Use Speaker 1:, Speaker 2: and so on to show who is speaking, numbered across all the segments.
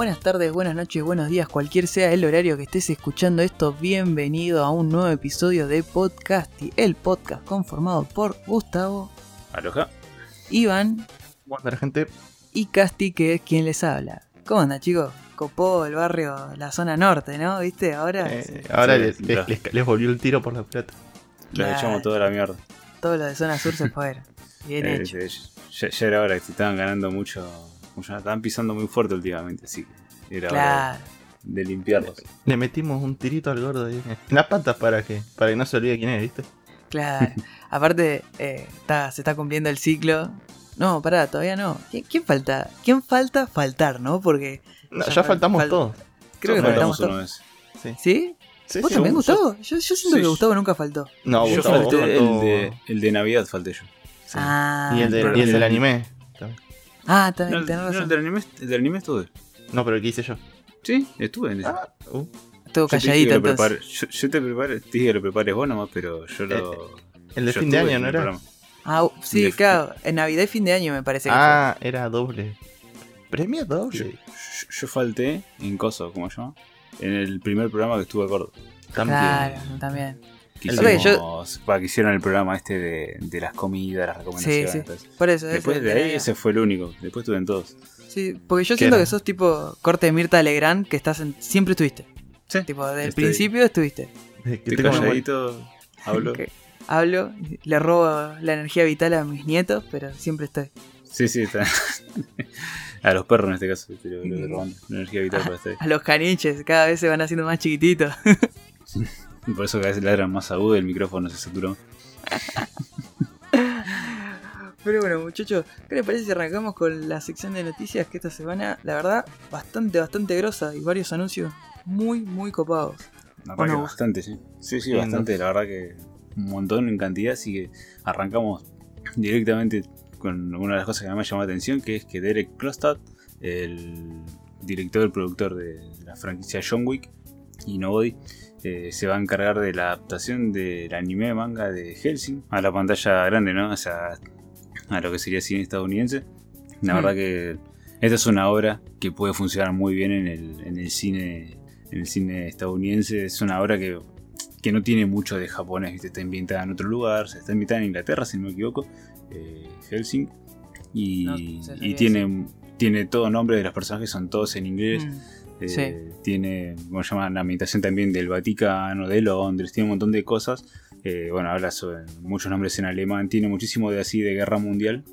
Speaker 1: Buenas tardes, buenas noches, buenos días, cualquier sea el horario que estés escuchando esto, bienvenido a un nuevo episodio de Podcasty, el podcast conformado por Gustavo,
Speaker 2: Aloha.
Speaker 1: Iván
Speaker 3: Buena gente.
Speaker 1: y Casti, que es quien les habla. ¿Cómo anda, chicos? Copó el barrio, la zona norte, ¿no? ¿Viste? Ahora
Speaker 3: Eh, ahora
Speaker 2: Sí,
Speaker 3: les,
Speaker 2: sí,
Speaker 3: les-
Speaker 2: claro.
Speaker 3: les- les volvió el tiro por la plata.
Speaker 2: Les echamos toda la mierda.
Speaker 1: todo lo de zona sur se fueron. Bien
Speaker 2: Eh,
Speaker 1: hecho.
Speaker 2: eh, ya, ya era hora que se estaban ganando mucho. Mucho- estaban pisando muy fuerte últimamente, así que era hora
Speaker 1: Claro.
Speaker 2: de limpiarlos.
Speaker 3: Le metimos un tirito al gordo ahí. En las patas para que, para que no se olvide quién es, ¿viste?
Speaker 1: Claro. Aparte, eh, está, se está cumpliendo el ciclo. No, pará, todavía no. ¿Qui- ¿Quién falta? ¿Quién falta faltar, no? Porque
Speaker 3: No,
Speaker 1: Ya
Speaker 3: ya,
Speaker 1: fal-
Speaker 3: faltamos
Speaker 1: fal-
Speaker 3: todos.
Speaker 1: creo que faltamos
Speaker 2: faltamos
Speaker 1: todos.
Speaker 2: vez.
Speaker 1: ¿Sí?
Speaker 3: Sí,
Speaker 1: ¿Vos
Speaker 3: sí,
Speaker 1: también, Gustavo? Yo, yo siento
Speaker 2: Sí,
Speaker 1: que Gustavo nunca faltó.
Speaker 3: No,
Speaker 2: yo
Speaker 3: Gustavo
Speaker 2: falté
Speaker 3: faltó-
Speaker 2: el de, el de Navidad, falté yo.
Speaker 3: sí.
Speaker 1: Ah,
Speaker 3: y el, de- y el del anime.
Speaker 1: Ah,
Speaker 2: No,
Speaker 1: también
Speaker 2: el,
Speaker 1: tenés
Speaker 2: no, el
Speaker 1: razón.
Speaker 2: del anime, el del anime estuve.
Speaker 3: No, pero el que hice yo.
Speaker 2: Sí, estuve en ese.
Speaker 3: Ah, uh.
Speaker 1: Estuvo
Speaker 2: Yo
Speaker 1: calladito entonces.
Speaker 2: prepare- yo, yo te preparé, te dije que lo prepares vos nomás, pero yo lo.
Speaker 3: el de
Speaker 2: yo
Speaker 3: fin de año, ¿no
Speaker 2: el
Speaker 3: era?
Speaker 2: programa.
Speaker 1: Ah, uh, sí,
Speaker 2: de-
Speaker 1: claro. En Navidad y fin de año me parece que
Speaker 3: Ah, era doble. Premio doble.
Speaker 2: Yo, yo- yo falté en Coso, ¿cómo se llama? En el primer programa que estuve a gordo.
Speaker 1: fue.
Speaker 3: También.
Speaker 1: Claro, también.
Speaker 2: Que hicimos, para que hicieron el programa este de, de las comidas, las recomendaciones.
Speaker 1: sí.
Speaker 2: entonces.
Speaker 1: Por eso.
Speaker 2: Después
Speaker 1: ese-
Speaker 2: de ahí ese fue el único. Después estuve en todos.
Speaker 1: Sí, porque yo
Speaker 3: ¿Qué
Speaker 1: siento
Speaker 3: era?
Speaker 1: que sos tipo corte de Mirta Legrand, que estás en... siempre estuviste.
Speaker 2: Sí.
Speaker 1: Tipo, desde el principio estuviste.
Speaker 3: Que
Speaker 2: Estoy calladito, hablo.
Speaker 1: Hablo, le robo la energía vital a mis nietos, pero siempre estoy.
Speaker 2: Sí, sí, está. A los perros en este caso, lo robando. La energía vital para ustedes.
Speaker 1: A los caniches, cada vez se van haciendo más chiquititos.
Speaker 2: Por eso cada vez ladran más agudo y el micrófono se saturó.
Speaker 1: Pero bueno, muchachos, ¿qué les parece si arrancamos con la sección de noticias que esta semana, la verdad, bastante, bastante grosa y varios anuncios muy, muy copados?
Speaker 2: La verdad
Speaker 1: Bueno,
Speaker 2: que
Speaker 1: vos-
Speaker 2: bastante, sí. Sí, sí, bastante. La verdad que un montón en cantidad. Así que arrancamos directamente con una de las cosas que más me llamó la atención, que es que Derek Klostad, el director y productor de la franquicia John Wick y Nobody, eh, se va a encargar de la adaptación del anime manga de Helsing a la pantalla grande, ¿no? O sea, a lo que sería cine estadounidense. La
Speaker 1: Hmm.
Speaker 2: verdad que esta es una obra que puede funcionar muy bien en el, en el cine en el cine estadounidense. Es una obra que, que no tiene mucho de japonés, ¿viste? está ambientada en otro lugar, se está ambientada en Inglaterra, si no me equivoco, eh, Helsing. Y,
Speaker 1: No,
Speaker 2: tiene, tiene todo nombre de los personajes, son todos en inglés.
Speaker 1: Mm,
Speaker 2: Eh. Tiene, como se llama, la ambientación también del Vaticano, de Londres, tiene un montón de cosas. Eh, bueno, habla sobre muchos nombres en alemán, tiene muchísimo de así de guerra mundial.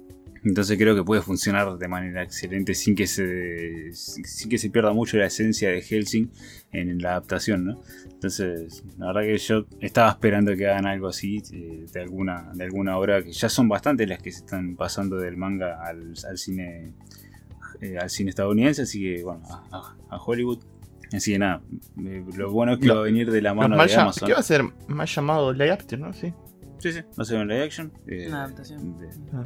Speaker 2: Entonces creo que puede funcionar de manera excelente sin que se sin que se pierda mucho la esencia de Helsing en la adaptación, ¿no? Entonces, la verdad que yo estaba esperando que hagan algo así eh, de alguna de alguna obra que ya son bastantes las que se están pasando del manga al, al cine eh, al cine estadounidense, así que bueno, a, a- a Hollywood. Así que nada, eh, lo bueno es que
Speaker 3: Lo-
Speaker 2: va a venir de la mano de Amazon.
Speaker 3: ¿Qué va a ser? Más llamado live action, ¿no? Sí.
Speaker 2: Sí, sí. Va a ser un live action. eh,
Speaker 1: Una adaptación.
Speaker 2: de-
Speaker 3: Ajá.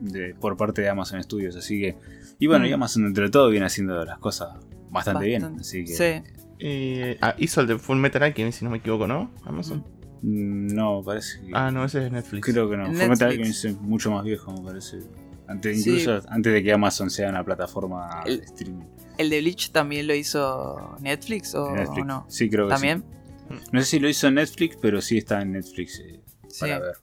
Speaker 2: de por parte de Amazon Studios. Así que. Y bueno,
Speaker 1: Mm.
Speaker 2: y Amazon entre todo viene haciendo las cosas bastante, bien. Así que.
Speaker 1: Sí.
Speaker 3: Eh, ah, hizo el de Full Metal Alchemist, si no me equivoco, ¿no? Amazon.
Speaker 2: mm, No, parece que.
Speaker 3: Ah, no, ese es Netflix.
Speaker 2: Creo que no.
Speaker 1: En
Speaker 2: Fullmetal
Speaker 1: Netflix.
Speaker 2: Alchemist es mucho más viejo, me parece. Antes,
Speaker 1: Sí.
Speaker 2: incluso antes de que Amazon sea una plataforma
Speaker 1: El-
Speaker 2: de streaming.
Speaker 1: ¿El de Bleach también lo hizo Netflix o,
Speaker 2: Netflix.
Speaker 1: o no?
Speaker 2: Sí, creo que
Speaker 1: ¿También?
Speaker 2: sí. No sé si lo hizo Netflix, pero sí está en Netflix eh,
Speaker 1: Sí.
Speaker 2: para ver.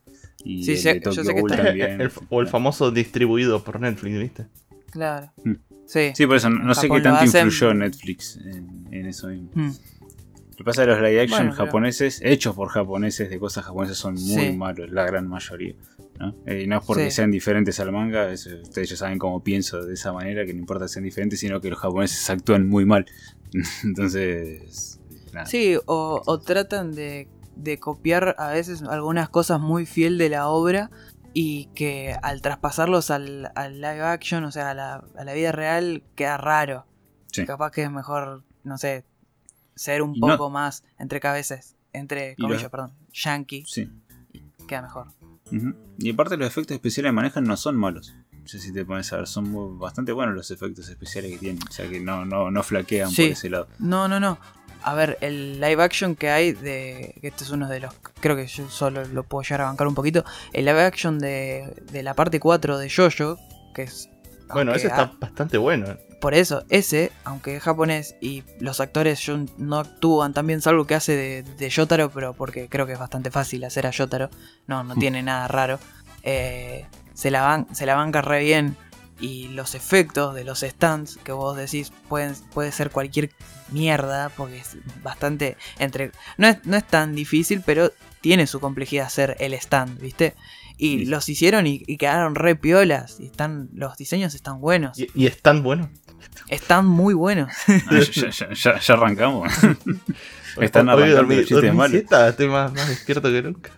Speaker 2: Y
Speaker 1: Sí,
Speaker 2: el
Speaker 1: sé-
Speaker 2: de
Speaker 1: yo sé
Speaker 2: Tokyo
Speaker 1: que
Speaker 2: Ghoul
Speaker 1: está.
Speaker 2: también.
Speaker 3: El- o el famoso distribuido por Netflix, ¿viste?
Speaker 1: Claro.
Speaker 2: Mm.
Speaker 1: Sí.
Speaker 2: Sí, por eso no, no sé qué tanto
Speaker 1: hacen-
Speaker 2: influyó Netflix en, en eso mismo.
Speaker 1: Mm.
Speaker 2: Lo que pasa es que los live action
Speaker 1: Bueno, pero-
Speaker 2: japoneses, hechos por japoneses de cosas japonesas, son muy
Speaker 1: Sí.
Speaker 2: malos, la gran mayoría. ¿No? Eh, y no es porque
Speaker 1: Sí.
Speaker 2: sean diferentes al manga, ustedes ya saben cómo pienso de esa manera, que no importa que sean diferentes, sino que los japoneses actúan muy mal. Entonces, nada.
Speaker 1: Sí, o, o tratan de, de copiar a veces algunas cosas muy fiel de la obra y que al traspasarlos al, al live action, o sea, a la, a la vida real, queda raro.
Speaker 2: Sí.
Speaker 1: Capaz que es mejor, no sé, ser un
Speaker 2: Y no-
Speaker 1: poco más entre cabezas, entre comillas,
Speaker 2: los-
Speaker 1: perdón, yankee,
Speaker 2: Sí.
Speaker 1: queda mejor.
Speaker 2: Ujú. Y aparte los efectos especiales que manejan no son malos. No sé si te pones a ver, son muy- bastante buenos los efectos especiales que tienen. O sea que no, no, no flaquean
Speaker 1: Sí.
Speaker 2: por ese lado.
Speaker 1: No, no, no. A ver, el live action que hay de. que Este es uno de los. Creo que yo solo lo puedo llegar a bancar un poquito. El live action de, de la parte 4 de Jojo, que es
Speaker 3: Bueno, ese está
Speaker 1: ha-
Speaker 3: bastante bueno.
Speaker 1: Por eso, ese, aunque es japonés y los actores no actúan tan bien, salvo que hace de, de Yotaro, pero porque creo que es bastante fácil hacer a Yotaro, no, no tiene nada raro, eh, se, la ban- se la banca re bien y los efectos de los stands que vos decís pueden, puede ser cualquier mierda, porque es bastante, entre, no es, no es tan difícil, pero tiene su complejidad hacer el stand, ¿viste? Y
Speaker 2: Sí.
Speaker 1: los hicieron y, y quedaron re piolas, y están, los diseños están buenos.
Speaker 3: Y, y es tan bueno.
Speaker 1: Están muy buenos.
Speaker 2: Ah, ya, ya- ya- ya arrancamos. Están arrancando
Speaker 3: dormí,
Speaker 2: los chistes malos.
Speaker 3: siesta, estoy más, más despierto que nunca.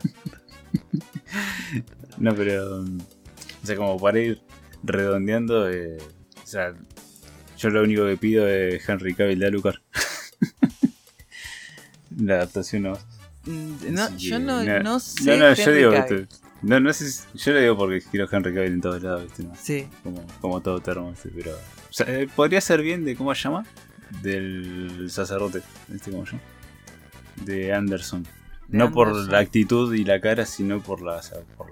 Speaker 2: No, pero. O sea, como para ir redondeando, eh, o sea, yo lo único que pido es Henry Cavill de Alucard. La adaptación no.
Speaker 1: Mm, No, yo
Speaker 2: que,
Speaker 1: no, no sé.
Speaker 2: No, no, yo digo. ¿viste? No, no sé si- yo le digo porque quiero Henry Cavill en todos lados, ¿viste? No,
Speaker 1: Sí,
Speaker 2: como, como todo termo, ¿viste? Pero. O sea, eh, podría ser bien de. ¿Cómo se llama? Del sacerdote, ¿este cómo se llama? De Anderson.
Speaker 1: de
Speaker 2: no por la actitud y la cara, sino por, la, o sea, por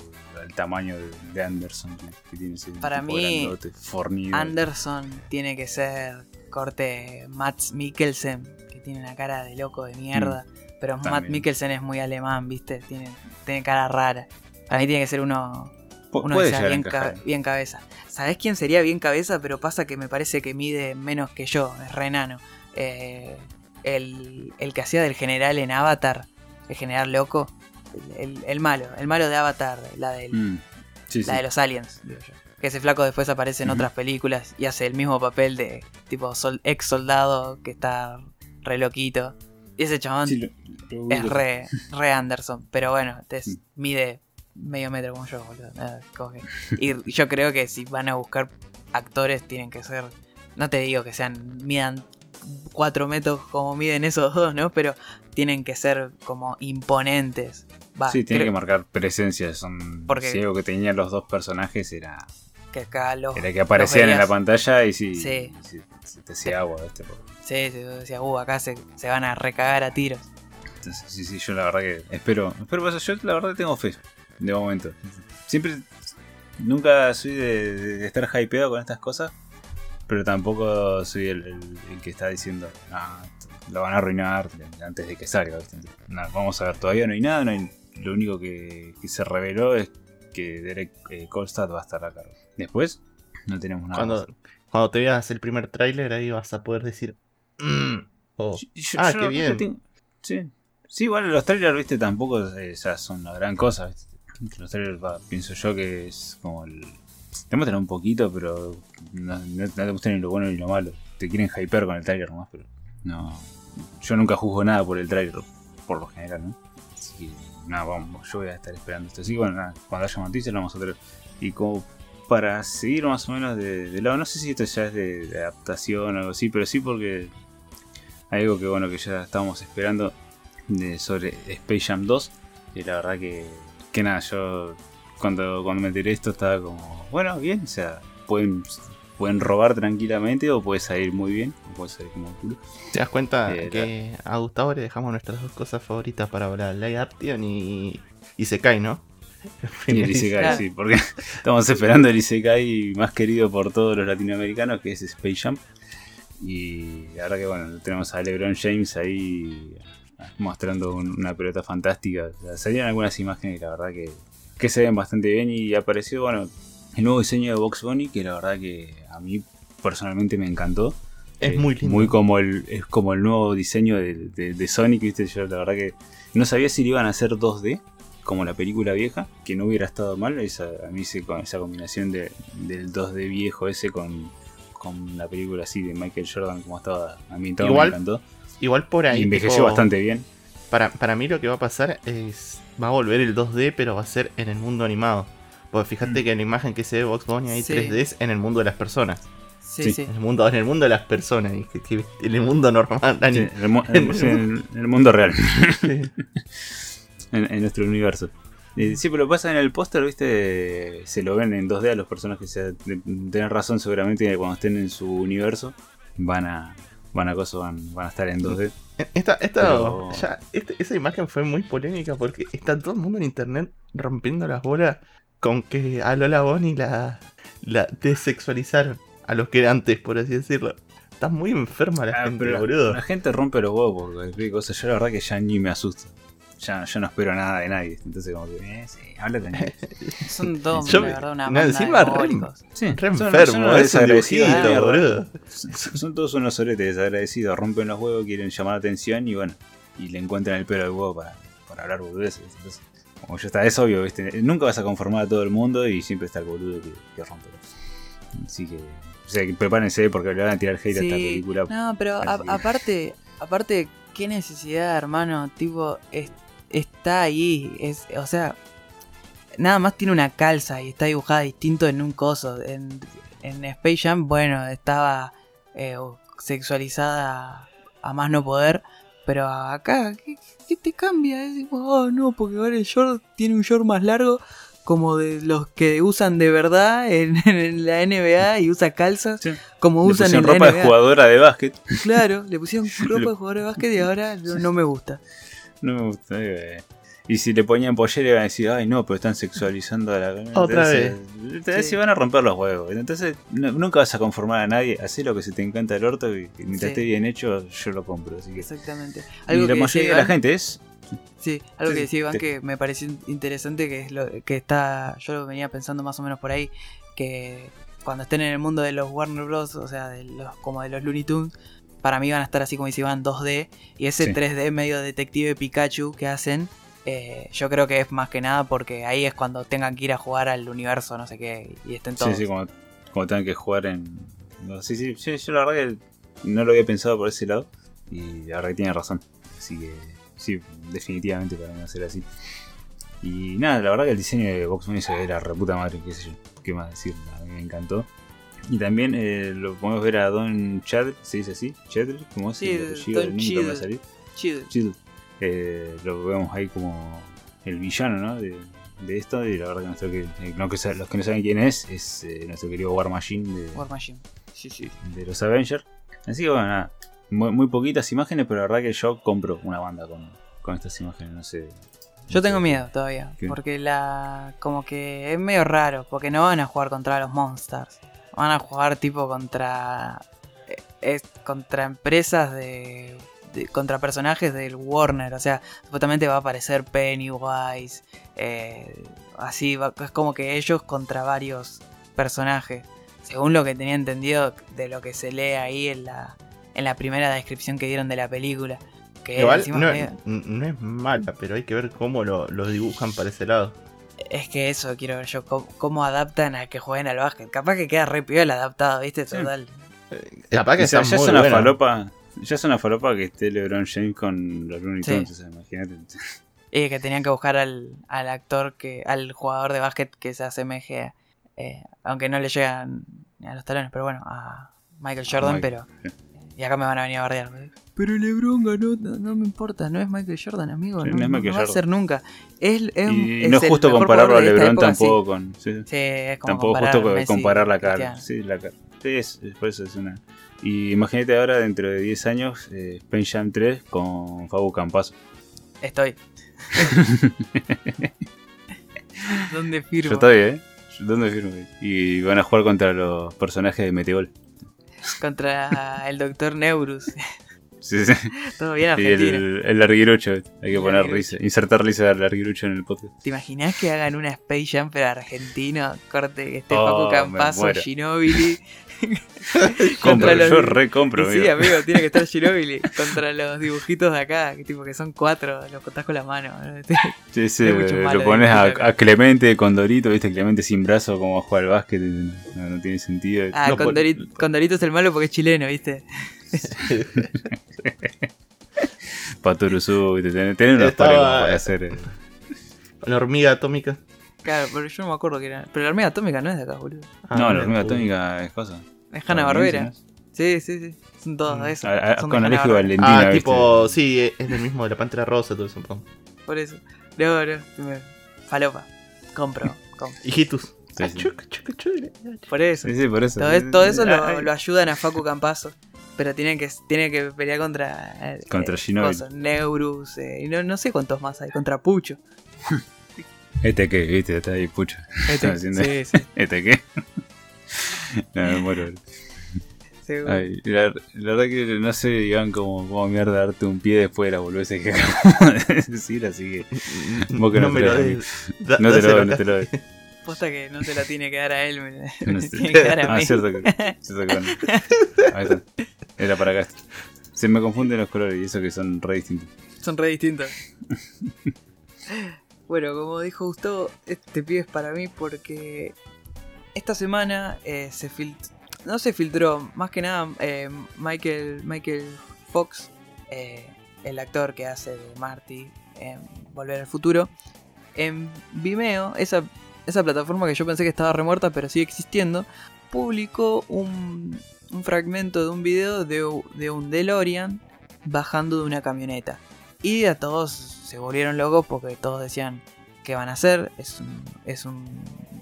Speaker 2: el tamaño de, de Anderson que, que tiene ese
Speaker 1: Para mí,
Speaker 2: grandote, fornido.
Speaker 1: Anderson tiene que ser corte Matt Mikkelsen, que tiene una cara de loco de mierda. pero Matt
Speaker 2: Mm, también.
Speaker 1: Mikkelsen es muy alemán, ¿viste? Tiene, tiene cara rara. Para mí tiene que ser uno, uno que sea bien, ca-
Speaker 2: encajar.
Speaker 1: bien cabeza. ¿Sabés quién sería bien cabeza? Pero pasa que me parece que mide menos que yo, es re enano. Eh, el, el que hacía del general en Avatar, el general loco, el, el- el malo, el malo de Avatar, la del,
Speaker 2: Mm, sí, sí.
Speaker 1: la de los aliens, digo yo. Que ese flaco después aparece en otras películas y hace el mismo papel de tipo sol- ex soldado que está re loquito. Y ese chabón
Speaker 2: Sí, lo- lo
Speaker 1: es re, re Anderson. Pero bueno, te
Speaker 2: Mm.
Speaker 1: mide medio metro como yo, boludo. Nada, que- Y yo creo que si van a buscar actores tienen que ser. No te digo que sean. midan 4 metros como miden esos dos, ¿no? Pero tienen que ser como imponentes. Va,
Speaker 2: Sí, tiene
Speaker 1: creo
Speaker 2: que marcar presencia. Son,
Speaker 1: Porque-
Speaker 2: Si algo que tenían los dos personajes era,
Speaker 1: que acá los.
Speaker 2: era que aparecían en la pantalla y sí,
Speaker 1: Sí.
Speaker 2: y se te hacía agua. ¿viste? Porque-
Speaker 1: Sí, sí, decía, uh, acá se, se van a recagar a tiros.
Speaker 2: Entonces, sí, sí, yo la verdad que espero. Espero. Yo la verdad tengo fe. De momento. Siempre. Nunca soy de, de estar hypeado con estas cosas. Pero tampoco soy el, el- el que está diciendo. "Ah, lo van a arruinar antes de que salga. No, vamos a ver, todavía no hay nada. No hay- lo único que, que se reveló es que Derek eh, Kolstad va a estar a cargo. Después, no tenemos nada.
Speaker 3: Cuando, cuando te veas el primer tráiler, ahí vas a poder decir. "Mm", o,
Speaker 2: Yo- yo-
Speaker 3: ah,
Speaker 2: yo
Speaker 3: qué bien.
Speaker 2: tengo- Sí. Sí, igual los trailers, viste, tampoco eh, ya son la gran cosa. ¿viste? Trailers, va, pienso yo que es como el. Te muestran un poquito, pero no, no- te muestran ni lo bueno ni lo malo. Te quieren hyper con el trailer nomás, pero no. Yo nunca juzgo nada por el trailer, por lo general, ¿no? Así que, nada, vamos, yo voy a estar esperando esto. Así que, bueno, nada, cuando haya noticias lo vamos a traer. Y como para seguir más o menos de, lado, no sé si esto ya es de, de adaptación o algo así, pero sí porque hay algo que bueno que ya estábamos esperando de, sobre Space Jam 2 y la verdad que, que nada, yo cuando, cuando me enteré esto estaba como, bueno, bien, o sea, pueden, pueden robar tranquilamente o puede salir muy bien, o puede salir como culo.
Speaker 3: ¿Te das cuenta
Speaker 2: Eh,
Speaker 3: que a Gustavo le dejamos nuestras dos cosas favoritas para hablar? Live Action y, y Sekai, ¿no?
Speaker 2: Y el Isekai,
Speaker 1: Claro.
Speaker 2: sí, porque estamos esperando el Isekai más querido por todos los latinoamericanos, que es Space Jam. Y verdad que bueno, tenemos a LeBron James ahí mostrando un- una pelota fantástica. O sea, salieron algunas imágenes la verdad que, que se ven bastante bien y apareció, bueno, el nuevo diseño de Box Bunny, que la verdad que a mí personalmente me encantó.
Speaker 3: Es
Speaker 2: Eh,
Speaker 3: muy lindo.
Speaker 2: Muy como el, es como el nuevo diseño de, de- de Sonic, ¿viste? Yo la verdad que no sabía si le iban a hacer 2D, como la película vieja, que no hubiera estado mal. Esa, a mí con esa combinación de, del 2D viejo ese con, con la película así de Michael Jordan, como estaba ambientado,
Speaker 3: Igual,
Speaker 2: me encantó.
Speaker 3: Igual por ahí.
Speaker 2: y envejeció
Speaker 3: tipo,
Speaker 2: bastante bien.
Speaker 3: Para, para mí lo que va a pasar es. Va a volver el 2D, pero va a ser en el mundo animado. Porque fíjate
Speaker 2: Mm.
Speaker 3: que la imagen que se ve Box Bunny ahí
Speaker 1: Sí.
Speaker 3: 3D es en el mundo de las personas.
Speaker 1: Sí,
Speaker 2: Sí.
Speaker 1: sí.
Speaker 3: En el mundo, en el mundo de las personas. y que- que- en el mundo normal.
Speaker 2: Sí, en, el, en- en el mundo real, en, en nuestro universo. Sí, pero lo que pasa en el póster, viste, se lo ven en 2D a los personajes. Sea, de- tenés razón, seguramente que cuando estén en su universo van a van a cosas, van, van a estar en 2D.
Speaker 3: Esta, esta,
Speaker 2: Pero-
Speaker 3: ya, este- esa imagen fue muy polémica porque está todo el mundo en internet rompiendo las bolas con que a Lola Bonnie la, la desexualizaron. A los que antes, por así decirlo. Está muy enferma la
Speaker 2: Ah,
Speaker 3: gente,
Speaker 2: pero
Speaker 3: boludo.
Speaker 2: La gente rompe los huevos por cualquier cosa. Yo la verdad que ya ni me asusto. Ya, yo no espero nada de nadie. Entonces como que, eh, sí, habla tranquilo.
Speaker 1: Son todos,
Speaker 3: Yo
Speaker 1: la
Speaker 3: me-
Speaker 1: verdad, una
Speaker 3: no, encima
Speaker 1: de
Speaker 3: re-.
Speaker 2: Sí,
Speaker 3: Re
Speaker 2: son- son
Speaker 3: enfermo, es un
Speaker 2: desagradecidos
Speaker 3: boludo.
Speaker 2: Son, son todos unos soletes desagradecidos, rompen los huevos, quieren llamar la atención y bueno, y le encuentran el pelo al huevo para, para hablar boludeces. Entonces, como ya está, es obvio, ¿viste? nunca vas a conformar a todo el mundo y siempre está el boludo que, que rompe. Así que, o sea, que prepárense porque le van a tirar hate a esta
Speaker 1: Sí,
Speaker 2: película.
Speaker 1: no, pero a- aparte, aparte, qué necesidad, hermano, tipo, es- está ahí, es, o sea, nada más tiene una calza y está dibujada distinto en un coso. En, en Space Jam, bueno, estaba eh, sexualizada a más no poder, pero acá, ¿qué, qué te cambia? Es tipo, oh, no, porque ahora el short tiene un short más largo. Como de los que usan de verdad en, en la NBA y usa calzas,
Speaker 2: Sí.
Speaker 1: como
Speaker 2: Le
Speaker 1: usan en la
Speaker 2: ropa
Speaker 1: NBA.
Speaker 2: de jugadora de básquet.
Speaker 1: Claro, le pusieron ropa de jugador de básquet y ahora no, no me gusta.
Speaker 2: No me gusta. eh. Y si le ponían pollera iban a decir, ay no, pero están sexualizando a la...
Speaker 3: Otra
Speaker 2: Entonces, Entonces
Speaker 1: Sí.
Speaker 2: van a romper los huevos. Entonces no- nunca vas a conformar a nadie. Hacé lo que se te encanta el orto y, y mientras
Speaker 1: Sí.
Speaker 2: esté bien hecho, yo lo compro. Así que...
Speaker 1: Exactamente.
Speaker 2: Y la mayoría de la gente es...
Speaker 1: Sí, algo que decía Iván
Speaker 2: te-
Speaker 1: que me pareció interesante, que es lo que está, yo lo venía pensando más o menos por ahí, que cuando estén en el mundo de los Warner Bros, o sea, de los, como de los Looney Tunes, para mí van a estar así como dice Iván, 2D, y ese
Speaker 2: Sí.
Speaker 1: 3D medio detective Pikachu que hacen, eh, yo creo que es más que nada porque ahí es cuando tengan que ir a jugar al universo, no sé qué, y estén todos.
Speaker 2: Sí, sí, como, como tengan que jugar en... no, sí, sí, yo la verdad que no lo había pensado por ese lado. Y la verdad que tiene razón. Así que sí, definitivamente para mí va a ser así. Y nada, la verdad que el diseño de Box Bunny se ve la reputa madre, qué sé yo. ¿Qué más decir? A mí me encantó. Y también eh, lo podemos ver a Don Chad, ¿se dice así? ¿Chadler? ¿Cómo es
Speaker 1: Sí,
Speaker 2: el apellido?
Speaker 1: Don.
Speaker 2: Chill. Eh, lo vemos ahí como el villano, ¿no? De, de esto. Y la verdad que, nuestro que eh, no que los que no saben quién es, es eh, nuestro querido War Machine de,
Speaker 1: War Machine. Sí, sí.
Speaker 2: de los Avengers. Así que bueno, nada. Muy, muy poquitas imágenes, pero la verdad que yo compro una banda con, con estas imágenes. No sé.
Speaker 1: Yo tengo miedo todavía,
Speaker 2: ¿Qué?
Speaker 1: porque la como que es medio raro, porque no van a jugar contra los Monsters, van a jugar tipo contra es contra empresas de, de- contra personajes del Warner, o sea, supuestamente va a aparecer Pennywise, eh, así va- es como que ellos contra varios personajes, según lo que tenía entendido de lo que se lee ahí en la en la primera descripción que dieron de la película. Que
Speaker 3: Igual
Speaker 1: encima
Speaker 3: no,
Speaker 1: medio-
Speaker 3: no es mala, pero hay que ver cómo lo, lo dibujan para ese lado.
Speaker 1: Es que eso quiero ver yo, cómo, cómo adaptan a que jueguen al básquet. Capaz que queda re piola adaptado, ¿viste?
Speaker 2: Sí.
Speaker 1: Total.
Speaker 3: Eh, Capaz que
Speaker 2: O sea, ya es
Speaker 3: muy
Speaker 2: una
Speaker 3: buena.
Speaker 2: falopa. Ya es una falopa que esté LeBron James con los Looney
Speaker 1: Sí.
Speaker 2: Tunes, o sea, imagínate.
Speaker 1: Y que tenían que buscar al, al actor, que al jugador de básquet que se asemeje, eh, aunque no le llegan ni a los talones, pero bueno, a Michael Jordan,
Speaker 2: Michael,
Speaker 1: pero... Y acá me van a venir a bardear. Pero LeBron ganó, no, no me importa, no es Michael Jordan, amigo.
Speaker 2: Sí,
Speaker 1: no,
Speaker 2: no es
Speaker 1: no-
Speaker 2: Michael
Speaker 1: no va a ser nunca. Es, es-
Speaker 2: Y
Speaker 1: es
Speaker 2: no es justo compararlo a LeBron
Speaker 1: época, sí.
Speaker 2: tampoco con. sí.
Speaker 1: Sí, es como
Speaker 2: Tampoco
Speaker 1: comparar
Speaker 2: justo
Speaker 1: Messi
Speaker 2: comparar la cara. Sí, la cara. Sí, es, por eso es una. Y imagínate ahora, dentro de 10 años, eh, Space Jam 3 con Fabu Campazo.
Speaker 1: Estoy. ¿Dónde firmo?
Speaker 2: Yo estoy, ¿eh? ¿Dónde firmo? Y van a jugar contra los personajes de Metegol.
Speaker 1: Contra el doctor Neurus.
Speaker 2: Sí, sí.
Speaker 1: Todo bien
Speaker 2: Y
Speaker 1: argentino.
Speaker 2: el, el larguirucho. Hay que
Speaker 1: El
Speaker 2: poner risa. Insertar risa al larguirucho en el podcast.
Speaker 1: ¿Te imaginas que hagan una Space Jam pero argentino? Corte, esté
Speaker 2: Oh,
Speaker 1: Paco Campazo. Ginobili.
Speaker 2: Compro,
Speaker 1: los-
Speaker 2: yo re compro,
Speaker 1: Y sí,
Speaker 2: amigo.
Speaker 1: amigo, tiene que estar Ginobili. Contra los dibujitos de acá, que tipo que son cuatro, los contás con la mano. ¿no?
Speaker 2: Sí, sí,
Speaker 1: mucho
Speaker 2: lo pones a, a Clemente con Dorito, viste, Clemente sin brazo, como a jugar al básquet, no, no tiene sentido.
Speaker 1: Ah,
Speaker 3: No,
Speaker 1: Condorito,
Speaker 3: por-
Speaker 1: Condorito es el malo porque es chileno, ¿viste?
Speaker 2: Paturuzú, viste, tener unos
Speaker 3: Estaba-
Speaker 2: para hacer. eh,
Speaker 3: La hormiga atómica.
Speaker 1: Claro, pero yo no me acuerdo que era. Pero la hormiga atómica no es de acá, boludo.
Speaker 3: Ah,
Speaker 2: no, la
Speaker 3: mira,
Speaker 2: hormiga atómica es cosa.
Speaker 1: Es Hanna Barbera. Sí, sí, sí. Son todos
Speaker 3: Mm.
Speaker 1: esos.
Speaker 2: A- a-
Speaker 1: son de
Speaker 2: con Alejo. Valentina,
Speaker 3: Ah,
Speaker 2: viste.
Speaker 3: tipo, sí, es del mismo de la Pantera Rosa, todo eso.
Speaker 1: Por eso. No, no. me- Falopa. Compro. compro.
Speaker 3: Hijitus.
Speaker 2: Sí,
Speaker 3: Ah,
Speaker 2: sí.
Speaker 3: chuc, chuc, chuc.
Speaker 1: Por eso.
Speaker 2: Sí, sí, por eso.
Speaker 1: Todo, es- todo eso lo, lo ayudan a Facu Campazo. Pero tienen que, tienen que pelear contra. eh,
Speaker 2: Contra
Speaker 1: eh,
Speaker 2: Ginóbili.
Speaker 1: cosas, Neurus. eh, y no, no sé cuántos más hay. Contra Pucho.
Speaker 2: ¿Este qué? ¿Viste? Está ahí, pucha.
Speaker 1: Este, sí,
Speaker 2: ¿Este qué? no, me muero.
Speaker 1: seguro.
Speaker 2: Ay, la, la verdad que no sé, digan, cómo, cómo mierda darte un pie después de la boludez que acabo de decir, así que Vos que
Speaker 3: no
Speaker 2: no
Speaker 3: me
Speaker 2: te
Speaker 3: lo des. Da-
Speaker 2: no te lo doy, no te lo doy.
Speaker 1: Posta que no se la tiene que dar a él, me,
Speaker 2: No sé.
Speaker 1: tiene que dar a
Speaker 2: Ah,
Speaker 1: mí.
Speaker 2: cierto que, cierto que no. Ahí está. Era para acá. Se me confunden los colores y eso que son re distintos.
Speaker 1: Son re distintos. bueno, como dijo Gustavo, este pibe es para mí porque esta semana eh, se filtró, no se filtró, más que nada eh, Michael, Michael Fox, eh, el actor que hace de Marty en Volver al Futuro, en Vimeo, esa, esa plataforma que yo pensé que estaba remuerta pero sigue existiendo, publicó un, un fragmento de un video de, de un DeLorean bajando de una camioneta. Y a todos se volvieron locos porque todos decían qué van a hacer. Es un, es un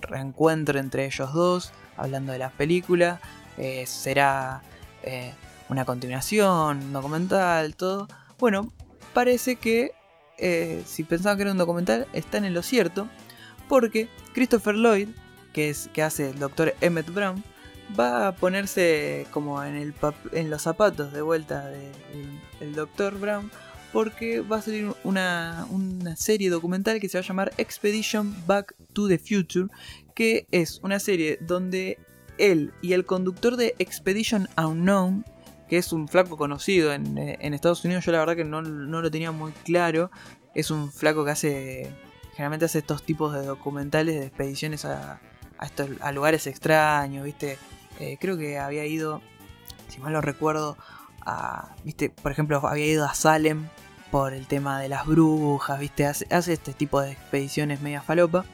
Speaker 1: reencuentro entre ellos dos, hablando de las películas. eh, será eh, una continuación, un documental, todo. Bueno, parece que eh, si pensaban que era un documental, están en lo cierto. Porque Christopher Lloyd, que, es, que hace el doctor Emmett Brown, va a ponerse como en, el en los zapatos de vuelta del el doctor Brown porque va a salir una, una serie documental que se va a llamar Expedition Back to the Future, que es una serie donde él y el conductor de Expedition Unknown, que es un flaco conocido en, eh, en Estados Unidos, yo la verdad que no, no lo tenía muy claro, es un flaco que hace, generalmente hace estos tipos de documentales de expediciones a, a, estos, a lugares extraños, ¿viste? Eh, creo que había ido, si mal no recuerdo, Por ejemplo, había ido a Salem por el tema de las brujas, ¿viste? Hace, este tipo de expediciones media falopa.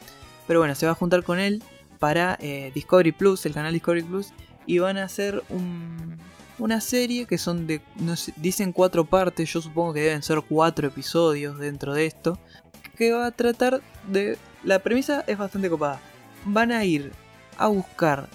Speaker 1: Pero bueno, se va a juntar con él para eh, Discovery Plus, el canal Discovery Plus, y van a hacer un- una serie que son de, dicen cuatro partes, yo supongo que deben ser cuatro episodios dentro de esto, que va a tratar de... La premisa es bastante copada. Van a ir a buscar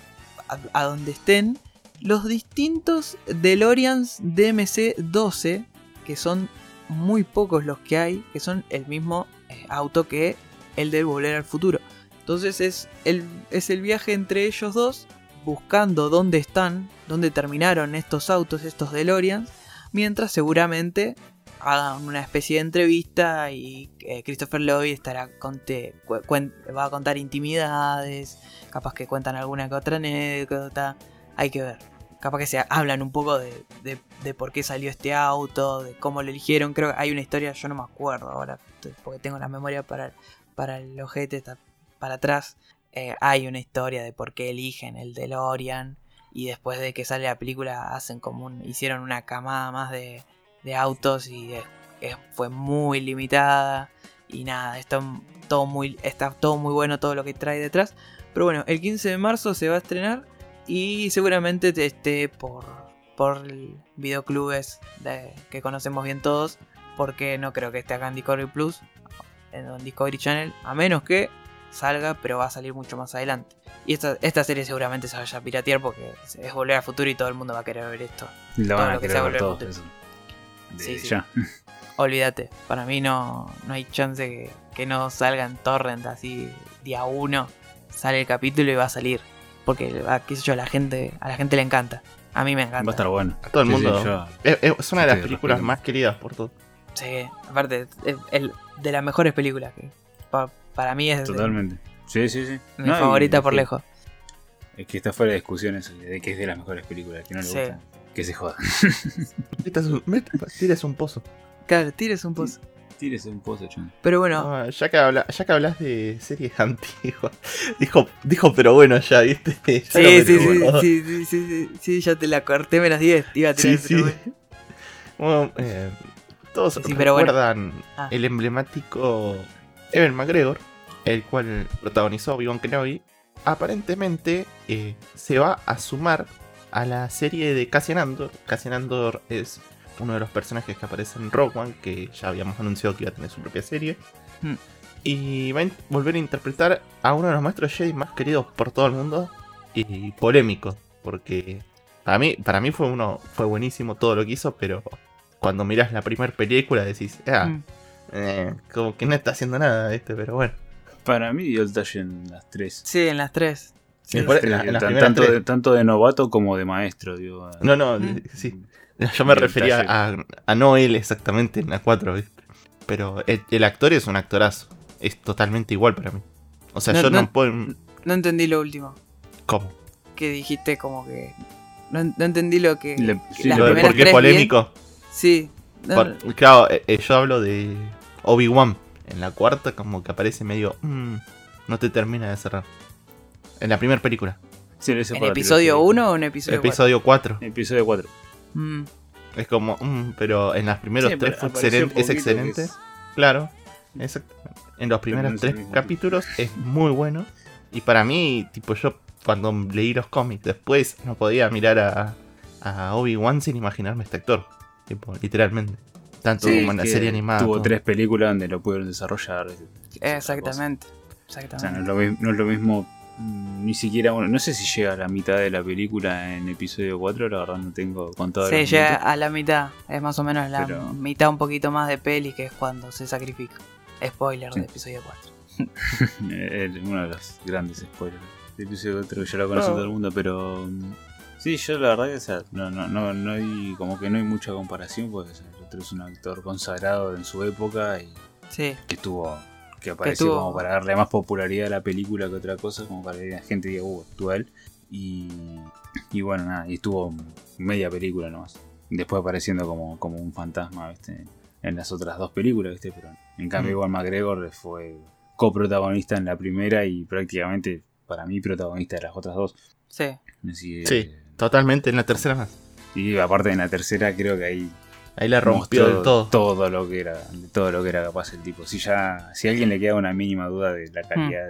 Speaker 1: a donde estén los distintos DeLoreans DMC-12, que son muy pocos los que hay, que son el mismo eh, auto que el de Volver al Futuro. Entonces es el, es el viaje entre ellos dos, buscando dónde están, dónde terminaron estos autos, estos DeLoreans, mientras seguramente hagan una especie de entrevista y eh, Christopher Lloyd estará conte- va a contar intimidades, capaz que cuentan alguna que otra anécdota, hay que ver. Capaz que se hablan un poco de, de- por qué salió este auto, de cómo lo eligieron. Creo que hay una historia, yo no me acuerdo ahora, porque tengo la memoria para, para el ojete, para atrás. Eh, hay una historia de por qué eligen el DeLorean. Y después de que sale la película, hacen como un, hicieron una camada más de, de autos y fue muy limitada. Y nada, está todo, muy, está todo muy bueno todo lo que trae detrás. Pero bueno, el 15 de marzo se va a estrenar y seguramente te esté por, por videoclubes de- que conocemos bien todos. Porque no creo que esté acá en Discovery Plus, en Discovery Channel, a menos que salga, pero va a salir mucho más adelante. Y esta, esta serie seguramente se vaya a piratear porque es volver al futuro y todo el mundo va a querer ver esto. Todo
Speaker 2: van a
Speaker 1: lo que sea volver al
Speaker 2: todos.
Speaker 1: futuro.
Speaker 2: eso. De
Speaker 1: Sí. Olvídate, para mí no, no hay chance que, que no salga en torrent así día uno. Sale el capítulo y va a salir. Porque, ah, qué sé yo, a la gente, a la gente le encanta. A mí me encanta.
Speaker 2: Va a estar bueno.
Speaker 3: A todo el
Speaker 2: Sí, sí,
Speaker 3: mundo.
Speaker 2: yo-
Speaker 3: Es, es una de las
Speaker 2: Sí,
Speaker 3: películas más queridas por todos.
Speaker 1: Sí, aparte, es, es de las mejores películas. Que pa- para mí es de-
Speaker 2: Totalmente. Sí, sí, sí.
Speaker 1: mi
Speaker 2: No,
Speaker 1: favorita por lejos.
Speaker 2: Es que está fuera de discusión eso, de que es de las mejores películas, que no le
Speaker 1: Sí.
Speaker 2: gusta. Que se joda.
Speaker 3: Un- Tires un pozo.
Speaker 1: Claro, tires un post.
Speaker 2: Tírese un pozo, chon.
Speaker 1: Pero bueno,
Speaker 3: Ah, ya, que habla, ya que hablas de series antiguas. Dijo, dijo pero bueno, ya, ¿viste? Ya
Speaker 1: Sí, sí, sí, sí, sí, sí, sí, sí, ya te la corté menos 10. Iba a
Speaker 3: Sí,
Speaker 1: tirar,
Speaker 3: sí.
Speaker 1: bueno.
Speaker 3: Eh, todos
Speaker 1: Sí, sí, pero bueno.
Speaker 3: recuerdan
Speaker 1: Ah.
Speaker 3: el emblemático Evan McGregor, el cual protagonizó Obi-Wan Kenobi. Aparentemente eh, se va a sumar a la serie de Cassian Andor. Cassian Andor es uno de los personajes que aparece en Rogue One, que ya habíamos anunciado que iba a tener su propia serie.
Speaker 1: Hmm.
Speaker 3: Y va a volver a interpretar a uno de los maestros Jedi más queridos por todo el mundo y polémico, porque para mí, para mí fue uno fue buenísimo todo lo que hizo, pero cuando miras la primera película decís, ah,
Speaker 1: Mm.
Speaker 3: eh, como que no está haciendo nada este, pero bueno.
Speaker 2: Para mí dio el talle en las tres.
Speaker 1: Sí, en las tres. Sí,
Speaker 3: En las en
Speaker 2: tanto,
Speaker 3: tres.
Speaker 2: de, tanto de novato como de maestro, digo.
Speaker 3: No, no,
Speaker 1: Mm.
Speaker 3: sí. Yo me refería a, a Noel exactamente en la 4, ¿viste? Pero el, el actor es un actorazo. Es totalmente igual para mí. O sea,
Speaker 1: No,
Speaker 3: yo no,
Speaker 1: no-
Speaker 3: puedo.
Speaker 1: No entendí lo último.
Speaker 3: ¿Cómo?
Speaker 1: Que dijiste como que. No, no entendí lo que.
Speaker 2: Le-
Speaker 1: que
Speaker 2: sí,
Speaker 1: las
Speaker 3: Lo de por qué es
Speaker 1: tres
Speaker 3: polémico.
Speaker 1: bien- Sí. No,
Speaker 3: Por- claro, eh, eh, yo hablo de Obi-Wan. En la cuarta, como que aparece medio. mm, no te termina de cerrar. En la primera película,
Speaker 2: Sí, ese
Speaker 1: ¿En episodio
Speaker 2: trilogía.
Speaker 1: 1 o en episodio 4?
Speaker 3: episodio 4.
Speaker 2: Episodio 4.
Speaker 1: Mm,
Speaker 3: Es como. mm, pero en las primeros
Speaker 2: Sí,
Speaker 3: tres fue es excelente.
Speaker 2: es-
Speaker 3: Claro, exactamente. En los primeros tres capítulos es muy bueno. Y para mí, tipo, yo cuando leí los cómics después no podía mirar a, a Obi-Wan sin imaginarme este actor. Tipo, literalmente. Tanto
Speaker 2: Sí,
Speaker 3: como en la serie animada.
Speaker 2: Tuvo
Speaker 3: todo.
Speaker 2: tres películas donde lo pudieron desarrollar. esa cosa.
Speaker 1: exactamente.
Speaker 2: O sea, no
Speaker 1: Exactamente.
Speaker 2: es lo, mi- no es lo mismo. Mm, Ni siquiera, bueno, no sé si llega a la mitad de la película en episodio 4, la verdad no tengo contado.
Speaker 1: Sí, llega
Speaker 2: minutos.
Speaker 1: a la mitad. Es más o menos la
Speaker 2: Pero-
Speaker 1: mitad un poquito más de peli que es cuando se sacrifica. Spoiler
Speaker 2: Sí.
Speaker 1: de episodio 4.
Speaker 2: Eh, uno de los grandes spoilers del episodio 4 que ya lo conoce
Speaker 3: No.
Speaker 2: todo el mundo, pero. mm, Sí, yo la verdad que o sea, no, no, no, no hay. Como que no hay mucha comparación, porque o sea, el otro es un actor consagrado en su época y
Speaker 1: Sí,
Speaker 2: que estuvo. Que apareció como para darle más popularidad a la película que otra cosa, como para que la gente diga, uh, actúa él. Y, y bueno, nada, y estuvo media película nomás. Después apareciendo como, como un fantasma, ¿viste? En las otras dos películas, ¿viste? Pero en cambio,
Speaker 3: Mm.
Speaker 2: igual McGregor fue coprotagonista en la primera y prácticamente, para mí, protagonista de las otras dos.
Speaker 1: sí.
Speaker 2: Así
Speaker 3: Sí, totalmente en la tercera más.
Speaker 2: Y aparte en la tercera creo que ahí
Speaker 3: Ahí la rompió todo.
Speaker 2: todo lo que era de todo lo que era capaz el tipo si ya si a alguien le queda una mínima duda de la calidad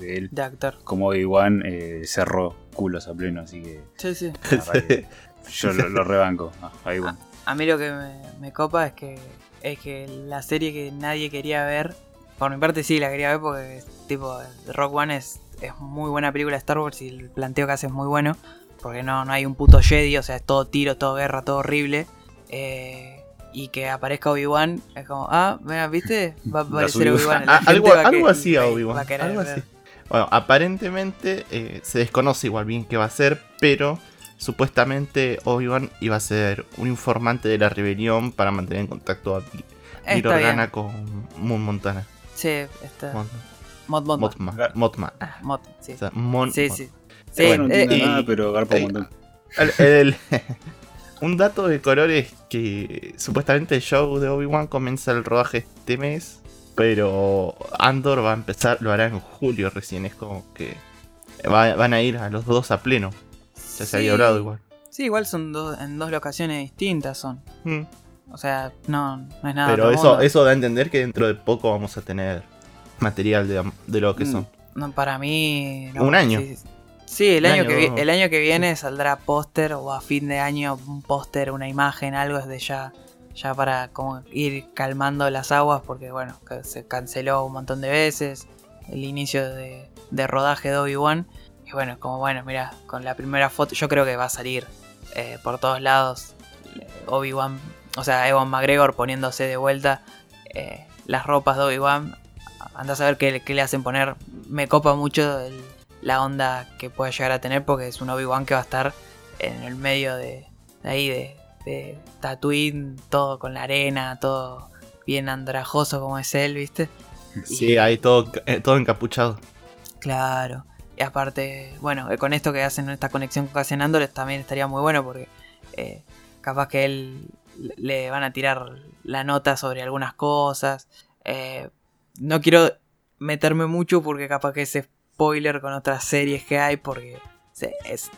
Speaker 2: de él
Speaker 1: De actor.
Speaker 2: como Obi-Wan eh, cerró culos a pleno así que
Speaker 1: Sí, sí.
Speaker 2: yo lo, lo rebanco a Obi-Wan
Speaker 1: A mí lo que me, me copa es que es que la serie que nadie quería ver, por mi parte sí la quería ver porque tipo Rock One es, es muy buena película de Star Wars y el planteo que hace es muy bueno, porque no, no hay un puto Jedi, o sea, es todo tiro, todo guerra, todo horrible. Eh, y que aparezca Obi-Wan es como, ah, mira, ¿viste? Va a aparecer. Obi-Wan.
Speaker 3: Ah, algo algo así a Obi-Wan. Bueno, aparentemente eh, se desconoce igual bien qué va a ser, pero supuestamente Obi-Wan iba a ser un informante de la rebelión para mantener en contacto a
Speaker 1: Está
Speaker 3: Organa con Mon Montana.
Speaker 1: Sí, está. Mod.
Speaker 3: Motma. Motma.
Speaker 1: Ah, mod, sí.
Speaker 3: O sea, Mon-
Speaker 1: Sí, sí.
Speaker 2: Sí,
Speaker 1: Sí,
Speaker 2: no
Speaker 1: eh,
Speaker 2: entiendo
Speaker 3: y-
Speaker 2: nada pero garpa un
Speaker 3: eh,
Speaker 2: montón
Speaker 3: El- el- un dato de color es que supuestamente el show de Obi-Wan comienza el rodaje este mes, pero Andor va a empezar, lo hará en julio recién, es como que va- van a ir a los dos a pleno. Ya se había hablado igual.
Speaker 1: Sí, igual son dos, en dos locaciones distintas son.
Speaker 3: Mm.
Speaker 1: O sea, no, no es nada.
Speaker 3: Pero eso,
Speaker 1: mundo.
Speaker 3: eso da a entender que dentro de poco vamos a tener material de, de lo que
Speaker 1: Mm,
Speaker 3: son.
Speaker 1: No, para mí. no,
Speaker 3: Un año.
Speaker 1: Sí, Sí, el, año,
Speaker 3: año,
Speaker 1: que, el año que viene saldrá póster o a fin de año un póster, una imagen, algo desde ya. Ya para como ir calmando las aguas porque bueno, se canceló un montón de veces el inicio de, de rodaje de Obi-Wan. Y bueno, como bueno, mira, con la primera foto yo creo que va a salir eh, por todos lados eh, Obi-Wan, o sea, Ewan McGregor poniéndose de vuelta eh, las ropas de Obi-Wan. Andás a ver qué, qué le hacen poner. Me copa mucho el- la onda que puede llegar a tener porque es un Obi-Wan que va a estar en el medio de, de ahí, de, de Tatooine, todo con la arena, todo bien andrajoso como es él, ¿viste?
Speaker 3: Sí, ahí todo, eh, todo encapuchado.
Speaker 1: Claro. Y aparte, bueno, eh, con esto que hacen esta conexión con Cassian también estaría muy bueno porque eh, capaz que él le- van a tirar la nota sobre algunas cosas. Eh, no quiero meterme mucho porque capaz que es spoiler con otras series que hay porque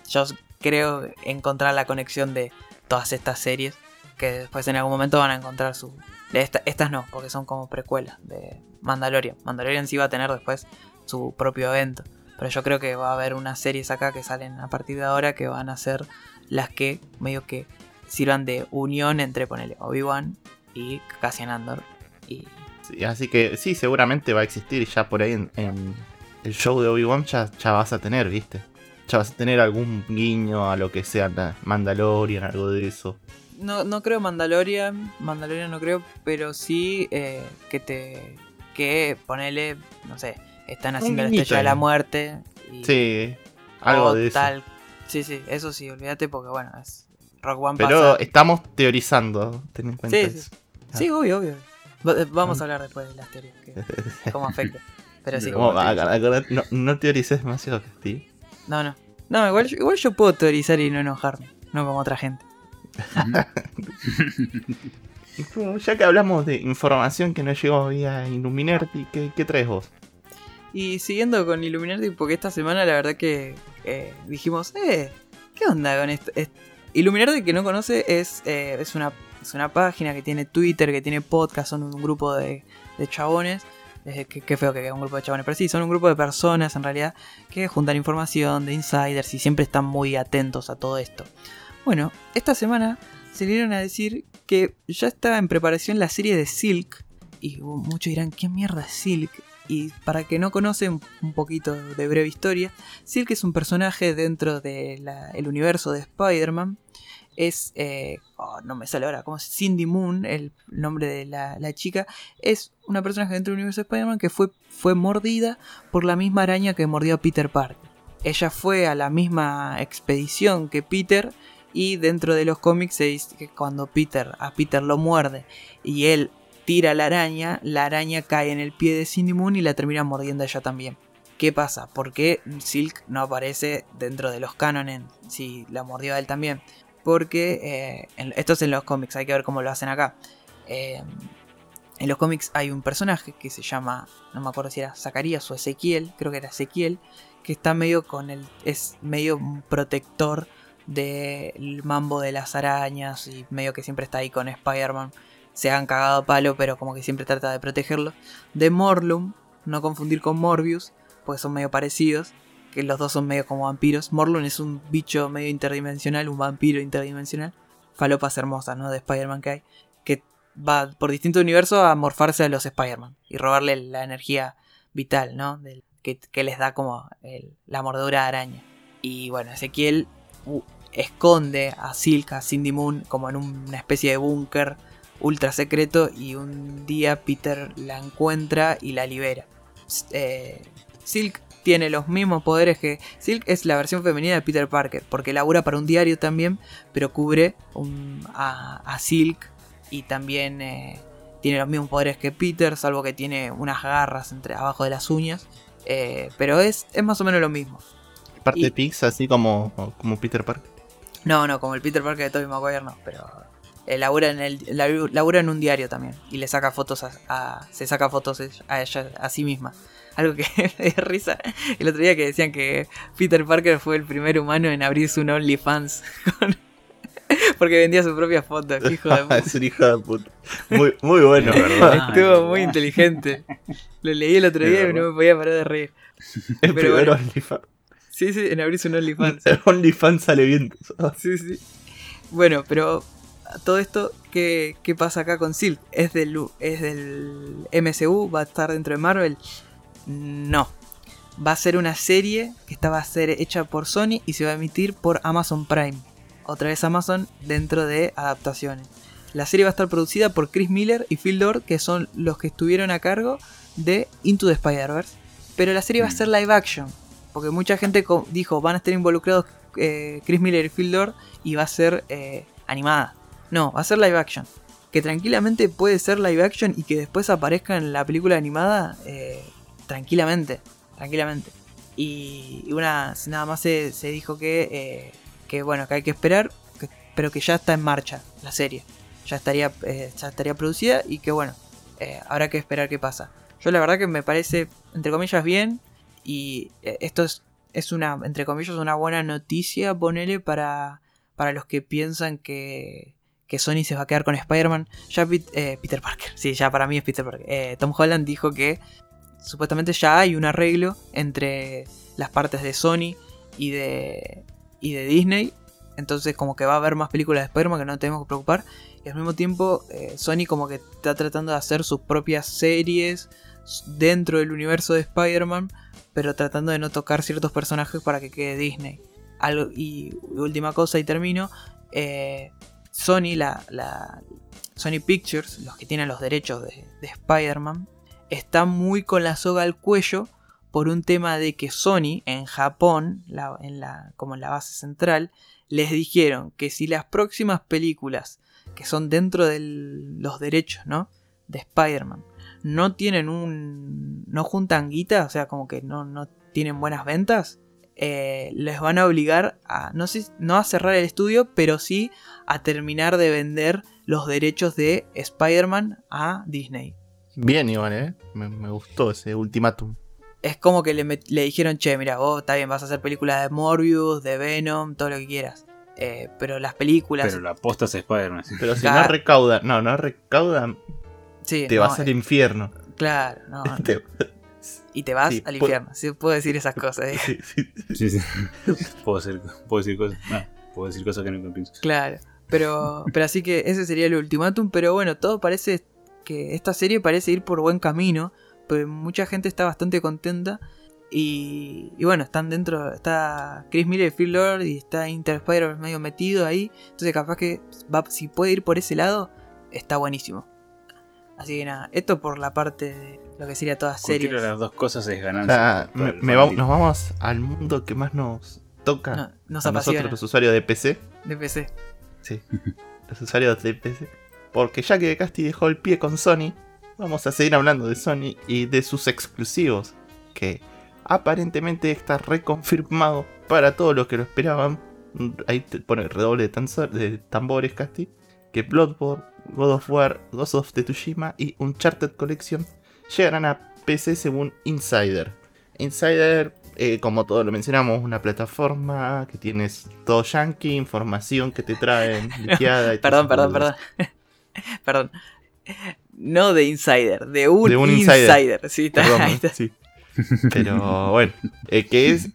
Speaker 1: yo creo encontrar la conexión de todas estas series que después en algún momento van a encontrar su... estas no, porque son como precuelas de Mandalorian. Mandalorian sí va a tener después su propio evento. Pero yo creo que va a haber unas series acá que salen a partir de ahora que van a ser las que medio que sirvan de unión entre ponele Obi-Wan y Cassian Andor. Y
Speaker 3: Sí, así que sí, seguramente va a existir ya por ahí en el show de Obi-Wan ya, ya vas a tener, ¿viste? Ya vas a tener algún guiño a lo que sea Mandalorian, algo de eso.
Speaker 1: no, no creo Mandalorian, Mandalorian no creo, pero sí eh, que te que ponele, no sé, están haciendo la estrella de la muerte. Y,
Speaker 3: Sí, algo
Speaker 1: o
Speaker 3: de eso.
Speaker 1: tal. Sí, sí, eso sí, olvídate porque bueno, es Rock One
Speaker 3: Pero
Speaker 1: pasa-
Speaker 3: estamos teorizando, ten en cuenta
Speaker 1: Sí,
Speaker 3: eso.
Speaker 1: Sí, obvio, obvio. Eh, Vamos
Speaker 3: Ah.
Speaker 1: a hablar después de las teorías, que, cómo afecta. Pero sí.
Speaker 2: Pero-
Speaker 3: Como,
Speaker 2: Como
Speaker 3: a-
Speaker 2: te-
Speaker 3: a- acordate, no, no teorices demasiado, Steve.
Speaker 1: No, no. No, igual, yo- igual yo puedo teorizar y no enojarme, no como otra gente.
Speaker 3: Ya que hablamos de información que nos llegó vía Illuminati, ¿qué, qué traes vos?
Speaker 1: Y siguiendo con Illuminati, porque esta semana la verdad que eh, dijimos, eh, ¿qué onda con esto? Es- Illuminati que no conoce es, eh, es, una, es una página que tiene Twitter, que tiene podcast, son un grupo de, de chabones. Qué, qué feo que queda un grupo de chabones, pero sí, son un grupo de personas en realidad que juntan información de insiders y siempre están muy atentos a todo esto. Bueno, esta semana se dieron a decir que ya está en preparación la serie de Silk. Y muchos dirán, ¿qué mierda es Silk? Y para que no conocen un poquito de breve historia, Silk es un personaje dentro del universo de Spider-Man. Es, eh, oh, no me sale ahora, ¿cómo es? Cindy Moon, el nombre de la, la chica. Es una personaje dentro del universo de Spider-Man que fue, fue mordida por la misma araña que mordió a Peter Parker. Ella fue a la misma expedición que Peter y dentro de los cómics se dice que cuando Peter a Peter lo muerde y él tira la araña, la araña cae en el pie de Cindy Moon y la termina mordiendo ella también. ¿Qué pasa? ¿Por qué Silk no aparece dentro de los cánones si la mordió a él también? Porque eh, esto es en los cómics, hay que ver cómo lo hacen acá. Eh, en los cómics hay un personaje que se llama, no me acuerdo si era Zacarías o Ezequiel, creo que era Ezequiel, que está medio con el, es medio protector del mambo de las arañas y medio que siempre está ahí con Spider-Man. Se han cagado a palo, pero como que siempre trata de protegerlo. De Morlum, no confundir con Morbius, porque son medio parecidos, que los dos son medio como vampiros. Morlun es un bicho medio interdimensional, un vampiro interdimensional. Falopas hermosas, ¿no? De Spider-Man que hay. Que va por distintos universos a morfarse a los Spider-Man y robarle la energía vital, ¿no? Que, les da como la mordedura de araña. Y bueno, Ezequiel uh, esconde a Silk, a Cindy Moon, como en un- una especie de búnker ultra secreto. Y un día Peter la encuentra y la libera. Eh, Silk tiene los mismos poderes que. Silk es la versión femenina de Peter Parker, porque labura para un diario también, pero cubre un- a, a Silk y también eh, tiene los mismos poderes que Peter, salvo que tiene unas garras entre abajo de las uñas. Eh, pero es, es más o menos lo mismo.
Speaker 3: Parte
Speaker 1: Y-
Speaker 3: de Pix, así como, como Peter Parker.
Speaker 1: No, no, como el Peter Parker de Tobey Maguire no, pero eh, labura, en el, labu- labura en un diario también y le saca fotos a, a- se saca fotos a ella a sí misma. Algo que me dio risa el otro día que decían que Peter Parker fue el primer humano en abrirse un OnlyFans con- porque vendía su propia foto, hijo de puta.
Speaker 3: es un hijo de puta. Muy, muy bueno, ¿verdad?
Speaker 1: Estuvo muy inteligente. Lo leí el otro día y no me podía parar de reír.
Speaker 3: El
Speaker 1: Pero
Speaker 3: primer
Speaker 1: bueno.
Speaker 3: OnlyFans.
Speaker 1: Sí, sí, en abrirse un OnlyFans.
Speaker 3: El OnlyFans sale bien.
Speaker 1: Sí, sí. Bueno, pero todo esto, ¿qué, qué pasa acá con Silk? ¿Es del, ¿Es del MCU? ¿Va a estar dentro de Marvel? No. Va a ser una serie que esta va a ser hecha por Sony y se va a emitir por Amazon Prime. Otra vez Amazon dentro de adaptaciones. La serie va a estar producida por Chris Miller y Phil Lord, que son los que estuvieron a cargo de Into the Spider-Verse. Pero la serie va a ser live action. Porque mucha gente dijo, van a estar involucrados eh, Chris Miller y Phil Lord y va a ser eh, animada. No, va a ser live action. Que tranquilamente puede ser live action y que después aparezca en la película animada eh, tranquilamente. Tranquilamente. Y, una, nada más se, dijo que, eh, que bueno, que hay que esperar, pero que ya está en marcha la serie. Ya estaría, eh, ya estaría producida y que bueno, eh, habrá que esperar qué pasa. Yo la verdad que me parece, entre comillas, bien. Y esto es, es una, entre comillas, una buena noticia, ponele, para, para los que piensan que, que Sony se va a quedar con Spider-Man. Ya Peter Parker, sí, ya para mí es Peter Parker. Tom Holland dijo que supuestamente ya hay un arreglo entre las partes de Sony y de, y de Disney. Entonces como que va a haber más películas de Spider-Man que no tenemos que preocupar. Y al mismo tiempo eh, Sony como que está tratando de hacer sus propias series dentro del universo de Spider-Man. Pero tratando de no tocar ciertos personajes para que quede Disney. Algo, y última cosa y termino. eh, Sony, la, Sony Pictures, los que tienen los derechos de, de Spider-Man, está muy con la soga al cuello por un tema de que Sony en Japón, como en la base central, les dijeron que si las próximas películas que son dentro de los derechos, ¿no? De Spider-Man, no tienen un... no juntan guita, o sea, como que no, no tienen buenas ventas, eh, les van a obligar a, no sé, no a cerrar el estudio, pero sí a terminar de vender los derechos de Spider-Man a Disney.
Speaker 3: Bien, igual, ¿eh? Me, me gustó ese ultimátum.
Speaker 1: Es como que le, le dijeron, che, mira, vos está bien, vas a hacer películas de Morbius, de Venom, todo lo que quieras. Eh, pero las películas...
Speaker 2: Pero la posta es Spider-Man. sí.
Speaker 3: Pero si
Speaker 1: Claro.
Speaker 3: no recaudan, no, no recaudan,
Speaker 1: sí,
Speaker 3: te
Speaker 1: no,
Speaker 3: vas al
Speaker 1: eh,
Speaker 3: infierno.
Speaker 1: Claro, no,
Speaker 3: Te-
Speaker 1: y te vas
Speaker 3: Sí,
Speaker 1: al infierno. Sí, puedo decir esas cosas. eh.
Speaker 3: sí, sí.
Speaker 2: Sí, sí. puedo, hacer- puedo decir cosas. No, puedo decir cosas que no pienso.
Speaker 1: Claro. Pero, pero así que ese sería el ultimátum. Pero bueno, todo parece que esta serie parece ir por buen camino. Pero mucha gente está bastante contenta. Y, y bueno, están dentro. Está Chris Miller y Phil Lord. Y está Inter Spider medio metido ahí. Entonces, capaz que va, si puede ir por ese lado, está buenísimo. Así que nada, esto por la parte de lo que sería todas series.
Speaker 2: Las dos cosas es ganancia.
Speaker 3: me- me va-
Speaker 2: fanático.
Speaker 3: nos vamos al mundo que más nos toca
Speaker 1: No,
Speaker 3: a
Speaker 1: nos
Speaker 3: nosotros los usuarios de PC.
Speaker 1: de PC.
Speaker 3: Sí, los usuarios de PC. Porque ya que Casti dejó el pie con Sony, vamos a seguir hablando de Sony y de sus exclusivos. Que aparentemente está reconfirmado para todos los que lo esperaban. Ahí te pone redoble de, de tambores, Casti. Que Bloodborne, God of War, Ghost of Tsushima y Uncharted Collection llegarán a PC según Insider. Insider, eh, como todos lo mencionamos, una plataforma que tienes todo yankee, información que te traen
Speaker 1: Perdón, perdón, perdón. perdón. No de Insider, de un,
Speaker 3: De un
Speaker 1: insider.
Speaker 3: insider.
Speaker 1: Sí, está,
Speaker 3: Perdón,
Speaker 1: ahí está.
Speaker 3: sí. Pero bueno, eh, que es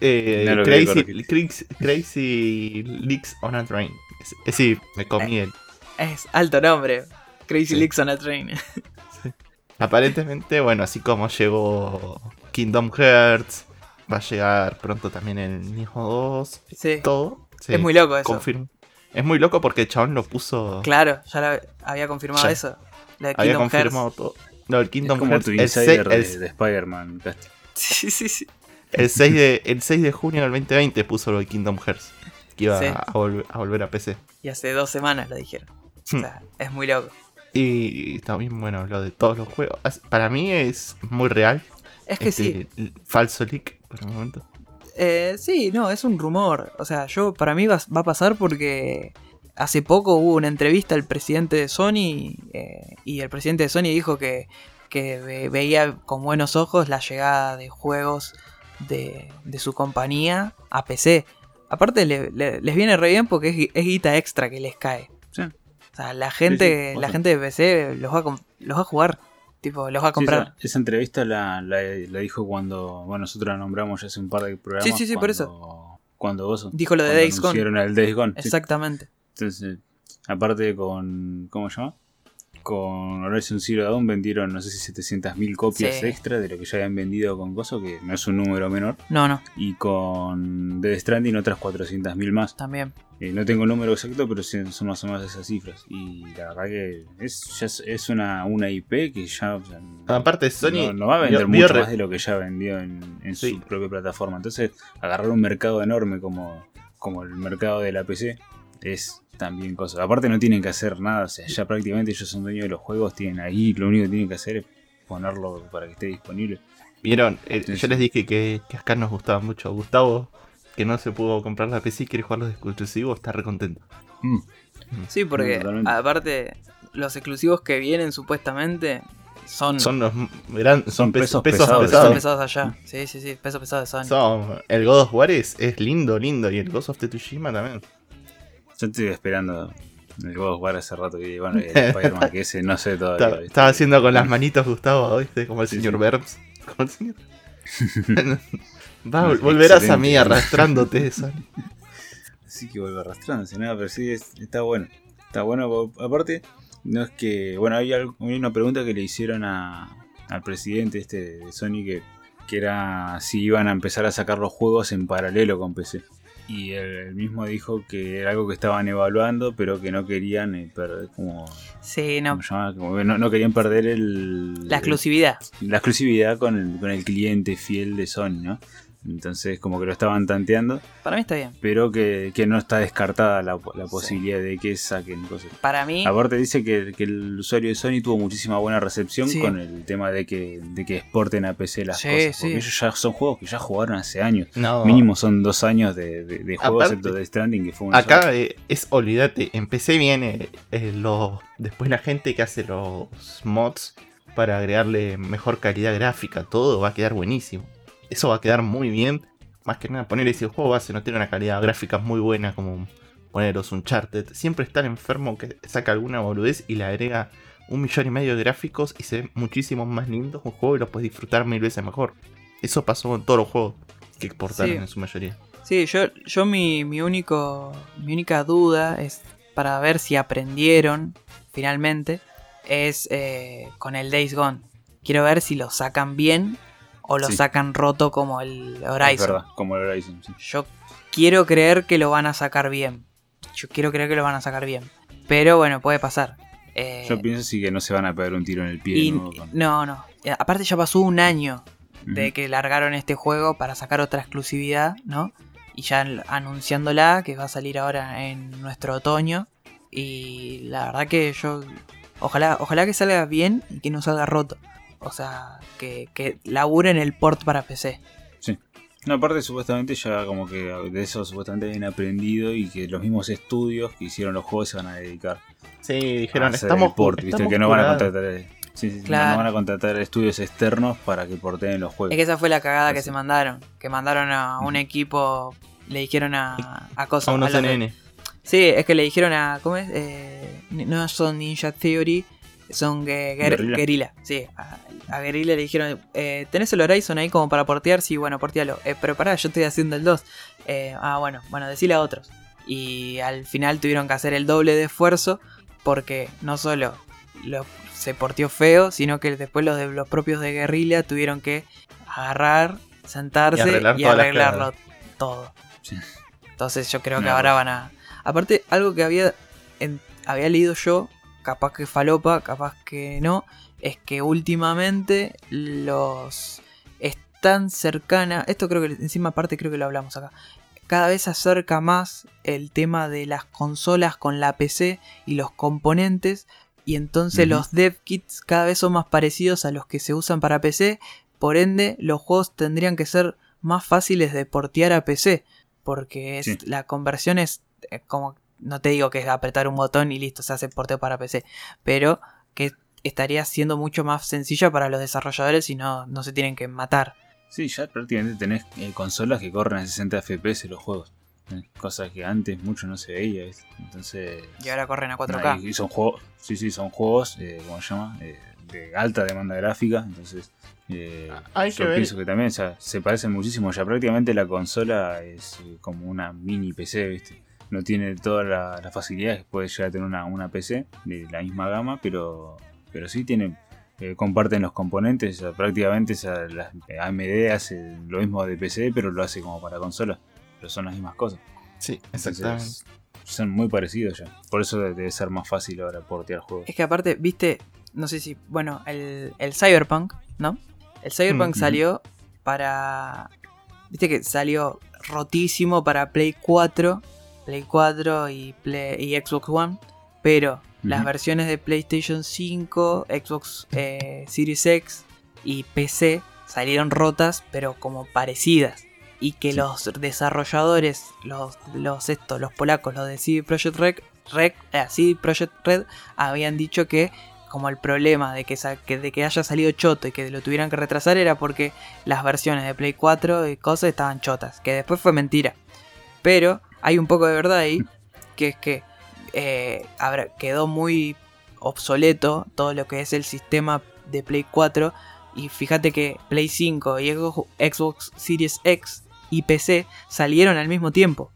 Speaker 3: eh,
Speaker 2: No
Speaker 3: crazy, crazy, Crazy Leaks on a Train. Es- eh, sí, me comí el.
Speaker 1: Es alto nombre. Crazy
Speaker 3: Sí.
Speaker 1: Leaks on a Train.
Speaker 3: Aparentemente, bueno, así como llegó Kingdom Hearts, va a llegar pronto también el Nioh 2,
Speaker 1: Sí.
Speaker 3: todo. sí,
Speaker 1: Es muy loco eso.
Speaker 3: confirmo. Es muy loco porque el chabón lo puso.
Speaker 1: Claro, ya lo había confirmado
Speaker 3: Ya.
Speaker 1: eso. La de
Speaker 3: había
Speaker 1: Kingdom
Speaker 3: confirmado
Speaker 1: Hearts.
Speaker 3: todo. No, el
Speaker 2: Es
Speaker 3: Kingdom
Speaker 2: como
Speaker 3: Hearts.
Speaker 2: tu
Speaker 3: El,
Speaker 2: insider
Speaker 3: 6,
Speaker 2: de, de Spider-Man.
Speaker 1: Sí, sí, sí.
Speaker 3: el 6 de, el 6 de junio del 2020 puso lo de Kingdom Hearts. Que iba
Speaker 1: Sí.
Speaker 3: a, volver, a volver a PC.
Speaker 1: Y hace dos semanas lo dijeron. O
Speaker 3: Hmm.
Speaker 1: sea, es muy loco.
Speaker 3: Y también, bueno, lo de todos los juegos. Para mí es muy real.
Speaker 1: Es que sí.
Speaker 3: este l- falso leak por el momento.
Speaker 1: Eh, sí, no, es un rumor. O sea, yo para mí va, va a pasar porque hace poco hubo una entrevista al presidente de Sony eh, y el presidente de Sony dijo que, que ve- veía con buenos ojos la llegada de juegos de, de su compañía a PC. Aparte le- le- les viene re bien porque es, es guita extra que les cae.
Speaker 2: Sí.
Speaker 1: O sea, la gente,
Speaker 2: sí,
Speaker 1: la gente de PC los va a, com- los va a jugar. Tipo, los va a
Speaker 2: Sí,
Speaker 1: comprar.
Speaker 2: esa, esa entrevista la, la, la dijo cuando. Bueno, nosotros la nombramos ya hace un par de programas.
Speaker 1: Sí, sí, sí, por
Speaker 2: cuando- Cuando vos.
Speaker 1: Dijo lo de
Speaker 2: cuando
Speaker 1: Days Gone.
Speaker 2: anunciaron el Days Gone. sí.
Speaker 1: Exactamente.
Speaker 2: Entonces, aparte con. ¿Cómo se llama? Con Horizon Zero Dawn vendieron no sé si 700.000 copias
Speaker 1: Sí.
Speaker 2: extra de lo que ya habían vendido con Gozo, que no es un número menor.
Speaker 1: No, no,
Speaker 2: Y con Dead Stranding otras 400.000 más.
Speaker 1: también.
Speaker 2: Eh, no tengo el número exacto, pero sí son más o menos esas cifras. Y la verdad que es, ya es, una, una IP que ya. o sea,
Speaker 3: Aparte, Sony.
Speaker 2: no, no va a vender
Speaker 3: vio-
Speaker 2: mucho más de lo que ya vendió en, en
Speaker 3: Sí.
Speaker 2: su propia plataforma. Entonces, agarrar un mercado enorme como, como el mercado de la PC es también cosa. Aparte, no tienen que hacer nada. O sea, ya prácticamente ellos son dueños de los juegos. Tienen ahí, lo único que tienen que hacer es ponerlo para que esté disponible.
Speaker 3: Vieron, Eh, yo les dije que, que acá nos gustaba mucho. Gustavo, que no se pudo comprar la PC y quiere jugar los exclusivos, está recontento.
Speaker 2: Mm.
Speaker 1: Sí, porque
Speaker 2: Totalmente.
Speaker 1: aparte los exclusivos que vienen supuestamente son,
Speaker 3: Son los gran, son,
Speaker 2: Son
Speaker 3: pesos,
Speaker 2: pesos
Speaker 3: pesos
Speaker 2: pesados.
Speaker 1: pesos
Speaker 3: pesados.
Speaker 1: pesados allá. Sí, sí, sí, peso pesado de Sony.
Speaker 3: Son- el God of War es, es lindo, lindo. Y el Ghost of Tsushima también.
Speaker 2: Yo estoy esperando el God of War hace rato que bueno, y el Spider-Man que ese no sé todavía.
Speaker 3: Estaba, haciendo con las manitos Gustavo, ¿viste? Como el
Speaker 2: Sí,
Speaker 3: señor
Speaker 2: sí.
Speaker 3: Verbs. Como el señor. Va,
Speaker 2: No,
Speaker 3: volverás a mí arrastrándote, Sony.
Speaker 2: Sí que vuelve arrastrándose, nada, pero sí es- está bueno. Está bueno, aparte, no es que. Bueno, hay, algo- hay una pregunta que le hicieron a, al presidente este de Sony que, que era si iban a empezar a sacar los juegos en paralelo con PC. Y él mismo dijo que era algo que estaban evaluando, pero que no querían eh, perder como,
Speaker 1: Sí, no.
Speaker 2: Como que no, no querían perder el,
Speaker 1: La exclusividad.
Speaker 2: el- la exclusividad con el, con el cliente fiel de Sony, ¿no? Entonces como que lo estaban tanteando,
Speaker 1: Para mí está bien.
Speaker 2: pero que, que no está descartada la, la posibilidad de que saquen cosas.
Speaker 1: Para mí,
Speaker 2: Aparte dice que, que el usuario de Sony tuvo muchísima buena recepción
Speaker 1: Sí.
Speaker 2: con el tema de que, de que exporten a PC las
Speaker 1: Sí,
Speaker 2: cosas.
Speaker 1: sí.
Speaker 2: Porque ellos ya son juegos que ya jugaron hace años.
Speaker 3: No.
Speaker 2: Mínimo son dos años de, de, de juego,
Speaker 3: Aparte,
Speaker 2: excepto de Stranding, que fue una
Speaker 3: Acá eh, es, olvídate, en PC viene eh, después la gente que hace los mods para agregarle mejor calidad gráfica, todo va a quedar buenísimo. Eso va a quedar muy bien. Más que nada, poner ese juego base no tiene una calidad gráfica muy buena como poneros Uncharted. Siempre está el enfermo que saca alguna boludez y le agrega un millón y medio de gráficos y se ven muchísimo más lindos un juego y lo puedes disfrutar mil veces mejor. Eso pasó con todos los juegos que exportaron
Speaker 1: Sí.
Speaker 3: en su mayoría.
Speaker 1: sí, yo, yo mi, mi único. Mi única duda es para ver si aprendieron finalmente. Es eh, con el Days Gone. Quiero ver si lo sacan bien o lo
Speaker 2: Sí.
Speaker 1: sacan roto como el
Speaker 2: Es
Speaker 1: Horizon.
Speaker 2: verdad, como el Horizon. sí.
Speaker 1: Yo quiero creer que lo van a sacar bien. Yo quiero creer que lo van a sacar bien. Pero bueno, puede pasar. Eh,
Speaker 2: Yo pienso sí que no se van a pegar un tiro en el pie.
Speaker 1: y-
Speaker 2: ¿no? Con-
Speaker 1: no, no. Eh, Aparte ya pasó un año de que largaron este juego para sacar otra exclusividad, ¿no? Y ya an- anunciándola, que va a salir ahora en nuestro otoño. Y la verdad que yo... Ojalá, ojalá que salga bien y que no salga roto. O sea, que, que laburen el port para PC.
Speaker 2: No, aparte supuestamente ya como que de eso supuestamente habían aprendido y que los mismos estudios que hicieron los juegos se van a dedicar
Speaker 3: Sí, dijeron,
Speaker 2: a hacer
Speaker 3: estamos
Speaker 2: el port, ¿viste?
Speaker 3: estamos
Speaker 2: que no van a
Speaker 3: curados".
Speaker 2: contratar eh, sí, sí, sí,
Speaker 1: Claro.
Speaker 2: no van a contratar estudios externos para que porteen los juegos.
Speaker 1: Es que esa fue la cagada que se mandaron. Que mandaron a un equipo, le dijeron a, a cosas.
Speaker 3: A unos NN.
Speaker 1: Sí, es que le dijeron a. ¿Cómo es? Eh, no son Ninja Theory, son eh, Guer-
Speaker 2: Guerrilla.
Speaker 1: Guerrilla. Sí, a, a Guerrilla le dijeron: eh, ¿Tenés el Horizon ahí como para portear? Sí, bueno, portealo. Eh, pero pará, yo estoy haciendo el 2. Eh, ah, bueno, bueno, decile a otros. Y al final tuvieron que hacer el doble de esfuerzo porque no solo lo, se porteó feo, sino que después los, de, los propios de Guerrilla tuvieron que agarrar, sentarse
Speaker 3: Y arreglar
Speaker 1: arreglarlo todo.
Speaker 2: Sí.
Speaker 1: Entonces yo creo que ahora van a... Aparte, algo que había, en- había leído yo, capaz que falopa, capaz que no, es que últimamente los están cercana, esto creo que encima aparte creo que lo hablamos acá, cada vez se acerca más el tema de las consolas con la PC y los componentes y entonces los dev kits cada vez son más parecidos a los que se usan para PC, por ende los juegos tendrían que ser más fáciles de portear a PC, porque es,
Speaker 2: Sí.
Speaker 1: la conversión es eh, como, no te digo que es apretar un botón y listo, se hace porteo para PC, pero que estaría siendo mucho más sencilla para los desarrolladores y no, no se tienen que matar.
Speaker 2: Sí, ya prácticamente tenés eh, consolas que corren a 60 FPS los juegos. eh, Cosas que antes mucho no se veía. ¿viste? Entonces.
Speaker 1: Y ahora corren a 4K.
Speaker 2: nada, y son juegos, sí, sí, son juegos, eh, ¿cómo se llama? Eh, de alta demanda gráfica. Entonces, eh,
Speaker 3: Hay
Speaker 2: yo
Speaker 3: que ver.
Speaker 2: pienso que también o sea, se parecen muchísimo. Ya prácticamente la consola es eh, como una mini PC, ¿viste? No tiene todas la- las facilidades que puede llegar a tener una, una PC de la misma gama, pero, pero sí tiene. eh, comparten los componentes, o sea, prácticamente o sea, la- AMD hace lo mismo de PC, pero lo hace como para consola. Pero son las mismas cosas.
Speaker 3: Sí,
Speaker 2: Entonces,
Speaker 3: exactamente.
Speaker 2: son muy parecidos ya. Por eso debe ser más fácil ahora portear juegos.
Speaker 1: Es que aparte, viste, no sé si, bueno, el, el Cyberpunk, ¿no? El Cyberpunk
Speaker 2: Ujú.
Speaker 1: salió para... Viste que salió rotísimo para Play 4, Play 4 y, Play, y Xbox One, pero las versiones de PlayStation 5, Xbox eh, Series X y PC salieron rotas, pero como parecidas. Y que
Speaker 2: Sí.
Speaker 1: los desarrolladores, los, los, estos, los polacos, los de CD Projekt Red, Red, eh, CD Projekt Red, habían dicho que como el problema de que, de que haya salido choto y que lo tuvieran que retrasar era porque las versiones de Play 4 y cosas estaban chotas, que después fue mentira. Pero hay un poco de verdad ahí, que es que eh, quedó muy obsoleto todo lo que es el sistema de Play 4 y fíjate que Play 5 y Xbox- Series X y PC salieron al mismo tiempo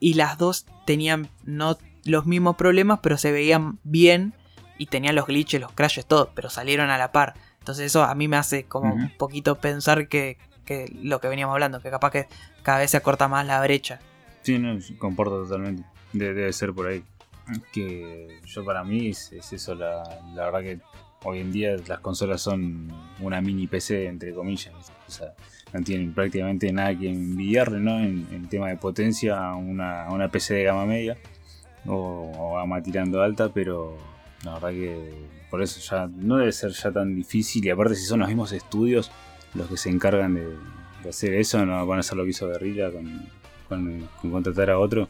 Speaker 1: y las dos tenían no los mismos problemas pero se veían bien y tenían los glitches, los crashes, todo, pero salieron a la par. Entonces eso a mí me hace como un poquito pensar que, que lo que veníamos hablando, que capaz que cada vez se acorta más la brecha
Speaker 2: Sí, no, comporta totalmente. De- debe ser por ahí. Que yo para mí es, es eso, la, la verdad que hoy en día las consolas son una mini PC, entre comillas. O sea, no tienen prácticamente nada que envidiarle, ¿no? En, en tema de potencia a una, una PC de gama media o, o gama tirando alta, pero la verdad que por eso ya no debe ser ya tan difícil. Y aparte, si son los mismos estudios los que se encargan de, de hacer eso, no van a hacer lo que hizo Guerrilla con, con- con contratar a otro.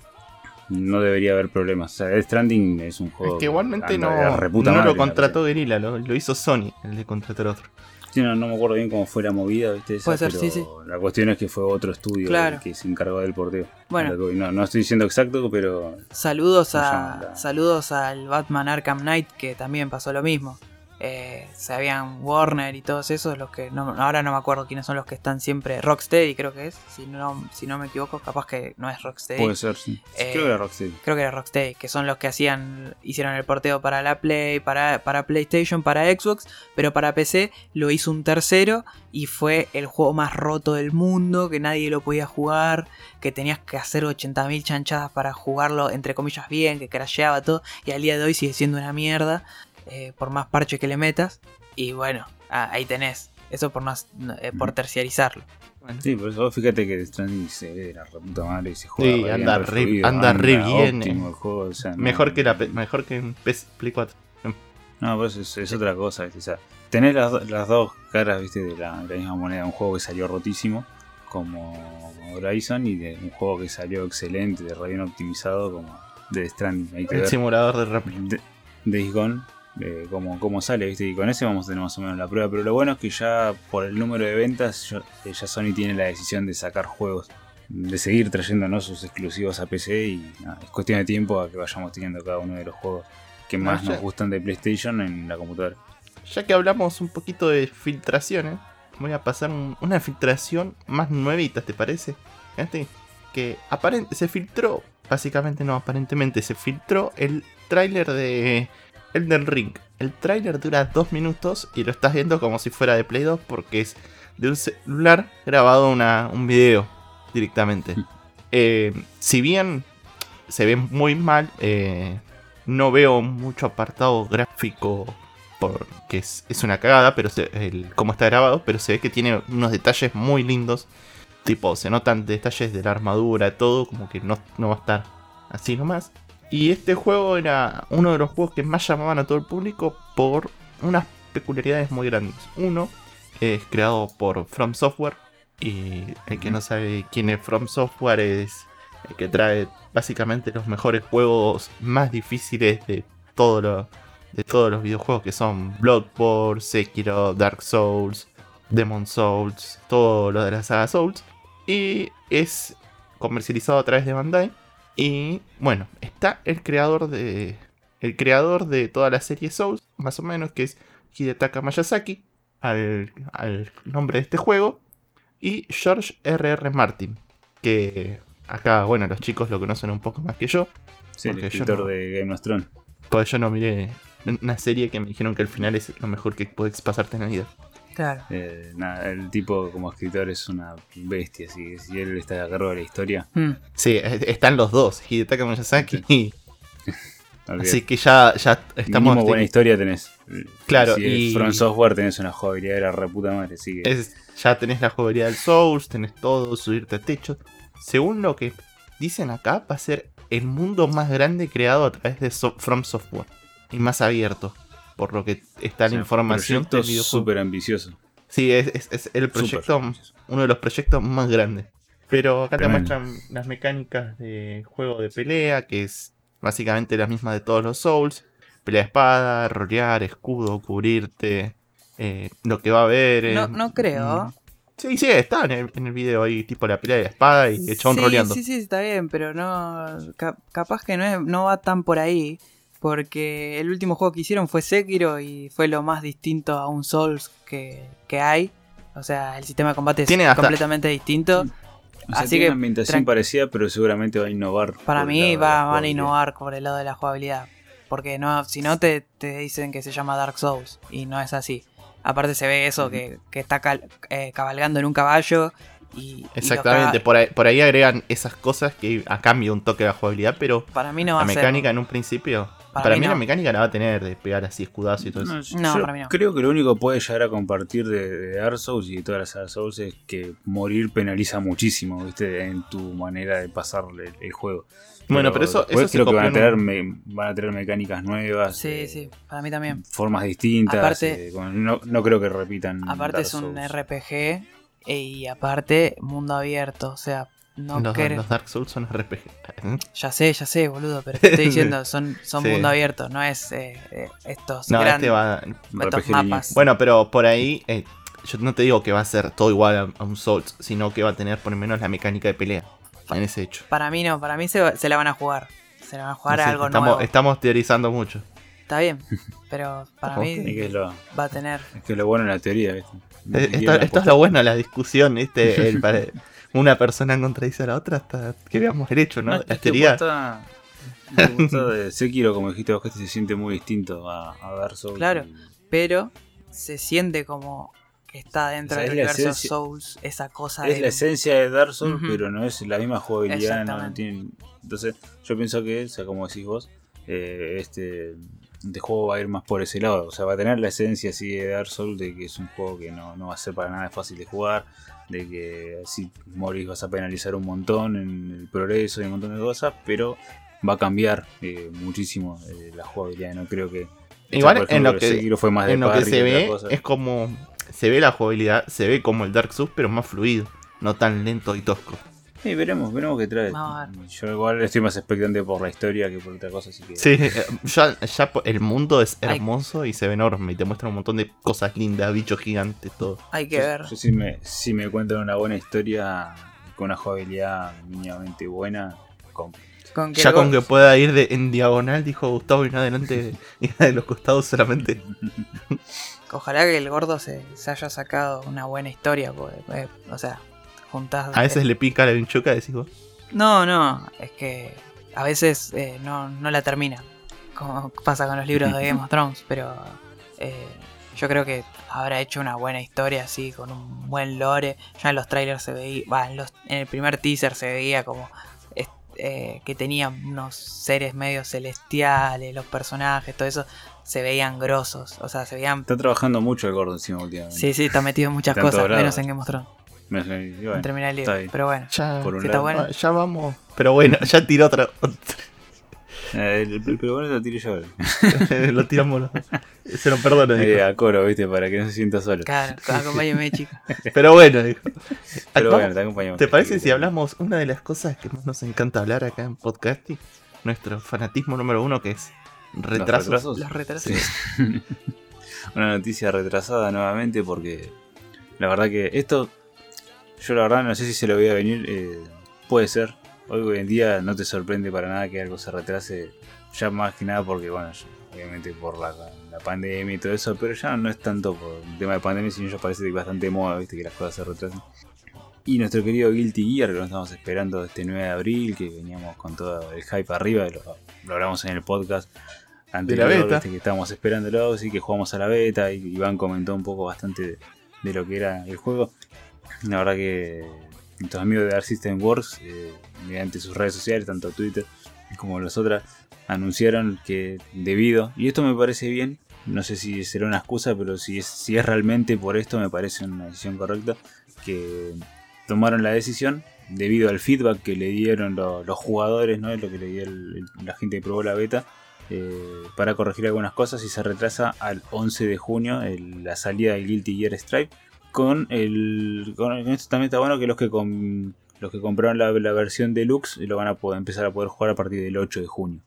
Speaker 2: No debería haber problemas. O sea, Death Stranding es un juego.
Speaker 3: Es que igualmente
Speaker 2: anda
Speaker 3: no,
Speaker 2: madre,
Speaker 3: lo contrató. Guerrilla, lo, lo hizo Sony, el de contratar otro.
Speaker 2: Sí, no, no me acuerdo bien cómo fue la movida, ¿viste? Esa,
Speaker 1: Puede ser,
Speaker 2: pero
Speaker 1: sí, sí.
Speaker 2: La cuestión es que fue otro estudio
Speaker 1: Claro.
Speaker 2: el que se encargó del porteo.
Speaker 1: Bueno.
Speaker 2: No, no estoy diciendo exacto, pero
Speaker 1: Saludos
Speaker 2: ¿Cómo se llama
Speaker 1: a
Speaker 2: la-
Speaker 1: saludos al Batman Arkham Knight que también pasó lo mismo. Eh, se habían Warner y todos esos los que no, ahora no me acuerdo quiénes son los que están siempre Rocksteady creo que es si no si no me equivoco capaz que no es Rocksteady
Speaker 2: puede ser, sí.
Speaker 1: Eh,
Speaker 2: Creo que era Rocksteady.
Speaker 1: creo que era Rocksteady que son los que hacían hicieron el porteo para la Play para, para PlayStation para Xbox pero para PC lo hizo un tercero y fue el juego más roto del mundo que nadie lo podía jugar que tenías que hacer 80.000 chanchadas para jugarlo entre comillas bien que crasheaba todo y al día de hoy sigue siendo una mierda eh, por más parche que le metas y bueno ah, ahí tenés eso por no, eh, por terciarizarlo
Speaker 2: Sí, por eso fíjate que Stranding se ve de la reputa madre y se juega
Speaker 3: Sí, anda re-
Speaker 2: fluido,
Speaker 3: anda re bien,
Speaker 2: óptimo
Speaker 3: eh.
Speaker 2: el juego, o sea, no-
Speaker 3: Mejor que la mejor que en PS Play 4.
Speaker 2: No, pues es, es otra cosa, ¿viste? O sea, tener las, las dos caras, ¿viste? De la, de la misma moneda, un juego que salió rotísimo, como Horizon, y de un juego que salió excelente, de re bien optimizado, como Death Stranding. Hay que
Speaker 3: El
Speaker 2: ver
Speaker 3: simulador de rap.
Speaker 2: de- Gone, eh, cómo, cómo sale, ¿viste? Y con ese vamos a tener más o menos la prueba. Pero lo bueno es que ya por el número de ventas, eh, ya Sony tiene la decisión de sacar juegos, de seguir trayéndonos sus exclusivos a PC y es cuestión de tiempo a que vayamos teniendo cada uno de los juegos que
Speaker 3: No,
Speaker 2: más
Speaker 3: ya-
Speaker 2: nos gustan de PlayStation en la computadora.
Speaker 3: Ya que hablamos un poquito de filtraciones, voy a pasar un- una filtración más nuevita, ¿te parece? Fíjate que aparent se filtró, básicamente no, aparentemente se filtró el tráiler de Elden Ring. El tráiler dura dos minutos y lo estás viendo como si fuera de Play 2 porque es de un celular grabado una, un video directamente. Eh, si bien se ve muy mal, eh, no veo mucho apartado gráfico porque es, es una cagada, pero se, el, cómo está grabado, pero se ve que tiene unos detalles muy lindos. Tipo, se notan detalles de la armadura, todo, como que no, no va a estar así nomás. Y este juego era uno de los juegos que más llamaban a todo el público por unas peculiaridades muy grandes. Uno es creado por From Software. Y el que no sabe quién es From Software es el que trae básicamente los mejores juegos más difíciles de todo lo, de todos los videojuegos que son Bloodborne, Sekiro, Dark Souls, Demon Souls, todo lo de la saga Souls. Y es comercializado a través de Bandai. Y bueno, está el creador de. El creador de toda la serie Souls, más o menos, que es Hidetaka Miyazaki, al, al nombre de este juego. Y George R.R. Martin, que acá, bueno, los chicos lo conocen un poco más que yo.
Speaker 2: Sí, el escritor
Speaker 3: no-
Speaker 2: de Game of Thrones.
Speaker 3: Pues yo no miré una serie que me dijeron que el final es lo mejor que puedes pasarte en la vida.
Speaker 1: Claro
Speaker 2: Eh, nada, el tipo como escritor es una bestia, así que si él está a cargo de la historia,
Speaker 1: Mm.
Speaker 3: Sí, es- están los dos, Hidetaka Miyazaki. y-. Así que ya, ya estamos.
Speaker 2: Mínimo buena historia tenés.
Speaker 3: Claro,
Speaker 2: si
Speaker 3: y-
Speaker 2: es From Software tenés una jugabilidad de la reputa madre, así que...
Speaker 3: es- ya tenés la jugabilidad del Souls, tenés todo, subirte a techo. Según lo que dicen acá, va a ser el mundo más grande creado a través de So- From Software. Y más abierto. Por lo que está
Speaker 2: o sea,
Speaker 3: la información videojuego.
Speaker 2: súper ambicioso.
Speaker 3: Sí, es, es- es el proyecto, uno de los proyectos más grandes. Pero acá
Speaker 2: Tremendo.
Speaker 3: te muestran las mecánicas de juego de pelea, que es básicamente la misma de todos los Souls. Pelea de espada, rolear, escudo, cubrirte. eh, lo que va a haber. eh,
Speaker 1: No- no creo.
Speaker 3: mm, Sí, sí, está en el, en el video ahí, tipo la pelea de espada y el chabón
Speaker 1: sí,
Speaker 3: roleando.
Speaker 1: Sí, sí, está bien, pero no. ca- capaz que no, es- no va tan por ahí. Porque el último juego que hicieron fue Sekiro y fue lo más distinto a un Souls que, que hay. O sea, el sistema de combate es
Speaker 3: hasta-
Speaker 1: completamente distinto.
Speaker 2: O sea,
Speaker 1: Así
Speaker 2: tiene
Speaker 1: que
Speaker 2: una ambientación parecida, pero seguramente va a innovar.
Speaker 1: Para mí va, van a innovar por el lado de la jugabilidad. Porque no, si no te, te dicen que se llama Dark Souls. Y no es así. Aparte se ve eso, que, que está cal- eh, cabalgando en un caballo. Y,
Speaker 3: Exactamente, por ahí, por ahí agregan esas cosas que a cambio un toque de la jugabilidad, pero
Speaker 1: para mí no va
Speaker 3: la
Speaker 1: a ser-
Speaker 3: mecánica en un principio.
Speaker 1: Para
Speaker 3: Para,
Speaker 1: mí
Speaker 3: mí,
Speaker 1: no.
Speaker 3: la mecánica la va a tener de pegar así escudazo y todo eso.
Speaker 2: No, yo-
Speaker 1: No,
Speaker 2: yo
Speaker 1: para mí no.
Speaker 2: creo que lo único que puede llegar a compartir de, de Dark Souls y de todas las Dark Souls es que morir penaliza muchísimo, ¿viste? En tu manera de pasar el, el juego.
Speaker 3: Bueno, pero eso- eso se
Speaker 2: creo que van a, tener,
Speaker 3: un-
Speaker 2: me- van a tener mecánicas nuevas.
Speaker 1: Sí,
Speaker 2: eh,
Speaker 1: sí, para mí también.
Speaker 2: Formas distintas.
Speaker 1: Aparte-
Speaker 2: eh, no, no creo que repitan.
Speaker 1: Aparte
Speaker 2: Dark
Speaker 1: es un
Speaker 2: Souls.
Speaker 1: RPG eh, y aparte mundo abierto, o sea, no
Speaker 3: los, Dark Souls son RPG.
Speaker 1: Ya sé, ya sé, boludo, pero te estoy diciendo, son, son
Speaker 3: Sí.
Speaker 1: mundo abierto, no es eh, eh, estos
Speaker 3: No,
Speaker 1: grandes
Speaker 3: este va.
Speaker 1: estos mapas.
Speaker 3: Bueno, pero por ahí. eh, yo no te digo que va a ser todo igual a, a un Souls, sino que va a tener por lo menos la mecánica de pelea. En ese hecho.
Speaker 1: Para mí no, para mí se, se la van a jugar. Se la van a jugar
Speaker 3: No
Speaker 1: a algo
Speaker 3: estamos,
Speaker 1: nuevo.
Speaker 3: estamos teorizando mucho.
Speaker 1: Está bien, pero para.
Speaker 2: Es
Speaker 1: mí
Speaker 2: que es lo,
Speaker 1: va a tener.
Speaker 2: es que es lo bueno en la teoría, ¿viste?
Speaker 3: Eh, Esto, es lo bueno, la discusión, ¿viste? El una persona contradice a la otra hasta que veamos el hecho, ¿no?
Speaker 2: No,
Speaker 3: la teoría.
Speaker 2: posta- la posta de Sekiro, como dijiste vos, que este se siente muy distinto a, a Dark Souls.
Speaker 1: Claro.
Speaker 2: y-
Speaker 1: Pero se siente como que está dentro
Speaker 2: O sea,
Speaker 1: del universo
Speaker 2: esencia-
Speaker 1: Souls esa cosa
Speaker 2: Es
Speaker 1: de.
Speaker 2: la esencia de Dark Souls, pero no es la misma jugabilidad. No, tiene- Entonces, yo pienso que, o sea, como decís vos, eh, este, este juego va a ir más por ese lado. O sea, va a tener la esencia así de Dark Souls, de que es un juego que no, no va a ser para nada fácil de jugar, de que si morís vas a penalizar un montón en el progreso y un montón de cosas, pero va a cambiar eh, muchísimo eh, la jugabilidad. No creo que.
Speaker 3: Igual en lo que-
Speaker 2: fue más
Speaker 3: en lo que se ve es como se ve la jugabilidad, se ve como el Dark Souls, pero más fluido, no tan lento y tosco.
Speaker 2: Sí, veremos, veremos qué trae. Yo igual estoy más expectante por la historia que por otra cosa, así que.
Speaker 3: Sí, eh, ya, ya el mundo es
Speaker 1: Ay.
Speaker 3: hermoso y se ve enorme y te muestra un montón de cosas lindas, bichos gigantes, todo.
Speaker 1: Hay que
Speaker 2: Yo-
Speaker 1: ver.
Speaker 2: Yo, si me, si me cuentan una buena historia con una jugabilidad mínimamente buena, compro.
Speaker 1: Con
Speaker 3: Ya con que pueda ir de, en diagonal, dijo Gustavo, y no adelante y de los costados solamente.
Speaker 1: Ojalá que el gordo se, se haya sacado una buena historia, porque, eh, o sea, juntás.
Speaker 3: A veces le pica la vinchuca, decís vos.
Speaker 1: No, no, es que a veces eh, no, no la termina, como pasa con los libros de Game of Thrones, pero eh, yo creo que habrá hecho una buena historia así, con un buen lore. Ya en los trailers se veía, va, en, los- en el primer teaser se veía como eh, que tenía unos seres medio celestiales, los personajes, todo eso, se veían grosos, o sea, se veían...
Speaker 2: Está trabajando mucho el gordo encima últimamente.
Speaker 1: Sí, sí, está metido en muchas cosas, menos en Game of Thrones,
Speaker 2: Me- bueno,
Speaker 1: terminar el libro, pero bueno.
Speaker 3: Ya,
Speaker 2: Por un
Speaker 1: Sí, está
Speaker 2: lado.
Speaker 1: bueno.
Speaker 3: ah, ya vamos. Pero bueno, ya tiró otra.
Speaker 2: Eh, pero bueno, lo tiré yo.
Speaker 3: lo tiramos. los- Se lo perdono,
Speaker 2: Eh, a coro, viste, para que no se sienta solo.
Speaker 1: Claro, acompáñeme, chicos.
Speaker 3: Pero bueno, dijo.
Speaker 2: Pero
Speaker 3: Vamos-
Speaker 2: bueno, te acompañamos.
Speaker 3: ¿Te parece si hablamos una de las cosas que más nos encanta hablar acá en podcasting? Nuestro fanatismo número uno que es
Speaker 2: ¿Los
Speaker 3: retrasos.
Speaker 2: retrasos?
Speaker 1: Los retrasos.
Speaker 2: Sí. Una noticia retrasada nuevamente porque la verdad que esto, yo la verdad no sé si se lo voy a venir, eh, puede ser. Hoy, hoy en día no te sorprende para nada que algo se retrase, ya más que nada porque, bueno, obviamente por la, la pandemia y todo eso, pero ya no es tanto por el tema de pandemia, sino ya parece bastante moda, viste, que las cosas se retrasen. Y nuestro querido Guilty Gear, que nos estamos esperando este 9 de abril, que veníamos con todo el hype arriba, lo, lo hablamos en el podcast anterior,
Speaker 3: beta.
Speaker 2: viste, que estábamos esperándolo, sí que jugamos a la beta y Iván comentó un poco bastante de, de lo que era el juego. La verdad que nuestros amigos de Dark System Works, eh, mediante sus redes sociales, tanto Twitter como las otras, anunciaron que debido, y esto me parece bien, no sé si será una excusa, pero si es, si es realmente por esto me parece una decisión correcta, que tomaron la decisión debido al feedback que le dieron lo- los jugadores, ¿no? lo que le dio la gente que probó la beta, eh, para corregir algunas cosas y se retrasa al 11 de junio la salida del Guilty Gear Stripe con el con esto también está bueno que los que los que compraron la, la versión deluxe lo van a poder empezar a poder jugar a partir del 8 de junio.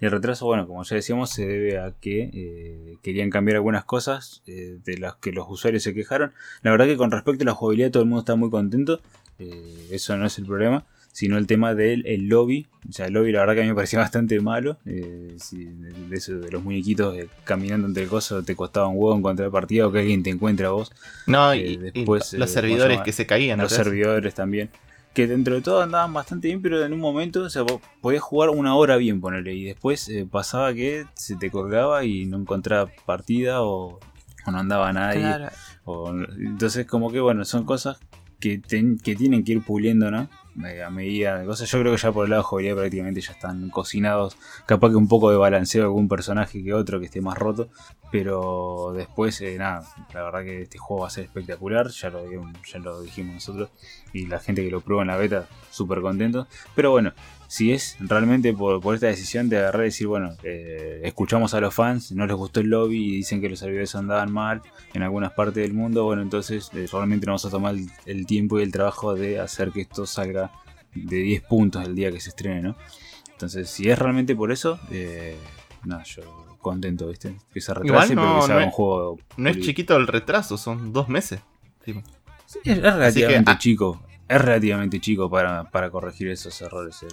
Speaker 2: El retraso bueno como ya decíamos se debe a que eh, querían cambiar algunas cosas eh, de las que los usuarios se quejaron. La verdad que con respecto a la jugabilidad todo el mundo está muy contento eh, eso no es el problema sino el tema del el lobby. O sea, el lobby la verdad que a mí me parecía bastante malo. eh, si- de, de eso de los muñequitos eh, caminando entre cosas te costaba un huevo encontrar partida o que alguien te encuentra a vos.
Speaker 3: No, y,
Speaker 2: Eh,
Speaker 3: y
Speaker 2: después,
Speaker 3: los
Speaker 2: eh,
Speaker 3: servidores que se caían.
Speaker 2: los servidores también. Que dentro de todo andaban bastante bien, pero en un momento, o sea, vos podías jugar una hora bien, ponerle. Y después eh, pasaba que se te colgaba y no encontraba partida o, o no andaba nadie.
Speaker 1: Claro.
Speaker 2: O- entonces, como que bueno, son cosas que, ten- que tienen que ir puliendo, ¿no? Eh, A medida de cosas. Yo creo que ya por el lado de prácticamente ya están cocinados. Capaz que un poco de balanceo de algún personaje que otro que esté más roto. Pero después, eh, nada, la verdad que este juego va a ser espectacular. Ya lo, ya lo dijimos nosotros. Y la gente que lo prueba en la beta, súper contento. Pero bueno, si es realmente por, por esta decisión de agarrar y decir, bueno, eh, escuchamos a los fans, no les gustó el lobby y dicen que los servidores andaban mal en algunas partes del mundo, bueno, entonces eh, realmente no vamos a tomar el, el tiempo y el trabajo de hacer que esto salga de 10 puntos el día que se estrene, ¿no? Entonces, si es realmente por eso, eh, nada, yo contento, ¿viste? Que se retrase,
Speaker 3: Igual no,
Speaker 2: pero que se haga
Speaker 3: no
Speaker 2: un juego.
Speaker 3: No es chiquito el retraso, son dos meses. Tipo,
Speaker 2: Sí, es, es relativamente
Speaker 3: ah.
Speaker 2: chico. Es relativamente chico para, para corregir esos errores. el-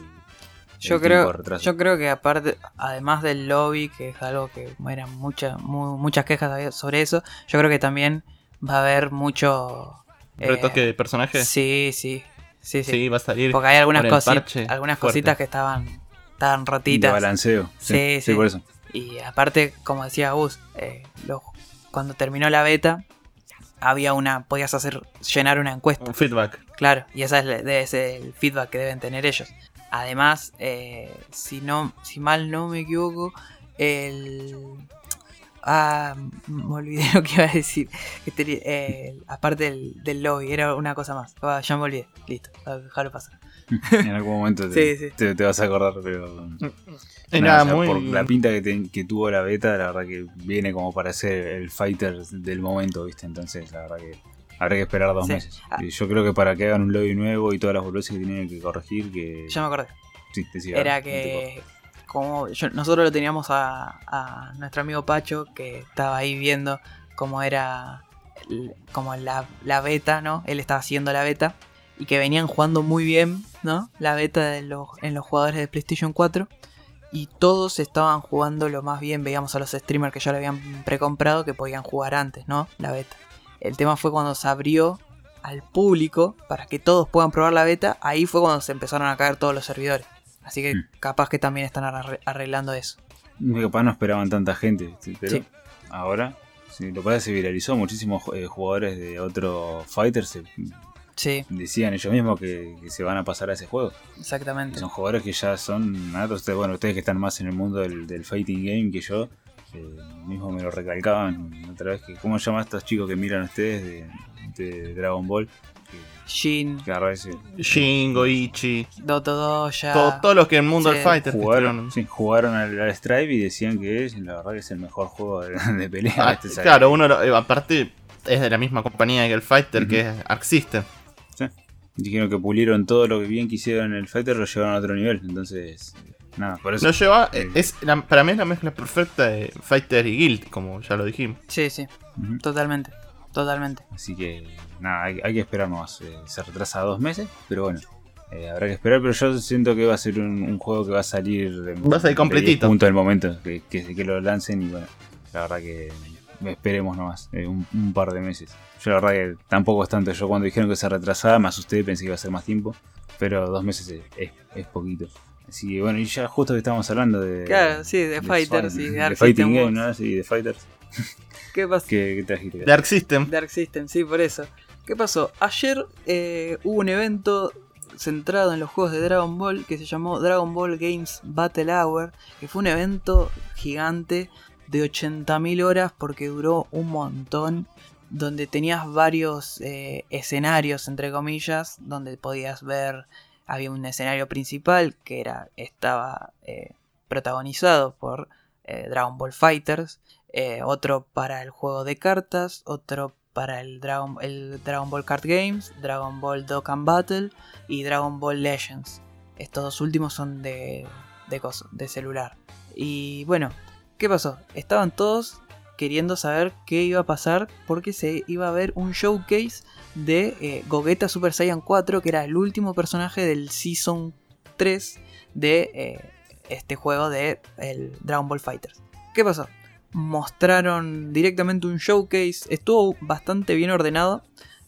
Speaker 1: Yo creo,
Speaker 2: de retraso.
Speaker 1: yo creo que aparte, además del lobby, que es algo que eran muchas mu- muchas quejas había sobre eso, yo creo que también va a haber mucho eh,
Speaker 3: retoque de personaje.
Speaker 1: Sí, sí, sí,
Speaker 3: Sí,
Speaker 1: sí.
Speaker 3: va a salir.
Speaker 1: Porque hay algunas,
Speaker 3: con el
Speaker 1: cosi-
Speaker 3: parche
Speaker 1: algunas
Speaker 3: fuerte.
Speaker 1: cositas que estaban, estaban
Speaker 2: de
Speaker 1: rotitas.
Speaker 2: balanceo.
Speaker 1: Sí, sí.
Speaker 2: por eso.
Speaker 1: Y aparte, como decía Gus, eh, lo- cuando terminó la beta, había una, podías hacer, llenar una encuesta.
Speaker 3: Un feedback.
Speaker 1: Claro, y ese es, debe ser el feedback que deben tener ellos. Además, eh, si no, si mal no me equivoco, el ah, me olvidé lo que iba a decir. Eh, aparte del, del lobby, era una cosa más. Ah, ya me olvidé. Listo, ah, déjalo pasar.
Speaker 2: En algún momento te,
Speaker 1: Sí, sí.
Speaker 2: te- te vas a acordar, pero.
Speaker 3: Era
Speaker 2: nada, o sea,
Speaker 3: muy.
Speaker 2: Por la pinta que, te- que tuvo la beta, la verdad que viene como para ser el fighter del momento, ¿viste? Entonces, la verdad que habrá que esperar dos
Speaker 1: Sí.
Speaker 2: meses.
Speaker 1: Ah.
Speaker 2: Yo creo que para que hagan un lobby nuevo y todas las boludeces que tienen que corregir, que.
Speaker 1: Ya me acordé.
Speaker 2: Sí, decí,
Speaker 1: Era
Speaker 2: te
Speaker 1: que como yo- nosotros lo teníamos a, a nuestro amigo Pacho que estaba ahí viendo cómo era como la, la beta, ¿no? Él estaba haciendo la beta y que venían jugando muy bien, ¿no? La beta de los, en los jugadores de PlayStation 4 y todos estaban jugando lo más bien, veíamos a los streamers que ya lo habían precomprado que podían jugar antes, ¿no? La beta. El tema fue cuando se abrió al público para que todos puedan probar la beta, ahí fue cuando se empezaron a caer todos los servidores. Así que
Speaker 2: Hmm.
Speaker 1: capaz que también están arre- arreglando eso.
Speaker 2: Capaz no esperaban tanta gente, pero
Speaker 1: Sí.
Speaker 2: ahora, sí, lo pasa se viralizó. Muchísimos eh, jugadores de otro fighter se
Speaker 1: Sí,
Speaker 2: decían ellos mismos que, que se van a pasar a ese juego.
Speaker 1: exactamente.
Speaker 2: Son jugadores que ya son natos. Bueno, ustedes que están más en el mundo del, del fighting game que yo, eh, mismo me lo recalcaban otra vez. que ¿Cómo se llaman estos chicos que miran ustedes de, de Dragon Ball?
Speaker 1: Shin,
Speaker 2: que agarra ese-
Speaker 3: Shingo, Ichi.
Speaker 1: Doto Doya.
Speaker 3: todo- todos los que en el mundo
Speaker 1: Sí.
Speaker 3: del fighter.
Speaker 2: jugaron, sí, jugaron al, al Stripe y decían que es, la verdad que es el mejor juego de, de pelea.
Speaker 3: Ah,
Speaker 2: Este,
Speaker 3: claro, uno lo- eh, aparte es de la misma compañía que el Fighter, que es Arc System.
Speaker 2: Dijeron que pulieron todo lo que bien quisieron en el Fighter, lo llevaron a otro nivel. Entonces, nada, por eso.
Speaker 3: Lo lleva,
Speaker 2: Eh.
Speaker 3: es la- para mí es la mezcla perfecta de Fighter y Guild, como ya lo dijimos.
Speaker 1: Sí, sí,
Speaker 2: Ujú.
Speaker 1: totalmente. Totalmente.
Speaker 2: Así que nada, hay, hay que esperar más. Eh, se retrasa dos meses, pero bueno, eh, habrá que esperar. Pero yo siento que va a ser un, un juego que va a salir
Speaker 3: Va a salir completito.
Speaker 2: 10 puntos del momento que, que, que lo lancen. Y bueno, la verdad que esperemos nomás, eh, un, un par de meses. Yo la verdad que tampoco es tanto. Yo cuando dijeron que se retrasaba me asusté, pensé que iba a ser más tiempo. Pero dos meses es, es- es poquito. Que bueno, y ya justo que estábamos hablando de.
Speaker 1: Claro, sí, de Fighters
Speaker 2: Swan-
Speaker 1: y de
Speaker 2: de
Speaker 1: Arc
Speaker 2: Fighting
Speaker 1: System
Speaker 2: Game. ¿no? Sí, de Fighters.
Speaker 1: ¿Qué pasó?
Speaker 2: ¿Qué, qué trajiste?
Speaker 3: De Arc System.
Speaker 1: Dark System, sí, por eso. ¿Qué pasó? Ayer eh, hubo un evento centrado en los juegos de Dragon Ball que se llamó Dragon Ball Games Battle Hour, que fue un evento gigante de 80.000 horas porque duró un montón, donde tenías varios eh, escenarios, entre comillas, donde podías ver, había un escenario principal que era estaba eh, protagonizado por eh, Dragon Ball Fighters, eh, otro para el juego de cartas, otro para el Dragon, el Dragon Ball Card Games, Dragon Ball Dokkan Battle y Dragon Ball Legends. Estos dos últimos son de, de, de celular. Y bueno, ¿qué pasó? Estaban todos queriendo saber qué iba a pasar porque se iba a ver un showcase de eh, Gogeta Super Saiyan 4, que era el último personaje del Season 3 de eh, este juego de el Dragon Ball Fighters. ¿Qué pasó? Mostraron directamente un showcase, estuvo bastante bien ordenado.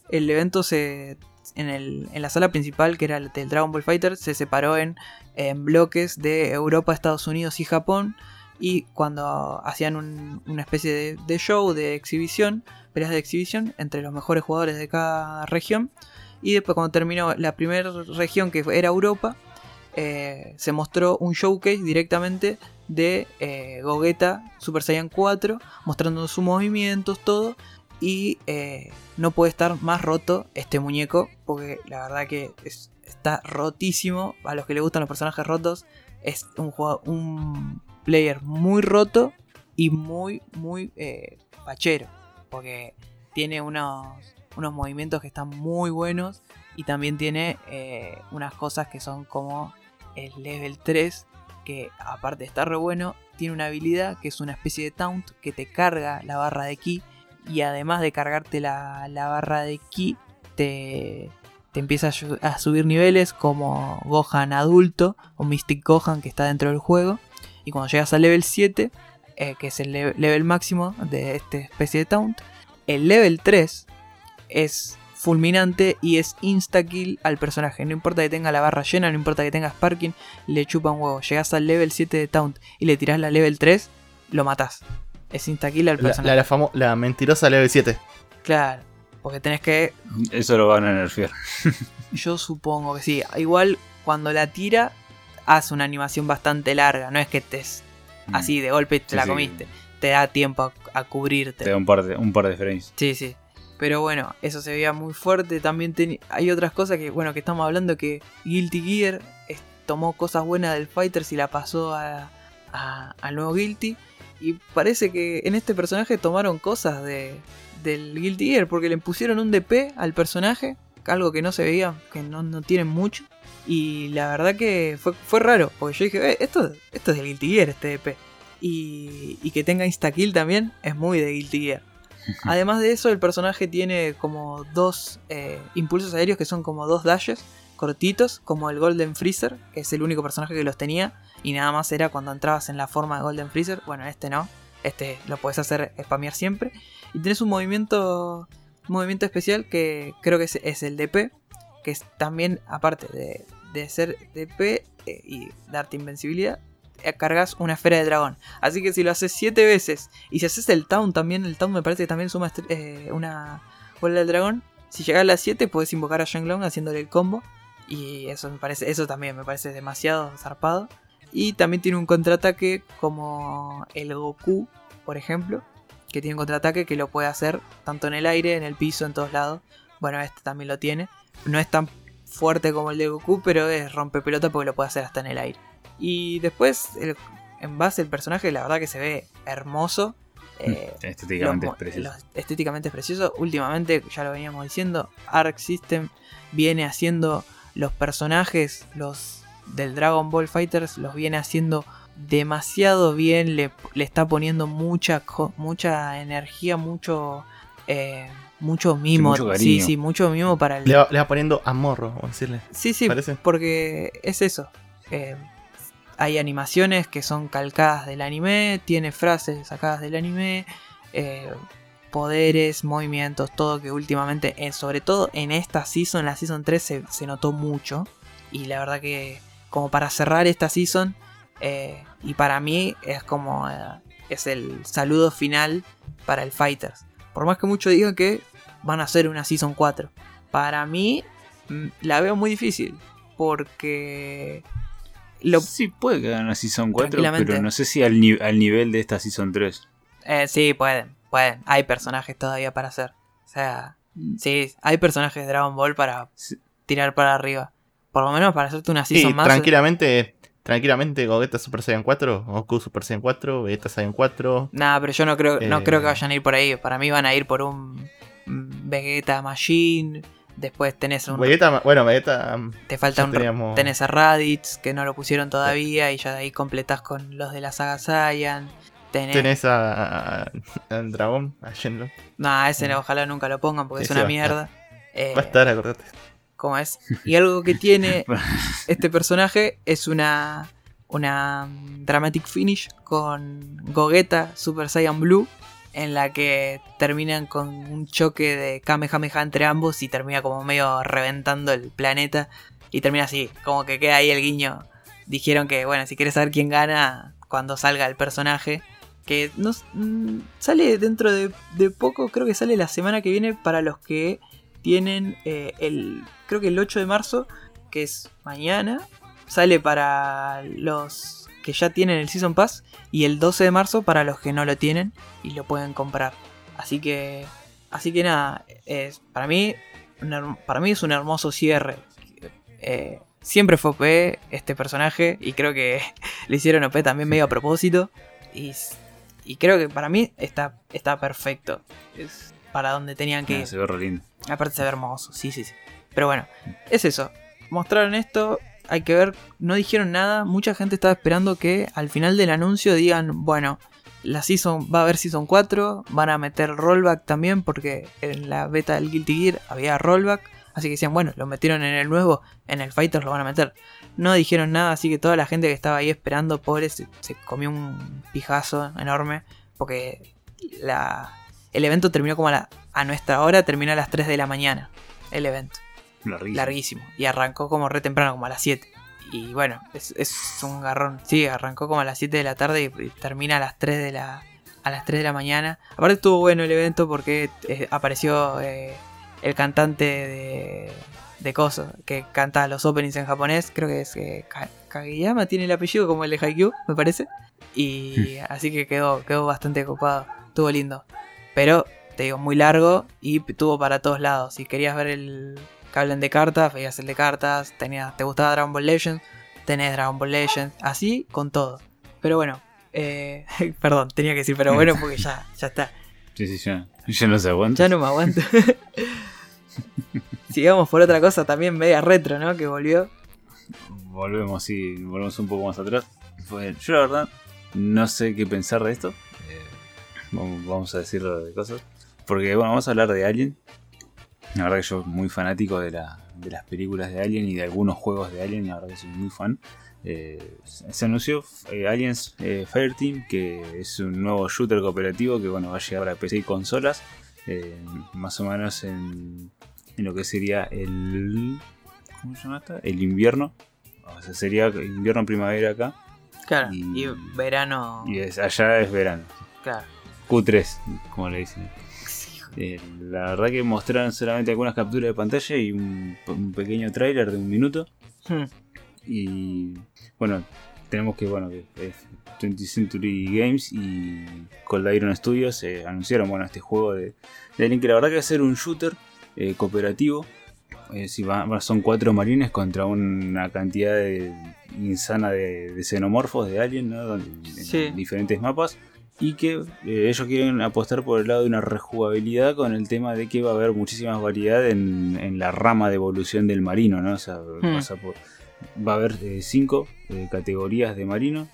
Speaker 1: El evento se en, el- en la sala principal, que era el del Dragon Ball Fighter, se separó en, en bloques de Europa, Estados Unidos y Japón. Y cuando hacían un- una especie de, de show, de exhibición, peleas de exhibición entre los mejores jugadores de cada región. Y después cuando terminó la primera región que era Europa, eh, se mostró un showcase directamente de eh, Gogeta Super Saiyan 4, mostrando sus movimientos, todo. Y eh, no puede estar más roto este muñeco, porque la verdad que está rotísimo. A los que le gustan los personajes rotos, es un, un player muy roto y muy, muy eh, pachero. Porque tiene unos, unos movimientos que están muy buenos y también tiene eh, unas cosas que son como el level 3, que aparte de estar re bueno, tiene una habilidad que es una especie de taunt que te carga la barra de ki y además de cargarte la, barra de ki, te, te empieza a, subir niveles como Gohan adulto o Mystic Gohan que está dentro del juego. Y cuando llegas al level 7, eh, que es el level máximo de esta especie de taunt, el level 3 es fulminante y es insta-kill al personaje. No importa que tenga la barra llena, no importa que tenga Sparking, le chupa un huevo. Llegas al level 7 de Taunt y le tirás la level 3, lo matás. Es insta-kill al personaje.
Speaker 3: La, la, mentirosa level 7.
Speaker 1: Claro, porque tenés que.
Speaker 2: Eso lo van a nerfear.
Speaker 1: Yo supongo que sí. Igual cuando la tira, hace una animación bastante larga. No es que estés mm. así de golpe te la comiste. Te da tiempo a, cubrirte.
Speaker 2: Te da un par de, un par de frames.
Speaker 1: Sí, sí. Pero bueno, eso se veía muy fuerte. También hay otras cosas que, bueno, que estamos hablando que Guilty Gear tomó cosas buenas del Fighters y la pasó a, al nuevo Guilty. Y parece que en este personaje tomaron cosas de, del Guilty Gear porque le pusieron un DP al personaje, algo que no se veía, que no, no tienen mucho. Y la verdad que fue, fue raro, porque yo dije, eh, esto, esto es del Guilty Gear, este DP. Y, y que tenga insta-kill también es muy de Guilty Gear. Además de eso, el personaje tiene como dos eh, impulsos aéreos que son como dos dashes cortitos, como el Golden Freezer, que es el único personaje que los tenía, y nada más era cuando entrabas en la forma de Golden Freezer. Bueno, este no, este lo puedes hacer spamear siempre. Y tienes un movimiento, movimiento especial que creo que es, el DP, que es también, aparte de, de ser DP eh, y darte invencibilidad, eh, cargas una esfera de dragón. Así que si lo haces 7 veces y si haces el town también, el town me parece que también suma eh, una bola del dragón. Si llegas a las 7 puedes invocar a Shenlong haciéndole el combo. Y eso me parece, eso también me parece demasiado zarpado. Y también tiene un contraataque como el Goku, por ejemplo. Que tiene un contraataque que lo puede hacer tanto en el aire, en el piso, en todos lados. Bueno, este también lo tiene. No es tan fuerte como el de Goku, pero es rompe pelota porque lo puede hacer hasta en el aire. Y después, en base al personaje, la verdad que se ve hermoso.
Speaker 2: Mm, eh, estéticamente es precioso.
Speaker 1: estéticamente es precioso. Últimamente, ya lo veníamos diciendo, Arc System viene haciendo los personajes, los del Dragon Ball Fighters, los viene haciendo demasiado bien. Le, está poniendo mucha, mucha energía, mucho. Eh, mucho mimo. Sí, sí, mucho mimo para el.
Speaker 3: Le va, poniendo amor, vamos a decirle.
Speaker 1: Sí, sí, porque es eso. Eh, hay animaciones que son calcadas del anime, tiene frases sacadas del anime, eh, poderes, movimientos, todo que últimamente, eh, sobre todo en esta season, la season 3 se, notó mucho. Y la verdad que como para cerrar esta season, eh, y para mí es como es el saludo final para el Fighters. Por más que muchos digan que van a hacer una season 4. Para mí mm, la veo muy difícil. Porque
Speaker 2: Sí, puede que hagan una Season 4, pero no sé si al, al, nivel de esta Season 3.
Speaker 1: Eh, sí, pueden, pueden. Hay personajes todavía para hacer. O sea, sí, hay personajes de Dragon Ball para tirar para arriba. Por lo menos para hacerte una Season más.
Speaker 3: Tranquilamente, tranquilamente, Gogeta Super Saiyan 4, Goku Super Saiyan 4, Vegeta Saiyan 4.
Speaker 1: Nah, pero yo no creo, no creo que eh. vayan a ir por ahí. Para mí van a ir por un Vegeta Machine Después tenés un.
Speaker 3: bueno, Vegeta.
Speaker 1: Um, te falta un. Tenés a Raditz, que no lo pusieron todavía, y ya de ahí completás con los de la saga Saiyan.
Speaker 3: Tenés, a, al dragón, a Shenlong.
Speaker 1: No, ese no, ojalá nunca lo pongan porque es una mierda.
Speaker 3: Eh, va a estar, acordate.
Speaker 1: ¿Cómo es? Y algo que tiene este personaje es una. Una dramatic finish con Gogeta Super Saiyan Blue en la que terminan con un choque de Kamehameha entre ambos y termina como medio reventando el planeta y termina así, como que queda ahí el guiño. Dijeron que, bueno, si quieres saber quién gana cuando salga el personaje, que nos, mm, sale dentro de, poco, creo que sale la semana que viene para los que tienen eh, el, creo que el 8 de marzo, que es mañana, sale para los que ya tienen el Season Pass y el 12 de marzo para los que no lo tienen y lo pueden comprar. Así que, así que nada, es, para mí, para mí es un hermoso cierre. Eh, siempre fue OP este personaje y creo que le hicieron OP también medio a propósito y, y creo que para mí está, está perfecto. Es para donde tenían que
Speaker 2: Ah, se ve re lindo.
Speaker 1: Aparte se ve hermoso, sí, sí, sí. Pero bueno, es eso. Mostraron esto, hay que ver, no dijeron nada. Mucha gente estaba esperando que al final del anuncio digan, bueno, la season va a haber season 4, van a meter rollback también porque en la beta del Guilty Gear había rollback. Así que decían, bueno, lo metieron en el nuevo, en el Fighters lo van a meter. No dijeron nada, así que toda la gente que estaba ahí esperando, pobre, se, se comió un pijazo enorme. Porque la, el evento terminó como a, la, a nuestra hora, terminó a las 3 de la mañana. El evento,
Speaker 2: Larguísimo.
Speaker 1: larguísimo. Y arrancó como re temprano, como a las 7. Y bueno, es, es un garrón. Sí, arrancó como a las 7 de la tarde y, y termina a las 3 de la, a las 3 de la mañana. Aparte estuvo bueno el evento porque eh, apareció eh, el cantante de, de Coso, que canta los openings en japonés. Creo que es eh, Ka- Kageyama, tiene el apellido como el de Haikyuu, me parece. Y así que quedó, quedó bastante copado. Estuvo lindo. Pero, te digo, muy largo y tuvo para todos lados. Si querías ver el que hablen de cartas, veías el de cartas. Tenías, te gustaba Dragon Ball Legends, tenés Dragon Ball Legends. Así con todo. Pero bueno, eh, perdón, tenía que decir pero bueno porque ya, ya está.
Speaker 2: Sí, sí, ya, ya no se aguanta.
Speaker 1: Ya no me aguanto. Sigamos por otra cosa también media retro, ¿no? Que volvió.
Speaker 2: Volvemos, sí, volvemos un poco más atrás. Yo la verdad no sé qué pensar de esto. Vamos, a decirlo de cosas. Porque bueno, vamos a hablar de Alien. La verdad que yo soy muy fanático de, la- de las películas de Alien y de algunos juegos de Alien. La verdad que soy muy fan. Eh, se anunció eh, Aliens eh, Fireteam, que es un nuevo shooter cooperativo que bueno, va a llegar a PC y consolas. eh, más o menos en, en lo que sería el... ¿Cómo se llama esta? El invierno. O sea, sería invierno primavera acá.
Speaker 1: Claro.
Speaker 2: Y-
Speaker 1: Y, verano.
Speaker 2: Y es- allá es verano.
Speaker 1: Claro.
Speaker 2: Q3, como le dicen. Eh, la verdad que mostraron solamente algunas capturas de pantalla y un, un pequeño tráiler de un minuto.
Speaker 1: Hmm.
Speaker 2: Y bueno, tenemos que, bueno, que es 20th Century Games y Cold Iron Studios eh, anunciaron, bueno, este juego de, de Alien que la verdad que va a ser un shooter eh, cooperativo. Eh, si va- son cuatro marines contra una cantidad de- insana de, de xenomorfos de Alien, ¿no? En
Speaker 1: Sí.
Speaker 2: diferentes mapas. Y que eh, ellos quieren apostar por el lado de una rejugabilidad con el tema de que va a haber muchísima variedad en, en la rama de evolución del marino, ¿no? O sea, pasa por- va a haber eh, cinco eh, categorías de marino: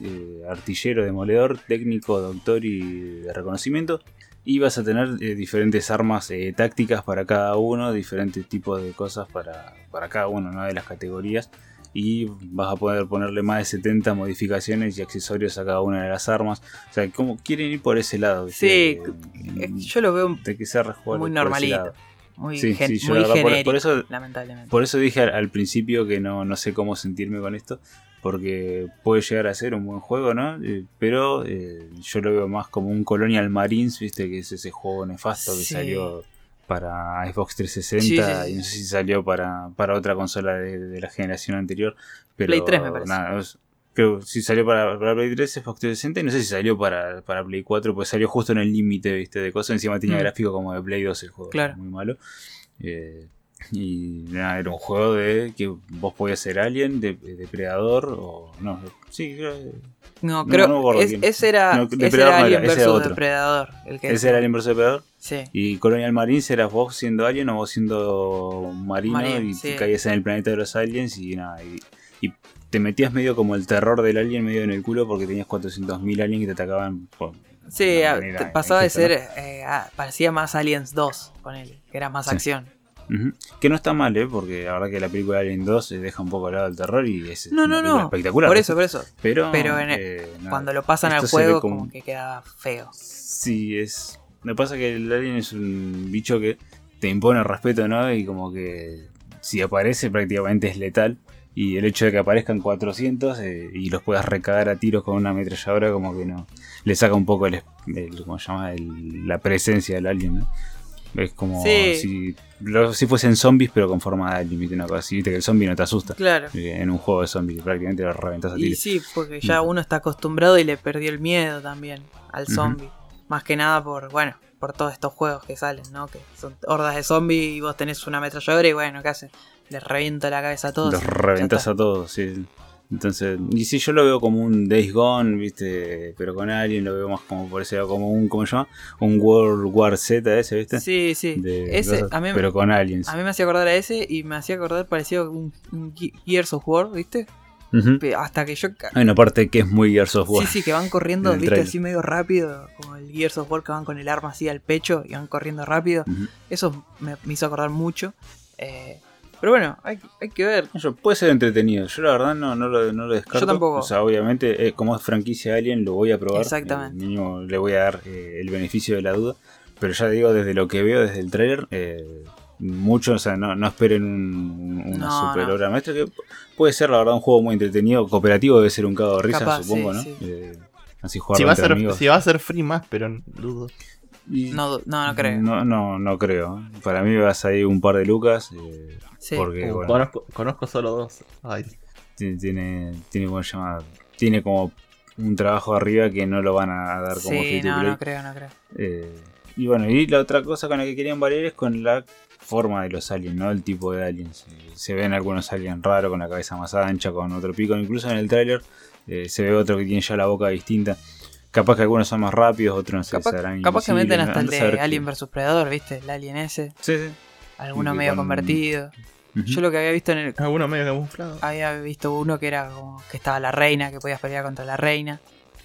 Speaker 2: artillero, demoledor, técnico, doctor y de reconocimiento. Y vas a tener diferentes armas eh, tácticas para cada uno, diferentes tipos de cosas para, para cada uno ¿no? de las categorías. Y vas a poder ponerle más de 70 modificaciones y accesorios a cada una de las armas. O sea, como quieren ir por ese lado.
Speaker 1: Sí,
Speaker 2: ¿viste?
Speaker 1: eh, yo lo veo
Speaker 2: que sea
Speaker 1: muy normalito. muy,
Speaker 2: Sí,
Speaker 1: gen-
Speaker 2: sí, yo
Speaker 1: muy
Speaker 2: la verdad, por-
Speaker 1: genérico,
Speaker 2: por eso-
Speaker 1: lamentablemente.
Speaker 2: Por eso dije al, al principio que no, no sé cómo sentirme con esto, porque puede llegar a ser un buen juego, ¿no? Eh, pero eh, yo lo veo más como un Colonial Marines, ¿viste? Que es ese juego nefasto que
Speaker 1: Sí.
Speaker 2: salió para Xbox 360
Speaker 1: Sí, sí,
Speaker 2: y no sé si salió para, para otra consola de, de la generación anterior. Pero,
Speaker 1: Play 3 me parece.
Speaker 2: Nada, creo sí salió para, para Play 3, Xbox 360 y no sé si salió para, para Play 4, pues salió justo en el límite, ¿viste? De cosas. Encima tenía
Speaker 1: Mm.
Speaker 2: gráfico como de Play 2 el juego.
Speaker 1: Claro.
Speaker 2: Muy malo. Eh, y nada, era un juego de que vos podías ser alien, de, de depredador o no. Sí, creo
Speaker 1: No, creo
Speaker 2: no
Speaker 1: es- ese era,
Speaker 2: No,
Speaker 1: ese
Speaker 2: Depredador
Speaker 1: era Alien
Speaker 2: era, ese era
Speaker 1: versus. Depredador. El que
Speaker 2: ese era Alien vs Depredador.
Speaker 1: Sí.
Speaker 2: Y Colonial Marines eras vos siendo alien o vos siendo marino
Speaker 1: Marine,
Speaker 2: y
Speaker 1: sí.
Speaker 2: te caías en el planeta de los aliens y nada. Y, y te metías medio como el terror del alien medio en el culo porque tenías 400.000 aliens que te atacaban. por-
Speaker 1: Sí,
Speaker 2: de
Speaker 1: a-
Speaker 2: manera
Speaker 1: te- pasaba de ser. eh, ah, parecía más Aliens 2 con él, que era más
Speaker 2: Sí.
Speaker 1: acción.
Speaker 2: Que no está mal, ¿eh? Porque la verdad que la película de Alien 2 se deja un poco al lado del terror y es
Speaker 1: No, no, no.
Speaker 2: espectacular.
Speaker 1: Por eso, por eso.
Speaker 2: Pero,
Speaker 1: Pero en el-
Speaker 2: eh, nada.
Speaker 1: Cuando lo pasan al juego,
Speaker 2: como-
Speaker 1: como que quedaba feo.
Speaker 2: Sí, es. Me pasa que el alien es un bicho que te impone respeto, ¿no? Y como que si aparece prácticamente es letal. Y el hecho de que aparezcan 400 eh, y los puedas recagar a tiros con una ametralladora, como que no. Le saca un poco el, el- ¿cómo se llama? El- la presencia del alien, ¿no? Es como
Speaker 1: Sí.
Speaker 2: si, lo- si fuesen zombies, pero con forma de ¿viste? Una cosa así, ¿viste? Que el zombie no te asusta.
Speaker 1: Claro.
Speaker 2: Eh, En un juego de zombies, prácticamente lo reventas a
Speaker 1: Y
Speaker 2: tiros.
Speaker 1: sí, porque ya uno está acostumbrado y le perdió el miedo también al zombie. Más que nada por, bueno, por todos estos juegos que salen, ¿no? Que son hordas de zombies y vos tenés una ametralladora y bueno, ¿qué haces? Les reviento la cabeza a todos.
Speaker 2: Los
Speaker 1: y
Speaker 2: reventas a todos, sí. Entonces, y si yo lo veo como un Days Gone, ¿viste? Pero con Alien lo veo más como por ese como un, ¿cómo se llama? Un World War Z ese, ¿viste?
Speaker 1: Sí, sí.
Speaker 2: De
Speaker 1: Ese,
Speaker 2: cosas,
Speaker 1: a mí,
Speaker 2: pero con aliens.
Speaker 1: a mí me hacía acordar a ese y me hacía acordar parecido a un, un Ge- Gears of War, ¿viste? Hasta que yo...
Speaker 2: Hay una parte que es muy Gears of War.
Speaker 1: Sí, sí, que van corriendo, viste,
Speaker 2: trailer.
Speaker 1: así medio rápido, como el Gears of War que van con el arma así al pecho y van corriendo rápido. Eso me, me hizo acordar mucho. Eh, pero bueno, hay, hay que ver.
Speaker 2: Yo- puede ser entretenido. Yo la verdad no, no, lo, no lo descarto.
Speaker 1: Yo tampoco.
Speaker 2: O sea, obviamente, eh, como es franquicia Alien, lo voy a probar.
Speaker 1: Exactamente.
Speaker 2: Eh, mínimo le voy a dar eh, el beneficio de la duda. Pero ya digo, desde lo que veo, desde el trailer, eh, mucho, o sea, no, no esperen un- una
Speaker 1: No,
Speaker 2: super
Speaker 1: no.
Speaker 2: obra maestra. Que puede ser, la verdad, un juego muy entretenido. Cooperativo debe ser un cago de risa,
Speaker 1: Capaz,
Speaker 2: supongo,
Speaker 1: sí,
Speaker 2: ¿no?
Speaker 1: sí.
Speaker 2: Eh, así jugar
Speaker 3: Si va, a ser,
Speaker 2: amigos.
Speaker 3: si va a ser free más, pero dudo.
Speaker 2: Y-
Speaker 1: No, no, no creo.
Speaker 2: No, no, no creo. Para mí vas a ir un par de lucas. eh,
Speaker 1: Sí.
Speaker 2: porque,
Speaker 3: Uh,
Speaker 2: bueno,
Speaker 3: conozco, conozco solo dos. Ay,
Speaker 2: tiene, tiene, tiene, ¿cómo se llama? tiene como un trabajo arriba que no lo van a dar como
Speaker 1: Sí, no, no creo, no creo.
Speaker 2: Eh, y bueno, y la otra cosa con la que querían variar es con la forma de los aliens, ¿no? El tipo de aliens. Eh, se ven algunos aliens raros con la cabeza más ancha, con otro pico. Incluso en el tráiler eh, se ve otro que tiene ya la boca distinta. Capaz que algunos son más rápidos, otros no sé,
Speaker 1: Capaz,
Speaker 2: serán
Speaker 1: capaz que meten hasta el de Alien vs Predador, ¿viste? El Alien ese.
Speaker 2: Sí, sí.
Speaker 1: Alguno medio
Speaker 2: con-
Speaker 1: convertido. Yo lo que había visto en el.
Speaker 3: alguno medio camuflado.
Speaker 1: Había visto uno que era como que estaba la reina, que podías pelear contra la reina.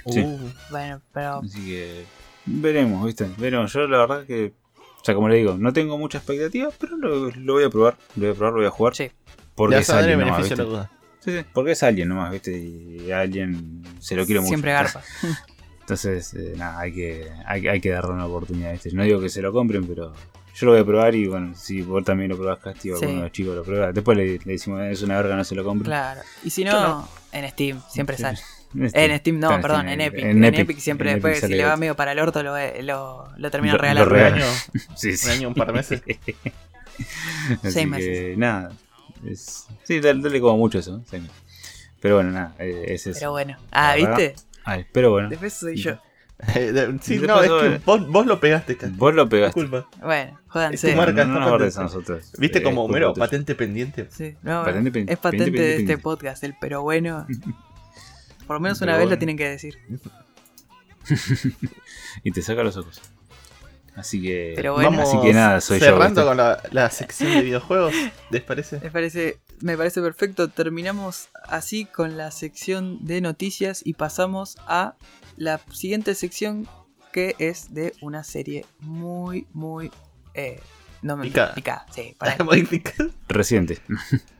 Speaker 2: Sí.
Speaker 3: Uh,
Speaker 1: Bueno, pero.
Speaker 2: Así que veremos, ¿viste? Veremos. Yo la verdad que, o sea, como le digo, no tengo mucha expectativa, pero lo, lo voy a probar. Lo voy a probar, lo voy a jugar.
Speaker 1: Sí.
Speaker 2: Porque es
Speaker 3: vas a dar el
Speaker 2: alguien nomás, ¿viste?
Speaker 3: la duda.
Speaker 2: Sí, sí, porque es alguien nomás, ¿viste? Y alguien se lo quiere mucho.
Speaker 1: Siempre garpa.
Speaker 2: Entonces, eh, nada, hay que, hay, hay que darle una oportunidad, ¿viste? No digo que se lo compren, pero yo lo voy a probar y bueno, si vos también lo probás, Castigo,
Speaker 1: Sí.
Speaker 2: alguno de los chicos lo prueba. Después le, le decimos, es una verga, no se lo compren.
Speaker 1: Claro. Y si no,
Speaker 3: no.
Speaker 1: en Steam, siempre
Speaker 2: Sí.
Speaker 1: sale.
Speaker 2: Este,
Speaker 1: En Steam, no,
Speaker 2: está
Speaker 1: perdón, en Epic.
Speaker 2: En,
Speaker 1: En,
Speaker 2: Epic,
Speaker 1: Epic, siempre
Speaker 2: en
Speaker 1: después,
Speaker 2: Epic
Speaker 1: si le va medio para el orto, lo, lo, lo terminan
Speaker 2: Lo- lo
Speaker 1: regalando.
Speaker 2: regalan.
Speaker 3: año,
Speaker 2: Sí, sí.
Speaker 3: un año, un par de meses.
Speaker 2: Así
Speaker 1: Seis
Speaker 2: que
Speaker 1: meses.
Speaker 2: nada. Es, sí, dale, dale como mucho eso. seis meses. Pero bueno, nada, eh, es eso.
Speaker 1: Pero bueno. Ah. ¿viste?
Speaker 2: Ay, pero bueno.
Speaker 1: Después soy yo.
Speaker 3: Sí,
Speaker 2: ¿Qué
Speaker 3: no, es que vos, vos lo pegaste.
Speaker 2: Vos lo pegaste.
Speaker 3: Disculpa.
Speaker 1: Bueno, jódanse.
Speaker 3: Es tu marca.
Speaker 2: no, no, nos a nosotros.
Speaker 3: ¿Viste
Speaker 2: Eh,
Speaker 3: como Homero? Patente pendiente.
Speaker 1: Sí, no,
Speaker 2: Patente pen-
Speaker 1: es patente
Speaker 2: pendiente,
Speaker 1: de este
Speaker 2: pendiente.
Speaker 1: podcast, el pero bueno. Por lo menos
Speaker 2: Pero
Speaker 1: una vez
Speaker 2: bueno.
Speaker 1: lo tienen que decir.
Speaker 2: y te saca los ojos. Así que.
Speaker 1: Pero bueno.
Speaker 3: Vamos
Speaker 2: Así que nada, soy yo.
Speaker 3: cerrando con la, la sección de videojuegos, ¿les parece?
Speaker 1: Me parece, me parece perfecto. Terminamos así con la sección de noticias y pasamos a la siguiente sección que es de una serie muy, muy... Eh, no me
Speaker 3: Picada.
Speaker 1: picada, sí, para.
Speaker 2: Reciente.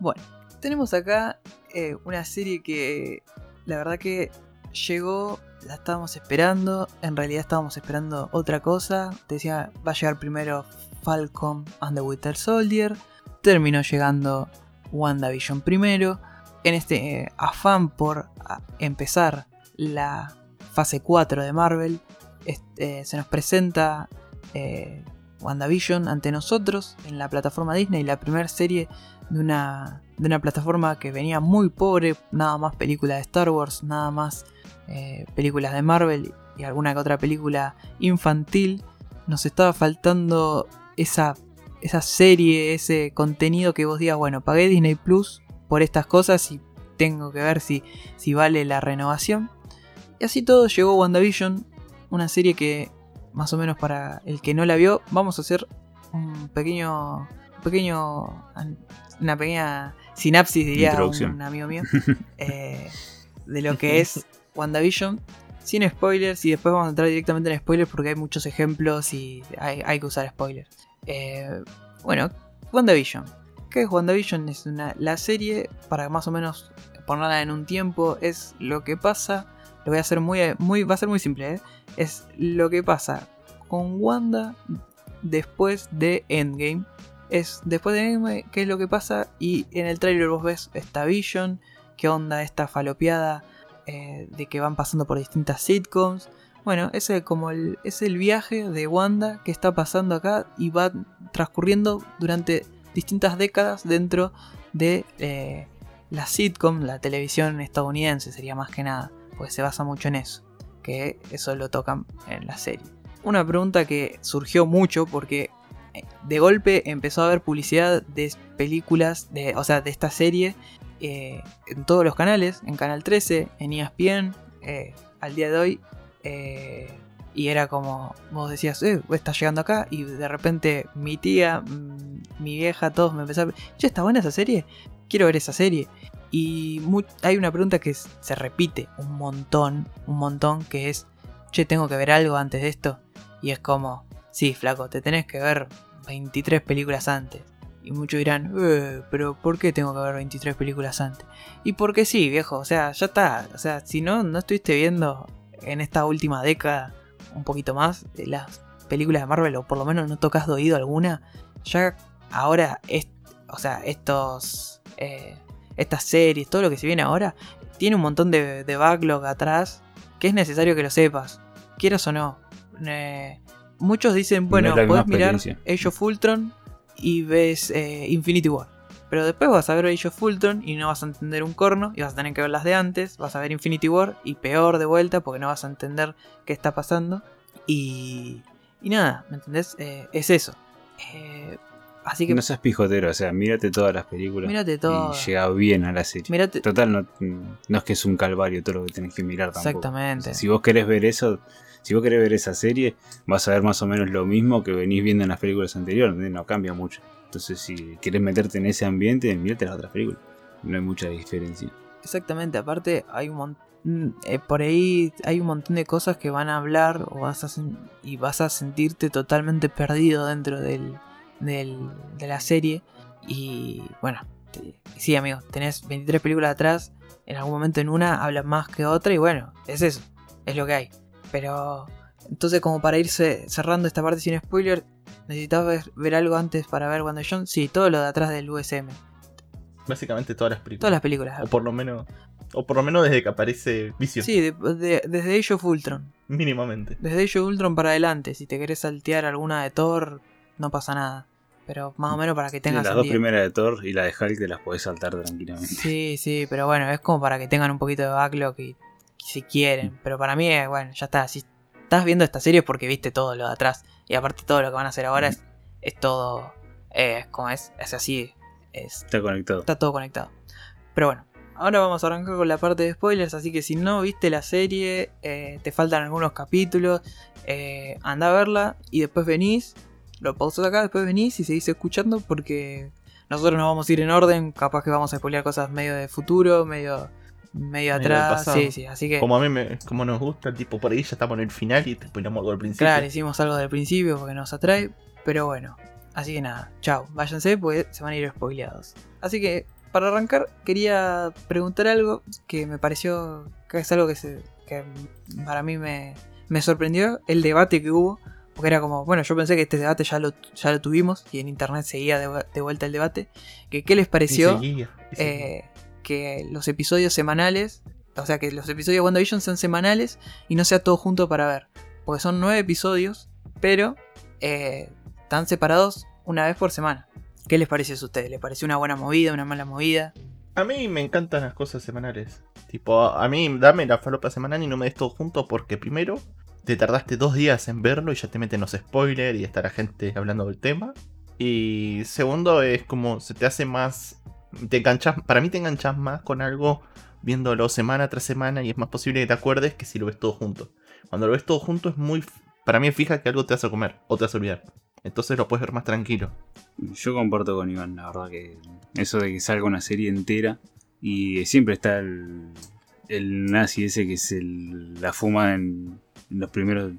Speaker 1: Bueno, tenemos acá eh, una serie que la verdad que llegó, la estábamos esperando, en realidad estábamos esperando otra cosa. Decía, va a llegar primero Falcon and the Winter Soldier, terminó llegando WandaVision primero. En este eh, afán por a- empezar la fase 4 de Marvel, este, se nos presenta eh, WandaVision ante nosotros en la plataforma Disney, la primera serie de una, de una plataforma que venía muy pobre, nada más películas de Star Wars, nada más eh, películas de Marvel y alguna que otra película infantil. Nos estaba faltando esa, esa serie, ese contenido que vos digas, bueno, pagué Disney Plus por estas cosas y tengo que ver si, si vale la renovación. Y así todo llegó WandaVision, una serie que más o menos para el que no la vio, vamos a hacer un pequeño, pequeño, una pequeña sinapsis diría un amigo mío eh, de lo que es WandaVision. Sin spoilers y después vamos a entrar directamente en spoilers porque hay muchos ejemplos y hay, hay que usar spoilers. Eh, bueno, WandaVision. ¿Qué es WandaVision? Es una, la serie, para más o menos ponerla en un tiempo, es lo que pasa. Lo voy a hacer muy, muy va a ser muy simple, ¿eh? Es lo que pasa con Wanda después de Endgame. Es después de Endgame, ¿qué es lo que pasa? Y en el trailer vos ves esta Vision, qué onda esta falopeada eh, de que van pasando por distintas sitcoms. Bueno, ese es como el, es el viaje de Wanda que está pasando acá y va transcurriendo durante distintas décadas dentro de eh, la sitcom, la televisión estadounidense sería más que nada, pues se basa mucho en eso, que eso lo tocan en la serie. Una pregunta que surgió mucho porque de golpe empezó a haber publicidad de películas, de, o sea, de esta serie eh, en todos los canales, en Canal 13, en ESPN, al día de hoy y era como, vos decías, eh, estás llegando acá. Y de repente mi tía, mm, mi vieja, todos me empezaron, che, ¿está buena esa serie? Quiero ver esa serie. Y hay una pregunta que se repite un montón, un montón, que es, che, tengo que ver algo antes de esto. Y es como, sí, flaco, te tenés que ver 23 películas antes. Y muchos dirán, eh, pero ¿por qué tengo que ver 23 películas antes? Y porque sí, viejo, o sea, ya está. O sea, si no, no estuviste viendo en esta última década un poquito más de las películas de Marvel, o por lo menos no tocas de oído alguna, ya ahora, es, o sea, estos, eh, estas series, todo lo que se viene ahora, tiene un montón de, backlog atrás que es necesario que lo sepas, quieras o no. Eh, muchos dicen, bueno, puedes mirar Age of Ultron y ves eh, Infinity War. Pero después vas a ver Age of Ultron y no vas a entender un corno y vas a tener que ver las de antes. Vas a ver Infinity War y peor de vuelta porque no vas a entender qué está pasando. Y, y nada, ¿me entendés? Eh, es eso. Eh, así que...
Speaker 2: No seas pijotero, o sea, mírate todas las películas.
Speaker 1: Mírate todo.
Speaker 2: Y llega bien a la serie. Total, no, no, es que es un calvario todo lo que tenés que mirar tampoco.
Speaker 1: Exactamente.
Speaker 2: si vos querés ver eso, si vos querés ver esa serie, vas a ver más o menos lo mismo que venís viendo en las películas anteriores, no cambia mucho. Entonces, si quieres meterte en ese ambiente, mírate las otras películas. No hay mucha diferencia.
Speaker 1: Exactamente, aparte hay un montón. Mm, eh, por ahí hay un montón de cosas que van a hablar o vas a y vas a sentirte totalmente perdido dentro del, de la serie. Y bueno, sí, amigo, tenés 23 películas atrás. En algún momento en una hablas más que otra. Y bueno, es eso, es lo que hay. Pero entonces, como para irse cerrando esta parte sin spoiler, ¿Necesitabas ver, algo antes para ver WandaVision? Sí, todo lo de atrás del USM.
Speaker 3: Básicamente todas las películas.
Speaker 1: Todas las películas.
Speaker 3: O por lo menos. O por lo menos desde que aparece Vision.
Speaker 1: Sí, desde Age of Ultron.
Speaker 3: Mínimamente.
Speaker 1: Desde Age of Ultron para adelante. Si te querés saltear alguna de Thor, no pasa nada. Pero más o menos para que tengas.
Speaker 2: las dos primeras de Thor y la de Hulk te las podés saltar tranquilamente.
Speaker 1: Sí, sí, pero bueno, es como para que tengan un poquito de backlog y si quieren. Pero para mí, bueno, ya está. Si estás viendo esta serie es porque viste todo lo de atrás. Y aparte todo lo que van a hacer ahora es, es todo... Eh, como es, es así.
Speaker 2: está conectado.
Speaker 1: Está todo conectado. Pero bueno, ahora vamos a arrancar con la parte de spoilers. Así que si no viste la serie, eh, te faltan algunos capítulos, eh, anda a verla y después venís. Lo pausas acá, después venís y seguís escuchando porque nosotros nos vamos a ir en orden. Capaz que vamos a spoilear cosas medio de futuro, medio medio atrás. Sí, sí, así que.
Speaker 3: Como a mí me, como nos gusta, tipo por ahí ya estamos en el final y después algo al principio.
Speaker 1: Claro, hicimos algo del principio porque nos atrae. Pero bueno. Así que nada, chao, váyanse porque se van a ir spoileados. Así que, para arrancar, quería preguntar algo que me pareció que es algo que, se, que para mí me, me sorprendió, el debate que hubo. Porque era como, bueno, yo pensé que este debate ya lo, ya lo tuvimos y en internet seguía de, vuelta el debate. Que, ¿Qué les pareció? Eh, que los episodios semanales, o sea, que los episodios de WandaVision sean semanales y no sea todo junto para ver. Porque son nueve episodios, pero eh, están separados una vez por semana. ¿Qué les parece a ustedes? ¿Les pareció una buena movida, una mala movida?
Speaker 3: A mí me encantan las cosas semanales. Tipo, a mí dame la falopa semanal y no me des todo junto porque primero te tardaste dos días en verlo y ya te meten los spoilers y está la gente hablando del tema. Y segundo es como se te hace más te enganchas, para mí te enganchas más con algo viéndolo semana tras semana y es más posible que te acuerdes que si lo ves todo junto. Cuando lo ves todo junto es muy... Para mí fija que algo te vas a comer o te vas a olvidar. Entonces lo puedes ver más tranquilo.
Speaker 2: Yo comparto con Iván, la verdad que eso de que salga una serie entera y siempre está el, el nazi ese que es el, la fuma en, los primeros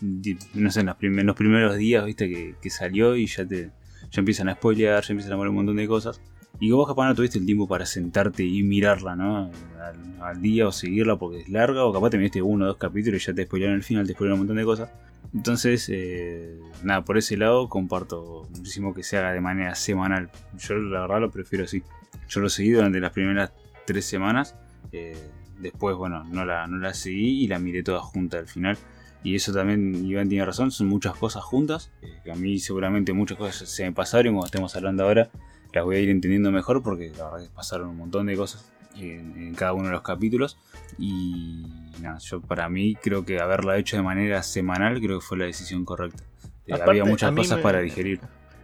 Speaker 2: no sé, en los, primeros días, viste, que, que, salió y ya te, ya empiezan a spoilear, ya empiezan a poner un montón de cosas. Y vos capaz no tuviste el tiempo para sentarte y mirarla, ¿no? Al, al día o seguirla porque es larga, o capaz te miraste uno o dos capítulos y ya te spoilearon el final, te spoilearon un montón de cosas. Entonces, eh, nada, por ese lado comparto muchísimo que se haga de manera semanal. Yo la verdad lo prefiero así. Yo lo seguí durante las primeras tres semanas. eh, después, bueno, no la, no la seguí y la miré toda junta al final. Y eso también, Iván tiene razón, son muchas cosas juntas. eh, que a mí seguramente muchas cosas se me pasaron como estemos hablando ahora, las voy a ir entendiendo mejor porque la verdad que pasaron un montón de cosas en, en cada uno de los capítulos. Y nada, yo para mí creo que haberla hecho de manera semanal creo que fue la decisión correcta. Eh,
Speaker 3: Aparte,
Speaker 2: había muchas cosas
Speaker 3: me-
Speaker 2: para digerir.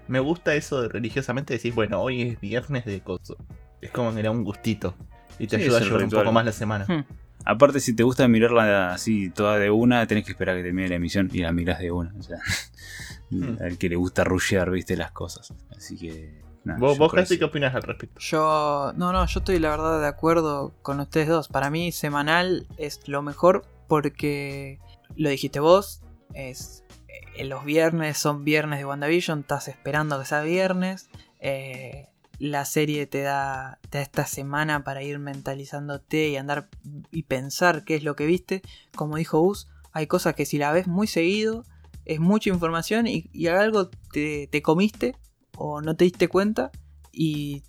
Speaker 3: Me gusta eso de religiosamente decir, bueno, hoy es viernes de coso. Es como que era un gustito. Y te
Speaker 2: Sí,
Speaker 3: ayuda a llevar un poco más la semana.
Speaker 1: Hmm.
Speaker 2: Aparte, si te gusta mirarla así toda de una, tenés que esperar a que termine la emisión y la mirás de una. O sea,
Speaker 3: Hmm.
Speaker 2: al que le gusta rushear, viste, las cosas. Así que.
Speaker 3: ¿Vos,
Speaker 2: yo
Speaker 3: vos qué opinas al respecto?
Speaker 1: Yo, no, no, yo estoy la verdad de acuerdo con ustedes dos. Para mí semanal es lo mejor porque lo dijiste vos, es eh, los viernes son viernes de WandaVision, estás esperando que sea viernes. eh, la serie te da, te da esta semana para ir mentalizándote y andar y pensar qué es lo que viste. Como dijo Us, hay cosas que si la ves muy seguido, es mucha información y, y algo te, te comiste o no te diste cuenta y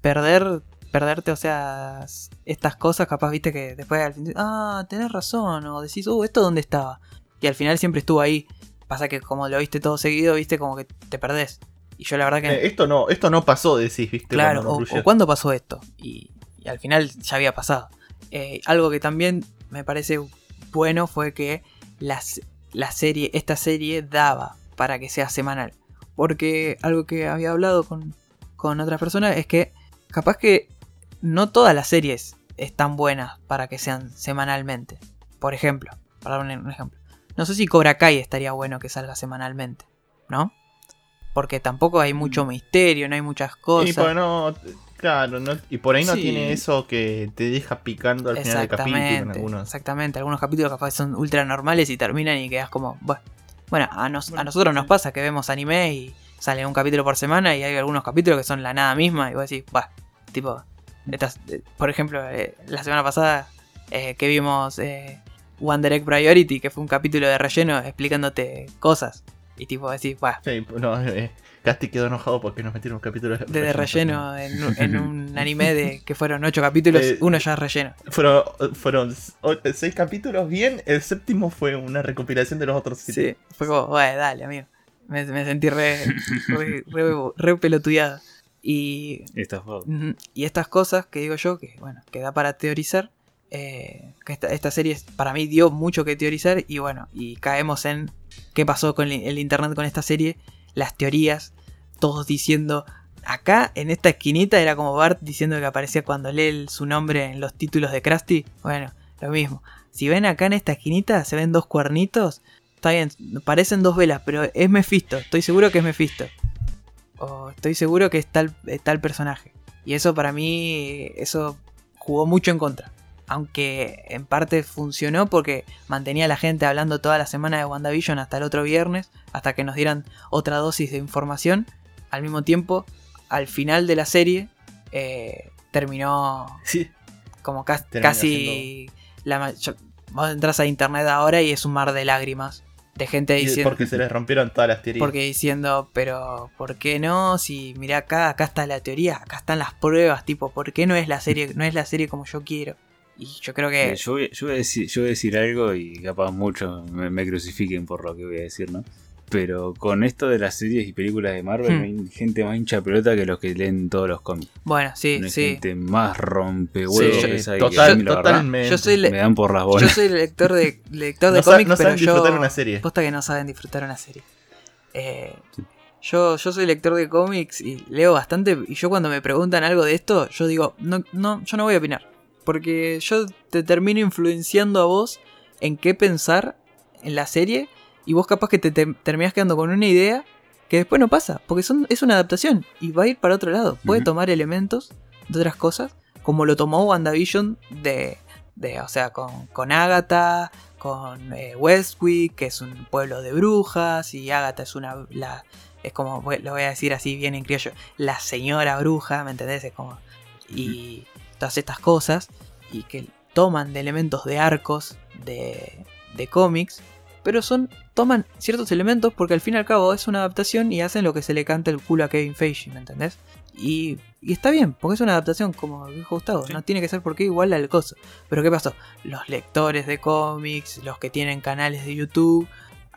Speaker 1: perder perderte, o sea, estas cosas capaz viste que después al fin, ah, tenés razón o decís, "Uh, esto dónde estaba." Y al final siempre estuvo ahí. Pasa que como lo viste todo seguido, viste como que te perdés. Y yo la verdad que
Speaker 3: Eh, esto no esto no pasó, decís, ¿viste?
Speaker 1: Claro, o, o cuándo pasó esto. Y, y al final ya había pasado. Eh, algo que también me parece bueno fue que las- la serie, esta serie daba para que sea semanal. Porque algo que había hablado con, con otras personas es que capaz que no todas las series están buenas para que sean semanalmente. Por ejemplo, para dar un, ejemplo. No sé si Cobra Kai estaría bueno que salga semanalmente, ¿no? Porque tampoco hay mucho misterio, no hay muchas cosas.
Speaker 3: Y por, no, claro, no- y por ahí no
Speaker 2: Sí.
Speaker 3: tiene eso que te deja picando al final del capítulo en
Speaker 1: Exactamente,
Speaker 3: algunos.
Speaker 1: exactamente. Algunos capítulos capaz son ultra normales y terminan y quedas como, bueno. Bueno, a, nos- a nosotros nos pasa que vemos anime y sale un capítulo por semana y hay algunos capítulos que son la nada misma y vos decís, bah, tipo, estas, eh, por ejemplo, eh, la semana pasada eh, que vimos One Direct Priority, que fue un capítulo de relleno explicándote cosas. Y tipo decís, bah,
Speaker 3: Sí, no, eh, Casti quedó enojado porque nos metieron un capítulo
Speaker 1: de, de relleno en, un- en un anime de que fueron ocho capítulos,
Speaker 3: Eh,
Speaker 1: uno ya es relleno.
Speaker 3: Fueron, seis capítulos bien, el séptimo fue una recopilación de los otros siete.
Speaker 1: Sí, fue como, bueno, dale, amigo. Me, me sentí re, re, re- re pelotudeado. Y, ujú, y estas cosas que digo yo, que bueno, que da para teorizar, eh, que esta, esta serie para mí dio mucho que teorizar y bueno, y caemos en qué pasó con el, internet con esta serie, las teorías, todos diciendo, acá en esta esquinita era como Bart diciendo que aparecía cuando lee su nombre en los títulos de Krusty, bueno, lo mismo. Si ven acá en esta esquinita, se ven dos cuernitos, está bien, parecen dos velas, pero es Mephisto, estoy seguro que es Mephisto. O estoy seguro que es tal, es tal personaje. Y eso para mí, eso jugó mucho en contra. Aunque en parte funcionó porque mantenía a la gente hablando toda la semana de WandaVision hasta el otro viernes, hasta que nos dieran otra dosis de información. Al mismo tiempo, al final de la serie, eh, terminó
Speaker 3: Sí,
Speaker 1: como casi... La, yo- vos entras a internet ahora y es un mar de lágrimas. De gente diciendo...
Speaker 3: porque se les rompieron todas las teorías.
Speaker 1: Porque diciendo, pero ¿por qué no? Si mira acá, acá está la teoría, acá están las pruebas, tipo, ¿por qué no es la serie, no es la serie como yo quiero? Y yo creo que
Speaker 2: Eh, yo, voy, yo voy a decir, yo voy a decir algo y capaz muchos me, me crucifiquen por lo que voy a decir, ¿no? Pero con esto de las series y películas de Marvel,
Speaker 1: Hmm.
Speaker 2: no hay gente más hincha pelota que los que leen todos los cómics.
Speaker 1: bueno, sí,
Speaker 2: No hay
Speaker 1: sí.
Speaker 2: gente más rompe
Speaker 1: Sí,
Speaker 2: huevos
Speaker 1: yo-
Speaker 2: que esa
Speaker 3: total,
Speaker 2: que
Speaker 3: totalmente.
Speaker 1: Yo soy, le-
Speaker 2: me dan por las
Speaker 1: yo
Speaker 2: bolas.
Speaker 1: soy lector de lector de
Speaker 3: No
Speaker 1: cómics,
Speaker 3: no
Speaker 1: pero
Speaker 3: saben
Speaker 1: yo
Speaker 3: disfrutar una serie.
Speaker 1: posta que no saben disfrutar una serie. Eh,
Speaker 2: Sí.
Speaker 1: yo, yo soy lector de cómics y leo bastante. Y yo cuando me preguntan algo de esto, yo digo, no, no, yo no voy a opinar. Porque yo te termino influenciando a vos en qué pensar en la serie. Y vos capaz que te, te terminás quedando con una idea que después no pasa. Porque son, es una adaptación. Y va a ir para otro lado. Puede tomar elementos de otras cosas. Como lo tomó WandaVision de. de o sea, con, con Agatha. Con eh, Westwick, que es un pueblo de brujas. Y Agatha es una. La, es como, lo voy a decir así bien en criollo, la señora bruja, ¿me entendés? Es como, y todas estas cosas, y que toman de elementos de arcos, de, de cómics, pero son, toman ciertos elementos porque al fin y al cabo es una adaptación y hacen lo que se le canta el culo a Kevin Feige, ¿me entendés? Y, y está bien, porque es una adaptación, como dijo Gustavo,
Speaker 2: Sí.
Speaker 1: no tiene que ser porque igual al coso. Pero ¿qué pasó? Los lectores de cómics, los que tienen canales de YouTube,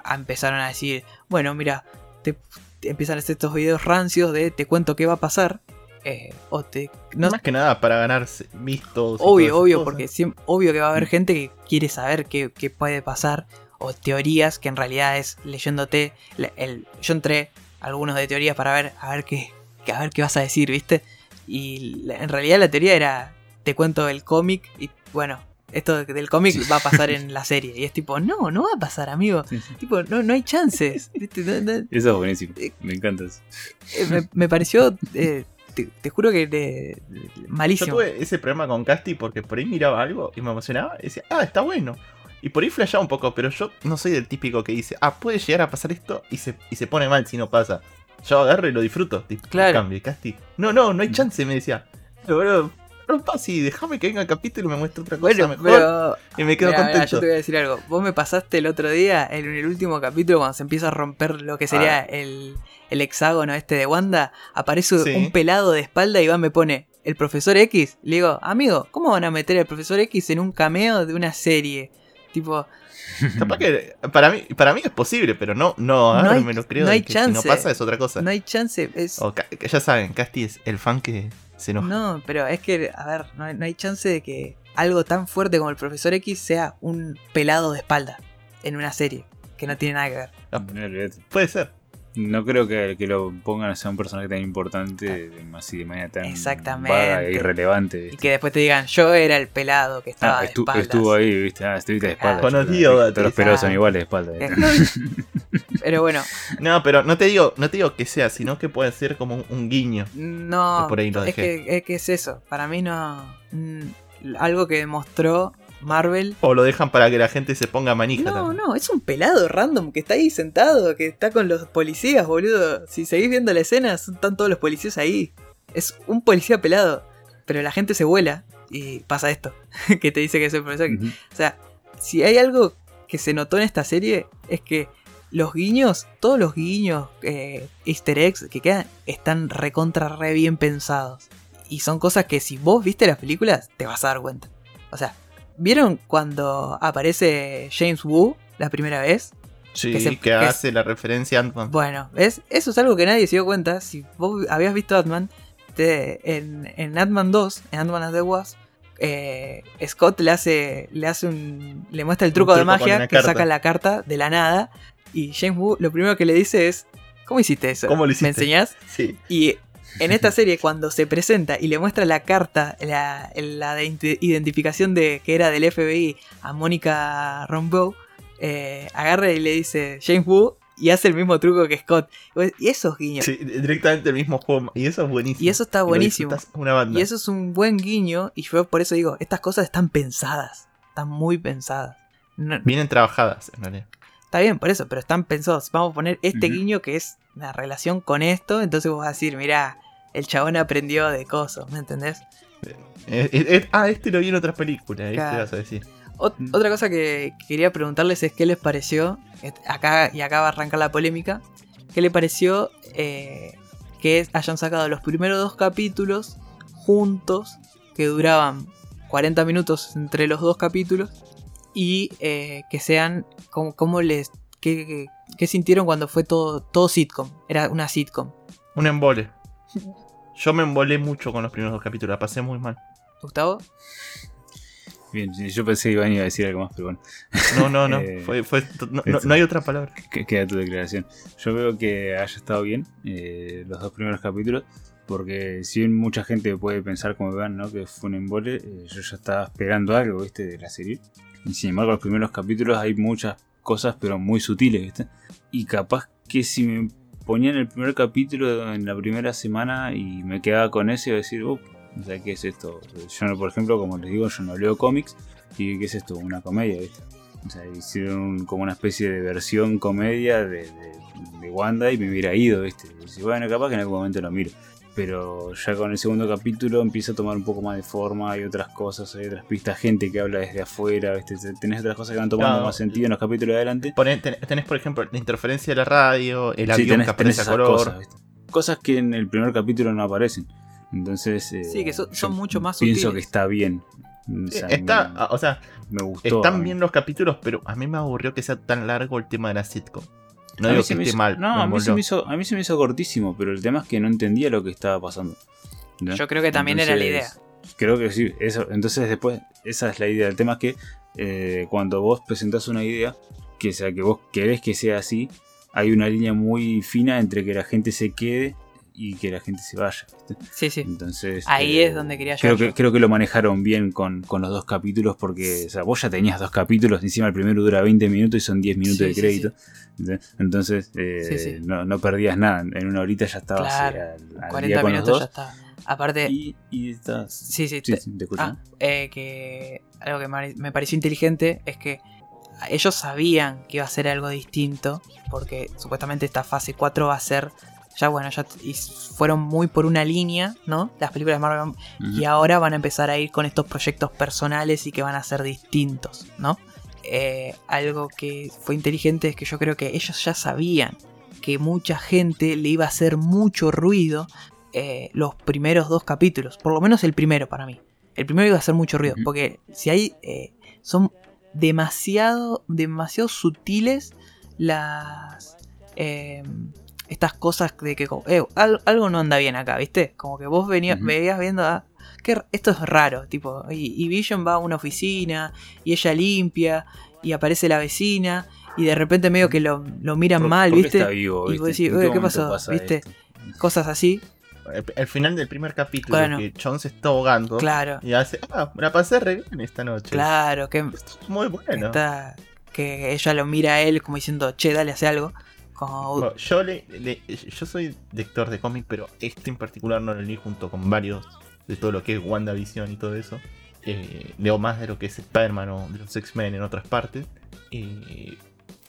Speaker 1: empezaron a decir, bueno, mira, te, te empiezan a hacer estos videos rancios de te cuento qué va a pasar. Eh, o te... No,
Speaker 3: Más que nada para ganarse vistos.
Speaker 1: obvio, obvio,
Speaker 3: cosas.
Speaker 1: porque siem- obvio que va a haber gente que quiere saber qué, qué puede pasar. O teorías que en realidad es leyéndote. El, yo entré algunos de teorías para ver a ver qué, a ver qué vas a decir, ¿viste? Y la- en realidad la teoría era, te cuento el cómic y bueno, esto del cómic va a pasar en la serie. Y es tipo, no, no va a pasar, amigo. Tipo, no, no hay chances. ¿viste? No- no-
Speaker 2: Eso es buenísimo.
Speaker 1: Eh,
Speaker 2: Me encanta eso.
Speaker 1: eh, me, me pareció, eh, te, te juro que de- de-
Speaker 3: Yo
Speaker 1: malísimo.
Speaker 3: tuve ese problema con Casti porque por ahí miraba algo y me emocionaba y decía, ah, está bueno. Y por ahí flasheaba un poco, pero yo no soy del típico que dice, ah, puede llegar a pasar esto y se, y se pone mal si no pasa. Yo agarro y lo disfruto. Tipo,
Speaker 1: Claro.
Speaker 3: Cambio, Casti. No, no, no hay chance, me decía. Pero, bro, no pasa y déjame que venga el capítulo y me muestre otra cosa
Speaker 1: Bueno,
Speaker 3: mejor.
Speaker 1: pero
Speaker 3: y me quedo
Speaker 1: mirá,
Speaker 3: contento.
Speaker 1: yo te voy a decir algo. Vos me pasaste el otro día, en el último capítulo, cuando se empieza a romper lo que sería
Speaker 3: Ah.
Speaker 1: el, el hexágono este de Wanda, aparece
Speaker 3: Sí.
Speaker 1: un pelado de espalda y Iván me pone el profesor X. Le digo, amigo, ¿cómo van a meter al profesor X en un cameo de una serie? Tipo,
Speaker 3: Capaz que para mí, para mí es posible, pero no, no,
Speaker 1: No
Speaker 3: ahora
Speaker 1: hay-
Speaker 3: me lo creo.
Speaker 1: no
Speaker 3: de
Speaker 1: hay
Speaker 3: que Si no
Speaker 1: chance.
Speaker 3: pasa es otra cosa.
Speaker 1: no hay chance. Es,
Speaker 3: O ya saben, Casti es el fan que se enoja.
Speaker 1: no, pero es que, a ver, no hay, no hay chance de que algo tan fuerte como el profesor X sea un pelado de espalda en una serie que no tiene nada que ver.
Speaker 3: Puede ser.
Speaker 2: No creo que, que lo pongan a ser un personaje tan importante, así de manera tan
Speaker 1: Exactamente.
Speaker 2: vaga e irrelevante.
Speaker 1: Y que después te digan, yo era el pelado que estaba
Speaker 2: Ah,
Speaker 1: de espaldas.
Speaker 2: estuvo ahí, viste, ah, estuviste de espalda.
Speaker 3: Conocido,
Speaker 2: Todos los pelos son
Speaker 1: Ah.
Speaker 2: iguales de espalda. ¿viste?
Speaker 1: Eh, Pero bueno,
Speaker 3: No, pero no te digo, no te digo que sea, sino que puede ser como un, un guiño.
Speaker 1: no.
Speaker 3: Por ahí lo
Speaker 1: es,
Speaker 3: dejé.
Speaker 1: que, es que es eso. Para mí no. Algo que demostró Marvel.
Speaker 3: O lo dejan para que la gente se ponga manija
Speaker 1: No,
Speaker 3: también.
Speaker 1: no, es un pelado random que está ahí sentado, que está con los policías, boludo. Si seguís viendo la escena, son- están todos los policías ahí. Es un policía pelado. Pero la gente se vuela y pasa esto, que te dice que es el profesor. O sea, si hay algo que se notó en esta serie es que los guiños, todos los guiños, eh, easter eggs que quedan, están recontra re bien pensados. Y son cosas que si vos viste las películas, te vas a dar cuenta. O sea, ¿vieron cuando aparece James Wu la primera vez?
Speaker 3: Sí,
Speaker 1: que se- que
Speaker 3: hace la referencia a Ant-Man.
Speaker 1: Bueno, ¿ves? Eso es algo que nadie se dio cuenta. Si vos habías visto Ant-Man, en, en Ant-Man 2, en Ant-Man as the Wasp, eh, Scott le hace, le hace un. le muestra el truco, de
Speaker 3: truco
Speaker 1: magia que
Speaker 3: carta.
Speaker 1: saca la carta de la nada. Y James Wu lo primero que le dice es. ¿Cómo hiciste eso?
Speaker 3: ¿Cómo lo
Speaker 1: ¿Me
Speaker 3: hiciste?
Speaker 1: enseñás?
Speaker 3: Sí.
Speaker 1: Y en esta serie, cuando se presenta y le muestra la carta, la, la de ide- identificación de que era del FBI a Mónica Rambeau, eh, agarra y le dice James Wu y hace el mismo truco que Scott. Y esos guiños.
Speaker 3: Sí, directamente el mismo juego. Y eso es buenísimo.
Speaker 1: Y eso está buenísimo.
Speaker 3: Una banda.
Speaker 1: Y eso es un buen guiño. Y yo por eso digo, estas cosas están pensadas. Están muy pensadas. No-
Speaker 3: Vienen trabajadas, en realidad.
Speaker 1: está bien, por eso, pero están pensados. Vamos a poner este guiño que es una relación con esto. Entonces vos vas a decir, mirá, el chabón aprendió de cosas, ¿me entendés?
Speaker 3: Eh, eh, eh, ah, este lo vi en otras películas. Este vas a decir.
Speaker 1: Ot-
Speaker 2: Mm.
Speaker 1: Otra cosa que quería preguntarles es qué les pareció, acá y acá va a arrancar la polémica, qué les pareció eh, que hayan sacado los primeros dos capítulos juntos, que duraban 40 minutos entre los dos capítulos, y eh, que sean, como, como les, qué sintieron cuando fue todo, todo sitcom, era una sitcom.
Speaker 3: Un embole. Yo me embolé mucho con los primeros dos capítulos. La pasé muy mal.
Speaker 1: Gustavo,
Speaker 2: Bien, yo pensé que Iván iba a decir algo más, pero bueno,
Speaker 3: No, no, no.
Speaker 2: Eh,
Speaker 3: fue, fue, no, no- no hay otra palabra.
Speaker 2: que- queda tu declaración. Yo veo que haya estado bien eh, los dos primeros capítulos, porque si bien mucha gente puede pensar como Iván, ¿no? Que fue un embole, eh, yo ya estaba esperando algo, ¿viste? De la serie. Y sin embargo, los primeros capítulos hay muchas cosas, pero muy sutiles, ¿viste? Y capaz que si me ponía en el primer capítulo en la primera semana y me quedaba con ese, iba a decir, oh, o sea, ¿qué es esto? Yo, no, por ejemplo, como les digo, yo no leo cómics. ¿Y qué es esto? Una comedia, ¿viste? O sea, hicieron como una especie de versión comedia de, Wanda y me hubiera ido, ¿viste? Y bueno, capaz que en algún momento lo miro. Pero ya con el segundo capítulo empieza a tomar un poco más de forma, hay otras cosas, hay otras pistas, gente que habla desde afuera, ¿viste? Tenés otras cosas que van tomando
Speaker 3: Claro.
Speaker 2: más sentido en los capítulos de adelante.
Speaker 3: Tenés, por ejemplo, la interferencia de la radio, el
Speaker 2: Sí,
Speaker 3: avión
Speaker 2: tenés-
Speaker 3: que
Speaker 2: tenés
Speaker 3: aparece a
Speaker 2: esas
Speaker 3: color.
Speaker 2: Cosas. Cosas que en el primer capítulo no aparecen. Entonces. eh,
Speaker 1: Sí, que son- son mucho más
Speaker 2: Pienso
Speaker 1: sutiles.
Speaker 2: que está bien. O sea,
Speaker 3: está,
Speaker 2: me,
Speaker 3: o sea,
Speaker 2: me gustó.
Speaker 3: están bien los capítulos, pero a mí me aburrió que sea tan largo el tema de la sitcom. No
Speaker 2: A mí
Speaker 3: digo
Speaker 2: se
Speaker 3: que
Speaker 2: me
Speaker 3: esté
Speaker 2: hizo-
Speaker 3: mal.
Speaker 2: No,
Speaker 3: me
Speaker 2: a mí, se me hizo, a mí se me hizo cortísimo, pero el tema es que no entendía lo que estaba pasando. ¿no?
Speaker 1: Yo creo que también era la idea.
Speaker 2: Creo que sí. Eso, entonces después, esa es la idea. El tema es que eh, cuando vos presentás una idea, que sea que vos querés que sea así, hay una línea muy fina entre que la gente se quede y que la gente se vaya.
Speaker 1: Sí, sí.
Speaker 2: Entonces,
Speaker 1: Ahí
Speaker 2: eh,
Speaker 1: es donde quería
Speaker 2: Creo
Speaker 1: llegar
Speaker 2: que,
Speaker 1: yo.
Speaker 2: creo que lo manejaron bien con, con los dos capítulos porque o sea, vos ya tenías dos capítulos, encima el primero dura 20 minutos y son 10 minutos
Speaker 1: Sí,
Speaker 2: de
Speaker 1: sí,
Speaker 2: crédito. Entonces eh,
Speaker 1: Sí, sí.
Speaker 2: No, no perdías nada, en una horita ya estabas
Speaker 1: Claro,
Speaker 2: eh, al, al
Speaker 1: 40
Speaker 2: día con
Speaker 1: minutos
Speaker 2: los
Speaker 1: ya está. Aparte,
Speaker 2: Y, y estás...
Speaker 1: sí, sí,
Speaker 2: Sí,
Speaker 1: te-
Speaker 2: te.
Speaker 1: Ah, eh, que algo que me pareció inteligente es que ellos sabían que iba a ser algo distinto, porque supuestamente esta fase 4 va a ser, ya bueno, ya fueron muy por una línea, ¿no? Las películas de Marvel, y ahora van a empezar a ir con estos proyectos personales y que van a ser distintos, ¿no? Eh, algo que fue inteligente es que yo creo que ellos ya sabían que mucha gente le iba a hacer mucho ruido eh, los primeros dos capítulos, por lo menos el primero para mí. El primero iba a hacer mucho ruido, porque si hay... eh, son demasiado, demasiado sutiles las... eh, estas cosas de que como, eh, al- algo no anda bien acá, ¿viste? Como que vos venías,
Speaker 2: Ujú.
Speaker 1: veías viendo, ah, qué r- esto es raro, tipo, y, y Vision va a una oficina y ella limpia y aparece la vecina y de repente medio que lo, lo miran
Speaker 2: ¿Por-
Speaker 1: mal, ¿viste?
Speaker 2: está vivo,
Speaker 1: Y vos decís,
Speaker 2: ¿En
Speaker 1: "Oye, ¿qué pasó?",
Speaker 2: pasa
Speaker 1: ¿viste?
Speaker 2: esto?
Speaker 1: Cosas así,
Speaker 3: El, el final del primer capítulo,
Speaker 1: Bueno.
Speaker 3: que John se está ahogando.
Speaker 1: claro,
Speaker 3: Y hace, ah, la pasé re bien esta noche.
Speaker 1: claro, que
Speaker 3: Muy bueno.
Speaker 1: está, que ella lo mira a él como diciendo, che, dale, hace algo.
Speaker 3: Yo le, yo soy lector de cómic, pero este en particular no lo leí junto con varios de todo lo que es WandaVision y todo eso. Eh, leo más de lo que es Spider-Man o de los X-Men en otras partes. Y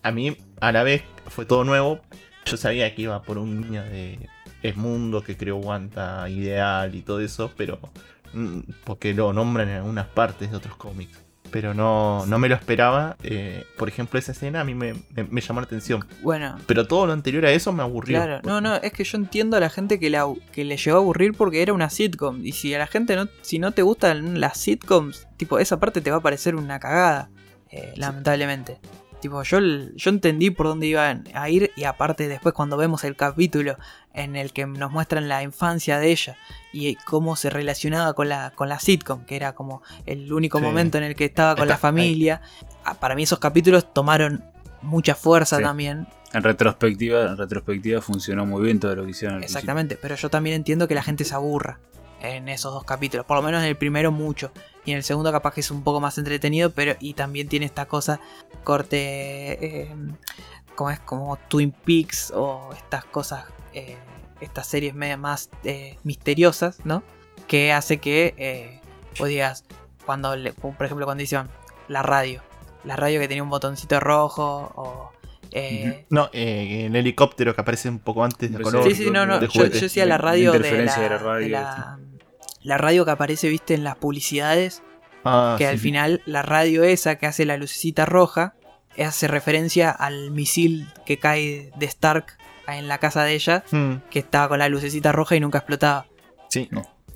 Speaker 3: a mí, a la vez, fue todo nuevo. Yo sabía que iba por un niño de el mundo que creó Wanda ideal y todo eso, pero mm, porque lo nombran en algunas partes de otros cómics. Pero no, no me lo esperaba. Eh, por ejemplo, esa escena a mí me, me- me llamó la atención.
Speaker 1: bueno,
Speaker 3: Pero todo lo anterior a eso me aburrió.
Speaker 1: Claro, no, no, es que yo entiendo a la gente que, la, que le llegó a aburrir porque era una sitcom. Y si a la gente no, si no te gustan las sitcoms, tipo, esa parte te va a parecer una cagada. eh, lamentablemente. Tipo, yo, yo entendí por dónde iban a ir. Y aparte, después cuando vemos el capítulo en el que nos muestran la infancia de ella y cómo se relacionaba con la, con la sitcom, que era como el único
Speaker 3: Sí.
Speaker 1: momento en el que estaba con
Speaker 3: Está-
Speaker 1: la familia. ah, Para mí esos capítulos tomaron mucha fuerza
Speaker 2: Sí.
Speaker 1: también.
Speaker 2: En retrospectiva, en retrospectiva funcionó muy bien todo lo que hicieron al
Speaker 1: Exactamente, pero yo también entiendo que la gente se aburra en esos dos capítulos. Por lo menos en el primero mucho. Y en el segundo capaz que es un poco más entretenido, pero y también tiene esta cosa corte... Eh, como es como Twin Peaks o estas cosas, eh, estas series medio más eh, misteriosas, ¿no? Que hace que eh, vos digas, cuando, le- por ejemplo, cuando dicen la radio, la radio que tenía un botoncito rojo o... eh,
Speaker 3: No, eh, el helicóptero que aparece un poco antes de color.
Speaker 1: Sí, sí, no, no.
Speaker 3: de
Speaker 1: Yo, yo decía la radio de la,
Speaker 2: interferencia de la radio,
Speaker 1: de la, la radio que aparece, viste, en las publicidades.
Speaker 3: Ah,
Speaker 1: que
Speaker 3: sí.
Speaker 1: al final la radio esa que hace la lucecita roja hace referencia al misil que cae de Stark en la casa de ella,
Speaker 3: Hmm,
Speaker 1: que estaba con la lucecita roja y nunca explotaba.
Speaker 3: sí.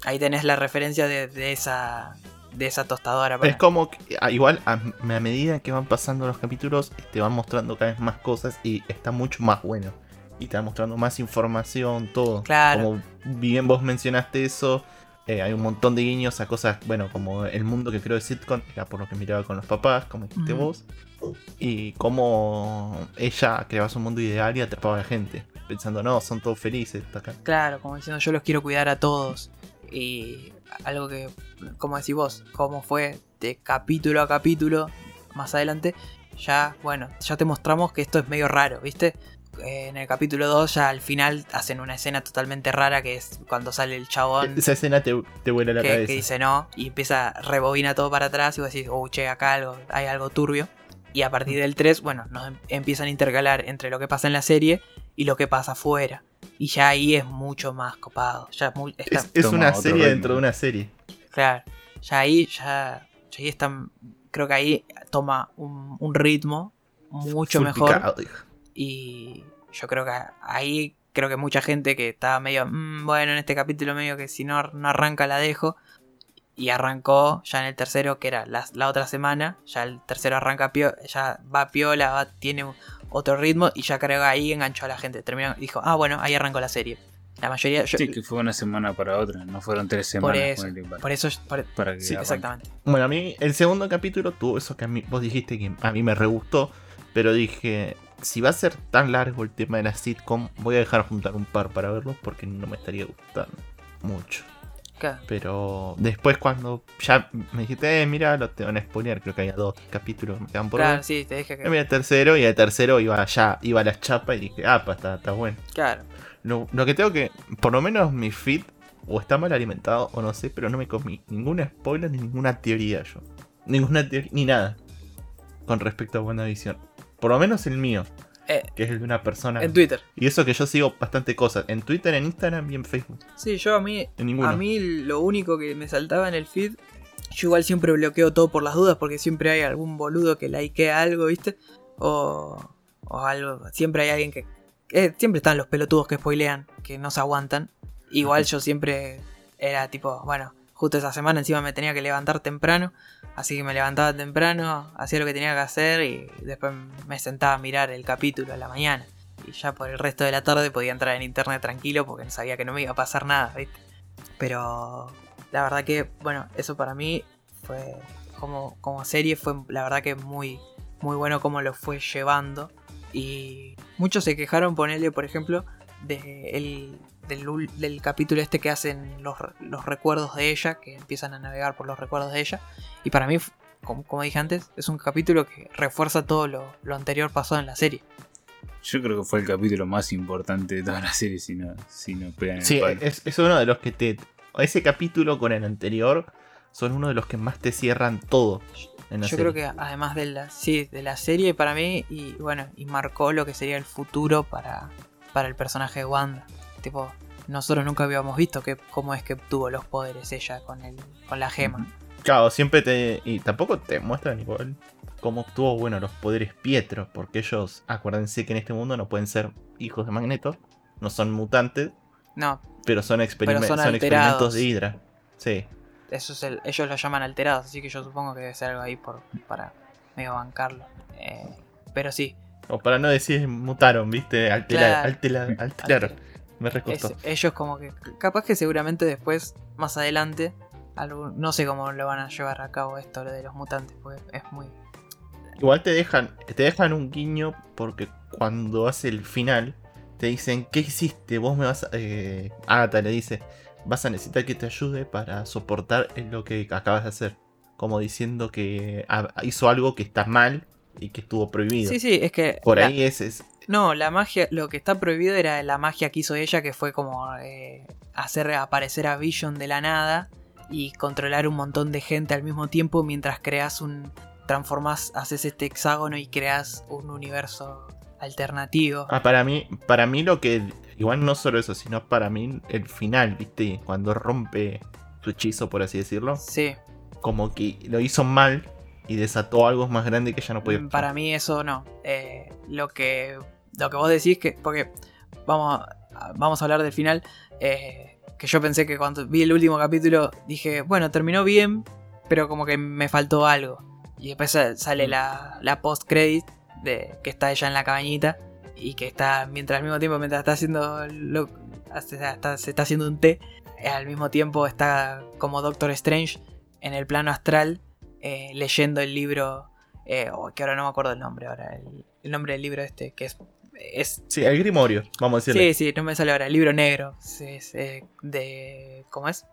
Speaker 1: Ahí tenés la referencia de, de esa de esa tostadora.
Speaker 3: Es como que, ah, igual a, a medida que van pasando los capítulos, te van mostrando cada vez más cosas y está mucho más bueno. Y te va mostrando más información, todo.
Speaker 1: Claro.
Speaker 3: Como bien vos mencionaste eso, eh, hay un montón de guiños a cosas, bueno, como el mundo que creo de sitcom, era por lo que miraba con los papás, como dijiste
Speaker 1: Ujú.
Speaker 3: vos. Y cómo ella creaba su mundo ideal y atrapaba a la gente. Pensando, no, son todos felices. acá.
Speaker 1: Claro, como diciendo yo los quiero cuidar a todos. Y algo que, como decís vos, como fue de capítulo a capítulo, más adelante, ya, bueno, ya te mostramos que esto es medio raro, ¿viste? En el capítulo 2 ya al final hacen una escena totalmente rara que es cuando sale el chabón
Speaker 3: Esa escena te, te vuela la
Speaker 1: que,
Speaker 3: cabeza.
Speaker 1: que dice no y empieza, rebobina todo para atrás y vos decís, oh, che, acá algo, hay algo turbio. Y a partir del 3, bueno, nos em- empiezan a intercalar entre lo que pasa en la serie y lo que pasa afuera. Y ya ahí es mucho más copado. Ya es muy, está-
Speaker 3: Es, es
Speaker 2: Toma
Speaker 3: una serie
Speaker 2: ritmo.
Speaker 3: dentro de una serie.
Speaker 1: Claro, ya ahí, ya, ya ahí está, creo que ahí toma un, un ritmo mucho
Speaker 3: Full
Speaker 1: mejor.
Speaker 3: hijo.
Speaker 1: Y yo creo que ahí creo que mucha gente que estaba medio, "Mm, bueno, en este capítulo medio que si no, no arranca la dejo. Y arrancó ya en el tercero, que era la, la otra semana. Ya el tercero arranca pio- ya va piola, va- tiene otro ritmo. Y ya creo que ahí enganchó a la gente. Terminó, dijo, ah, bueno, ahí arrancó la serie. La mayoría, yo-
Speaker 2: Sí, que fue una semana para otra, no fueron tres
Speaker 1: por
Speaker 2: semanas.
Speaker 1: eso,
Speaker 2: ponele, para,
Speaker 1: por eso, por-
Speaker 2: para que
Speaker 1: sí,
Speaker 2: arranque.
Speaker 1: exactamente.
Speaker 3: Bueno, a mí el segundo capítulo tuvo eso que a mí, vos dijiste que a mí me re gustó, pero dije, si va a ser tan largo el tema de la sitcom, voy a dejar juntar un par para verlo porque no me estaría gustando mucho.
Speaker 1: Claro.
Speaker 3: Pero después cuando ya me dijiste, eh, mira, lo te van a spoilear, creo que había dos capítulos que me quedan por
Speaker 1: Claro,
Speaker 3: ver.
Speaker 1: sí, te dije que.
Speaker 3: Mira el tercero y el tercero iba ya, iba a la chapa y dije, ah, pues está, está bueno.
Speaker 1: Claro.
Speaker 3: Lo, lo que tengo que, por lo menos mi feed, o está mal alimentado o no sé, pero no me comí ninguna spoiler ni ninguna teoría yo. Ninguna teoría, ni nada. Con respecto a WandaVision. Por lo menos el mío,
Speaker 1: Eh,
Speaker 3: que es el de una persona.
Speaker 1: en Twitter.
Speaker 3: Y eso que yo sigo bastante cosas. En Twitter, en Instagram y en Facebook.
Speaker 1: Sí, yo a mí,
Speaker 3: En ninguno.
Speaker 1: a mí lo único que me saltaba en el feed, yo igual siempre bloqueo todo por las dudas porque siempre hay algún boludo que likea algo, ¿viste? O, o algo, siempre hay alguien que... eh, siempre están los pelotudos que spoilean, que no se aguantan. Igual yo siempre era tipo, bueno, justo esa semana encima me tenía que levantar temprano, así que me levantaba temprano, hacía lo que tenía que hacer y después me sentaba a mirar el capítulo a la mañana. Y ya por el resto de la tarde podía entrar en internet tranquilo porque sabía que no me iba a pasar nada, ¿viste? Pero la verdad que, bueno, eso para mí fue como, como serie, fue la verdad que muy, muy bueno como lo fue llevando. Y muchos se quejaron, ponerle, por ejemplo, de el- del, ul- del capítulo este que hacen los, los recuerdos de ella, que empiezan a navegar por los recuerdos de ella. Y para mí, como, como dije antes, es un capítulo que refuerza todo lo, lo anterior pasado en la serie.
Speaker 2: Yo creo que fue el capítulo más importante de toda la serie, si no, si no pegan el
Speaker 3: Sí, es, es uno de los que te. Ese capítulo con el anterior son uno de los que más te cierran todo. En la
Speaker 1: Yo
Speaker 3: serie.
Speaker 1: creo que además de la, sí, de la serie para mí, y bueno, y marcó lo que sería el futuro para, para el personaje de Wanda. Tipo, nosotros nunca habíamos visto que, cómo es que obtuvo los poderes ella con, el, con la gema.
Speaker 3: Claro, siempre te. Y tampoco te muestran igual cómo obtuvo, bueno, los poderes Pietro. Porque ellos, acuérdense que en este mundo no pueden ser hijos de Magneto. No son mutantes,
Speaker 1: No,
Speaker 3: pero son, experime-
Speaker 1: Pero son
Speaker 3: experimentos de Hydra. Sí.
Speaker 1: eso es el, ellos lo llaman alterados, así que yo supongo que debe ser algo ahí por, para medio bancarlo. Eh, pero sí,
Speaker 3: O para no decir mutaron, ¿viste? Alterar,
Speaker 1: Claro.
Speaker 3: altera- alteraron.
Speaker 1: Alter-
Speaker 3: Me recostó.
Speaker 1: es- ellos como que, capaz que seguramente después, más adelante, no sé cómo lo van a llevar a cabo esto lo de los mutantes, porque es muy...
Speaker 3: Igual te dejan, te dejan un guiño porque cuando hace el final te dicen, ¿qué hiciste? Vos me vas a... Eh, Agatha le dice, vas a necesitar que te ayude para soportar lo que acabas de hacer. Como diciendo que ha- hizo algo que está mal y que estuvo prohibido.
Speaker 1: Sí, sí, es que...
Speaker 3: Por
Speaker 1: la-
Speaker 3: ahí es, es-
Speaker 1: No, la magia, lo que está prohibido era la magia que hizo ella, que fue como eh, hacer aparecer a Vision de la nada y controlar un montón de gente al mismo tiempo mientras creas un. transformas, haces este hexágono y creas un universo alternativo.
Speaker 3: Ah, para mí, para mí lo que. Igual no solo eso, sino para mí el final, ¿viste? Cuando rompe su hechizo, por así decirlo.
Speaker 1: Sí,
Speaker 3: Como que lo hizo mal y desató algo más grande que ya no podía.
Speaker 1: Mm, para mí eso no. Eh, lo que lo que vos decís que porque vamos a, vamos a hablar del final. eh, que yo pensé que cuando vi el último capítulo dije bueno terminó bien, pero como que me faltó algo. Y después sa- sale la, la post credit de que está ella en la cabañita y que está mientras al mismo tiempo mientras está haciendo lo, está- se está haciendo un té al mismo tiempo está como Doctor Strange en el plano astral eh, leyendo el libro eh, oh, que ahora no me acuerdo el nombre ahora el, el nombre del libro este que es es
Speaker 3: Sí, el Grimorio, vamos a decirle.
Speaker 1: sí sí no me sale ahora el libro negro es, es, de cómo es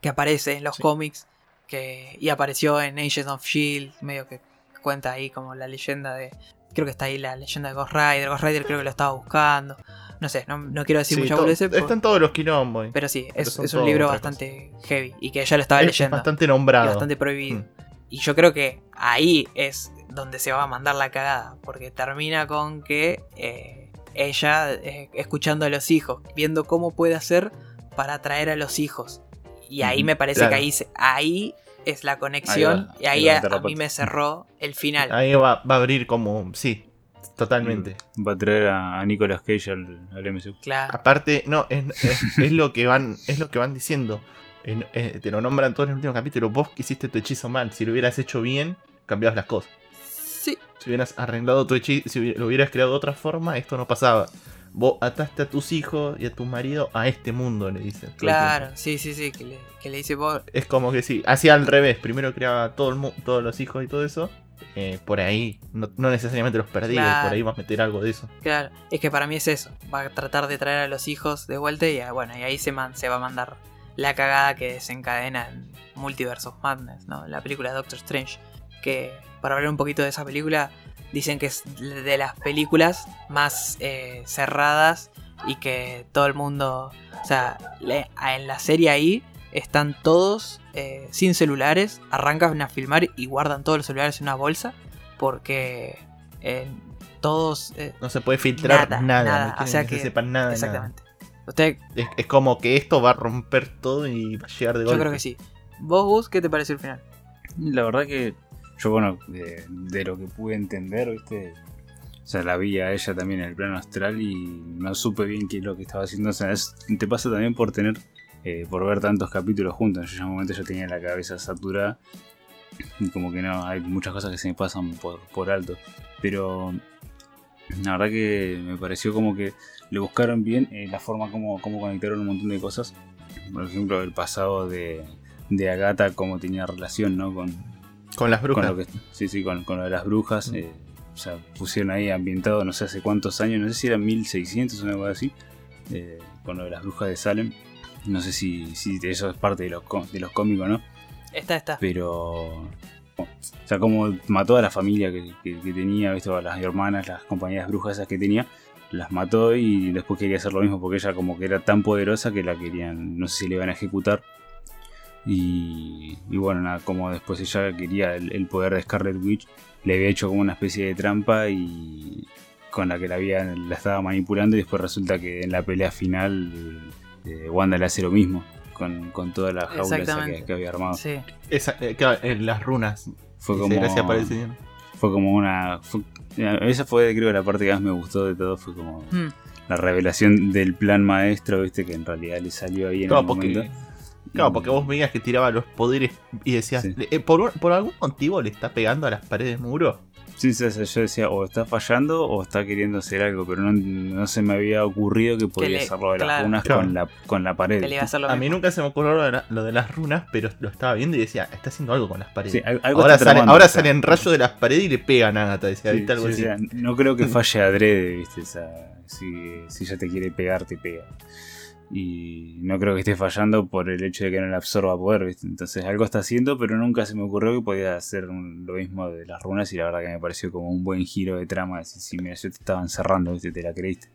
Speaker 1: que aparece en los
Speaker 3: Sí.
Speaker 1: cómics que y apareció en Agents of Shield medio que cuenta ahí como la leyenda de creo que está ahí la leyenda de Ghost Rider Ghost Rider creo que lo estaba buscando no sé no, no quiero decir
Speaker 3: Sí,
Speaker 1: mucha por-
Speaker 3: Están todos los quilombos.
Speaker 1: pero sí es, un libro bastante heavy y que ella lo estaba
Speaker 3: es
Speaker 1: leyendo
Speaker 3: bastante
Speaker 1: y
Speaker 3: nombrado.
Speaker 1: bastante prohibido.
Speaker 3: Mm.
Speaker 1: Y yo creo que ahí es donde se va a mandar la cagada, porque termina con que eh, ella eh, escuchando a los hijos, viendo cómo puede hacer para atraer a los hijos. Y ahí me parece
Speaker 3: claro.
Speaker 1: que ahí, se- ahí es la conexión
Speaker 2: Ahí va,
Speaker 1: y
Speaker 2: ahí
Speaker 1: a,
Speaker 2: a
Speaker 1: mí me cerró el final.
Speaker 3: Ahí va, va a abrir como. Sí, totalmente.
Speaker 2: Va a traer a, a Nicolas Cage al, al MCU.
Speaker 1: Claro,
Speaker 3: Aparte, no, es, es- es lo que van, es lo que van diciendo. En- eh, te lo nombran todos en el último capítulo. Vos que hiciste tu hechizo mal. Si lo hubieras hecho bien, cambiabas las cosas. Si hubieras arreglado tu hechizo, si lo hubieras creado de otra forma, esto no pasaba. Vos ataste a tus hijos y a tu marido a este mundo, le dicen.
Speaker 1: claro, sí, sí, sí, que le, que le dice vos,
Speaker 3: Es como que sí, hacía al revés. Primero creaba todo el mu- todos los hijos y todo eso. eh, por ahí, no, no necesariamente los perdía,
Speaker 1: Claro.
Speaker 3: por ahí vas a meter algo de eso.
Speaker 1: Claro, es que para mí es eso. Va a tratar de traer a los hijos de vuelta y ah, bueno, y ahí se, man- se va a mandar la cagada que desencadena en Multiverse of Madness, ¿no? La película Doctor Strange. Que para hablar un poquito de esa película, dicen que es de las películas más eh, cerradas y que todo el mundo. O sea, le- en la serie ahí están todos eh, sin celulares, arrancan a filmar y guardan todos los celulares en una bolsa porque eh, todos eh,
Speaker 3: No se puede filtrar
Speaker 1: Nada,
Speaker 3: nada,
Speaker 1: nada,
Speaker 3: no
Speaker 1: o sea
Speaker 3: que,
Speaker 1: que-
Speaker 3: se sepan nada.
Speaker 1: Exactamente. Usted,
Speaker 3: Es, es como que esto va a romper todo y va a llegar de
Speaker 1: yo
Speaker 3: golpe.
Speaker 1: creo que sí. ¿Vos, Gus, qué te pareció el final?
Speaker 2: La verdad que yo, bueno, de, lo que pude entender, ¿viste? O sea, la vi a ella también en el plano astral y no supe bien qué es lo que estaba haciendo. O sea, te pasa también por tener, eh, por ver tantos capítulos juntos. Yo en un momento yo tenía la cabeza saturada y como que no, hay muchas cosas que se me pasan por, por alto. Pero la verdad que me pareció como que le buscaron bien eh, la forma como, como conectaron un montón de cosas. Por ejemplo, el pasado de, de Agatha, cómo tenía relación, ¿no? Con,
Speaker 3: Con las
Speaker 2: con
Speaker 3: brujas.
Speaker 2: lo que, sí, sí, con, con lo de las brujas.
Speaker 3: Mm.
Speaker 2: eh, o sea, pusieron ahí ambientado no sé hace cuántos años, no sé si eran 1600 o algo así, eh, con lo de las brujas de Salem. No sé si, si eso es parte de los, de los cómicos, ¿no?
Speaker 1: Esta está.
Speaker 2: Pero. O sea, como mató a la familia que, que- que tenía, ¿viste? a las hermanas, las compañías brujas esas que tenía, las mató y después quería hacer lo mismo porque ella como que era tan poderosa que la querían, no sé si le iban a ejecutar. Y, y bueno, nada, como después ella quería el, el poder de Scarlet Witch, le había hecho como una especie de trampa y con la que la, había, la estaba manipulando y después resulta que en la pelea final eh, Wanda le hace lo mismo con, con toda la jaula esa que, había armado.
Speaker 1: Sí.
Speaker 3: Esa, eh, claro, en las runas.
Speaker 2: Fue como,
Speaker 3: Gracias por el señor.
Speaker 2: fue como una... fue- esa fue creo la parte que más me gustó de todo, fue como
Speaker 1: Mm,
Speaker 2: la revelación del plan maestro, viste, que en realidad le salió ahí en
Speaker 3: Claro,
Speaker 2: el
Speaker 3: porque,
Speaker 2: momento.
Speaker 3: Claro, porque vos veías que tiraba los poderes y decías,
Speaker 2: Sí.
Speaker 3: eh, por, un- por algún motivo le está pegando a las paredes del muro.
Speaker 2: Sí, sí, sí, yo decía, o está fallando o está queriendo hacer algo, pero no, no se me había ocurrido que podía
Speaker 1: le-
Speaker 2: hacerlo de las
Speaker 1: claro.
Speaker 2: runas
Speaker 3: Claro.
Speaker 2: con, la, con la pared.
Speaker 1: que le iba a
Speaker 3: A mí nunca se me ocurrió lo de, la- lo de las runas, pero lo estaba viendo y decía, está haciendo algo con las paredes.
Speaker 2: Sí, al- algo
Speaker 3: ahora
Speaker 2: está
Speaker 3: sale-
Speaker 2: tramando,
Speaker 3: ahora
Speaker 2: o sea,
Speaker 3: salen rayos de las paredes y le pegan a Agatha, decía,
Speaker 2: Sí,
Speaker 3: ¿viste? Algo
Speaker 2: sí,
Speaker 3: así.
Speaker 2: o sea, no creo que falle adrede, ¿viste? O sea, si, si ella te quiere pegar, te pega. Y no creo que esté fallando por el hecho de que no le absorba poder, ¿viste? Entonces algo está haciendo, pero nunca se me ocurrió que podía hacer un- lo mismo de las runas y la verdad que me pareció como un buen giro de trama. Decir, si mira, yo te estaba encerrando, ¿viste? Te la creíste.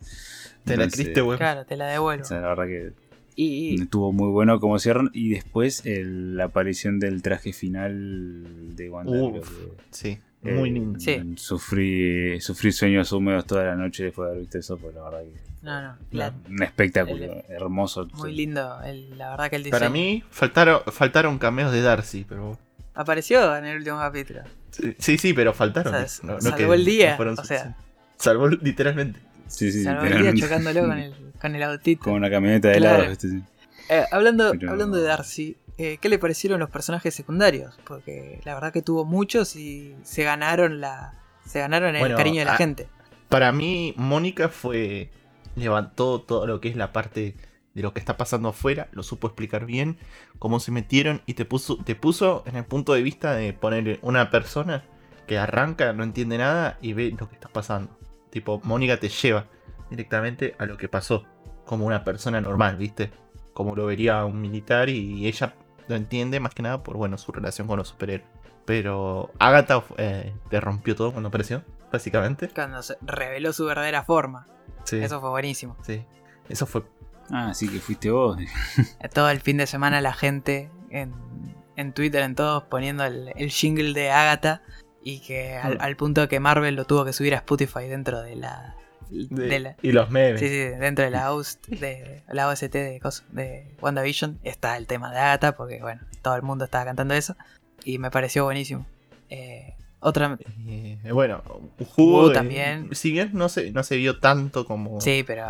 Speaker 3: Te la creíste, güey.
Speaker 1: Claro, te la devuelvo.
Speaker 2: O sea, la verdad que
Speaker 1: y, y-
Speaker 2: estuvo muy bueno como cierran. Y después el- la aparición del traje final de Wanda.
Speaker 3: Uf.
Speaker 2: creo que-
Speaker 3: Sí,
Speaker 2: eh,
Speaker 3: muy lindo.
Speaker 1: Sí.
Speaker 2: Sufrí, sufrí sueños húmedos toda la noche después de haber visto eso, pues la verdad que
Speaker 1: no, no, la-
Speaker 2: un espectáculo
Speaker 1: el-
Speaker 2: hermoso.
Speaker 1: muy lindo. el- la verdad que el diseño.
Speaker 3: Para mí faltaron, faltaron cameos de Darcy, pero...
Speaker 1: Apareció en el último capítulo.
Speaker 3: Sí, sí, sí, pero faltaron.
Speaker 1: O sea,
Speaker 3: No- no
Speaker 1: salvó el día, o sea.
Speaker 3: Salvó literalmente.
Speaker 2: Sí, sí,
Speaker 1: Salvó el día chocándolo con el, con el autito.
Speaker 2: Como una camioneta de
Speaker 1: Claro.
Speaker 2: Sí.
Speaker 1: Eh, hablando,
Speaker 2: Pero-
Speaker 1: hablando de Darcy, eh, ¿qué le parecieron los personajes secundarios? Porque la verdad que tuvo muchos y se ganaron la se ganaron el
Speaker 3: Bueno,
Speaker 1: cariño de la gente.
Speaker 3: Para mí, Mónica fue. Levantó todo lo que es la parte de lo que está pasando afuera, lo supo explicar bien, cómo se metieron y te puso, te puso en el punto de vista de poner una persona que arranca, no entiende nada y ve lo que está pasando. Tipo, Mónica te lleva directamente a lo que pasó, como una persona normal, ¿viste? Como lo vería un militar y ella lo entiende más que nada por, bueno, su relación con los superhéroes. Pero Agatha eh, te rompió todo cuando apareció, básicamente.
Speaker 1: Cuando se reveló su verdadera forma.
Speaker 3: Sí.
Speaker 1: Eso fue buenísimo.
Speaker 3: Sí. Eso fue.
Speaker 2: Ah, sí que fuiste vos.
Speaker 1: Todo el fin de semana la gente en, en Twitter, en todos, poniendo el, el jingle de Agatha. Y que al, al punto que Marvel lo tuvo que subir a Spotify dentro de la.
Speaker 3: De-
Speaker 1: de la-
Speaker 3: y los memes.
Speaker 1: Sí, sí, dentro de la host de la OST de, de WandaVision está el tema de Agatha, porque bueno, todo el mundo estaba cantando eso. Y me pareció buenísimo. Eh, otra.
Speaker 3: Eh, bueno, de-
Speaker 1: también.
Speaker 3: Si bien no se, no se vio tanto como
Speaker 1: Sí, pero.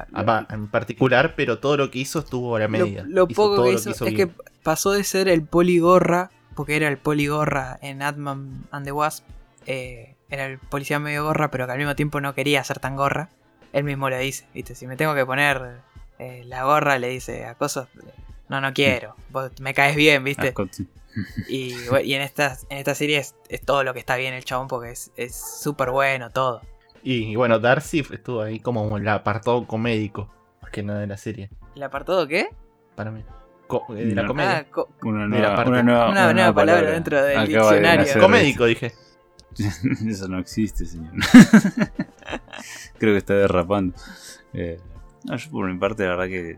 Speaker 3: en particular, pero todo lo que hizo estuvo a la medida.
Speaker 1: lo poco que hizo, es
Speaker 3: bien.
Speaker 1: que pasó de ser el poligorra, porque era el poligorra en Ant-Man and the Wasp, eh, era el policía medio gorra, pero que al mismo tiempo no quería ser tan gorra. Él mismo le dice, ¿viste? Si me tengo que poner eh, la gorra, le dice a cosas, no, no quiero, vos me caes bien, ¿viste? Y, y en esta, en esta serie es, es todo lo que está bien el chabón, porque es es súper bueno todo.
Speaker 3: Y, bueno, Darcy estuvo ahí como el apartado comédico, más que nada de la serie,
Speaker 1: ¿El apartado qué?
Speaker 3: para mí. Co- eh, de la comedia.
Speaker 1: Ah, co-
Speaker 2: Una nueva,
Speaker 3: aparte-
Speaker 2: una nueva,
Speaker 1: Una nueva palabra dentro del
Speaker 2: Acaba de
Speaker 1: diccionario.
Speaker 2: nacer.
Speaker 3: Comédico, dije.
Speaker 2: Eso no existe, señor. Creo que está derrapando. Eh, no, yo por mi parte, la verdad que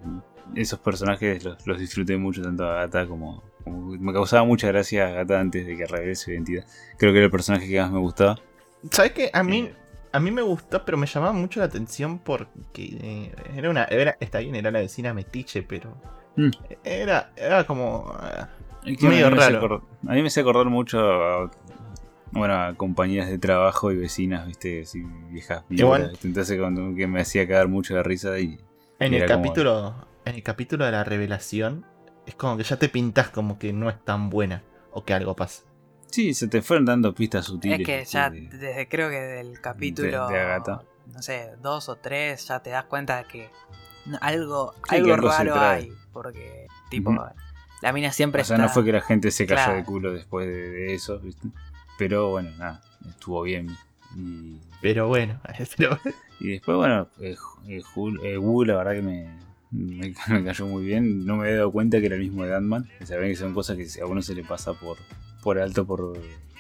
Speaker 2: esos personajes los, los disfruté mucho, tanto a Agatha como, como- Me causaba mucha gracia Agatha antes de que revele su identidad. Creo que era el personaje que más me gustaba.
Speaker 3: ¿Sabes qué? A mí,
Speaker 2: Eh.
Speaker 3: a mí me gustó, pero me llamaba mucho la atención porque eh, era una. Era, está bien, era la vecina metiche, pero.
Speaker 2: Mm.
Speaker 3: Era, era como. Medio
Speaker 2: a,
Speaker 3: raro.
Speaker 2: acordar- a mí me hacía acordar mucho a, bueno, a compañías de trabajo y vecinas, viste, así viejas
Speaker 3: Igual.
Speaker 2: Entonces cuando que me hacía cagar mucho de risa y
Speaker 3: En el
Speaker 2: como-
Speaker 3: capítulo. En el capítulo de la revelación. Es como que ya te pintas como que no es tan buena. O que algo pasa.
Speaker 2: sí, se te fueron dando pistas sutiles.
Speaker 1: Es que ya
Speaker 2: de-
Speaker 1: desde creo que del capítulo
Speaker 2: de Agatha.
Speaker 1: no sé, dos o tres ya te das cuenta de que algo,
Speaker 2: Sí,
Speaker 1: algo
Speaker 2: que algo se
Speaker 1: raro hay. Porque, tipo, la mina siempre
Speaker 2: O sea,
Speaker 1: está.
Speaker 2: no fue que la gente se cayó
Speaker 1: Claro.
Speaker 2: de culo después de, de eso, ¿viste? Pero bueno, nada, estuvo bien. Y,
Speaker 3: Pero bueno. pero-
Speaker 2: y después, bueno, eh, eh, eh, Wu, la verdad que me, me, me cayó muy bien. No me había dado cuenta que era el mismo de Ant-Man. Ven que son cosas que a uno se le pasa por, por alto por,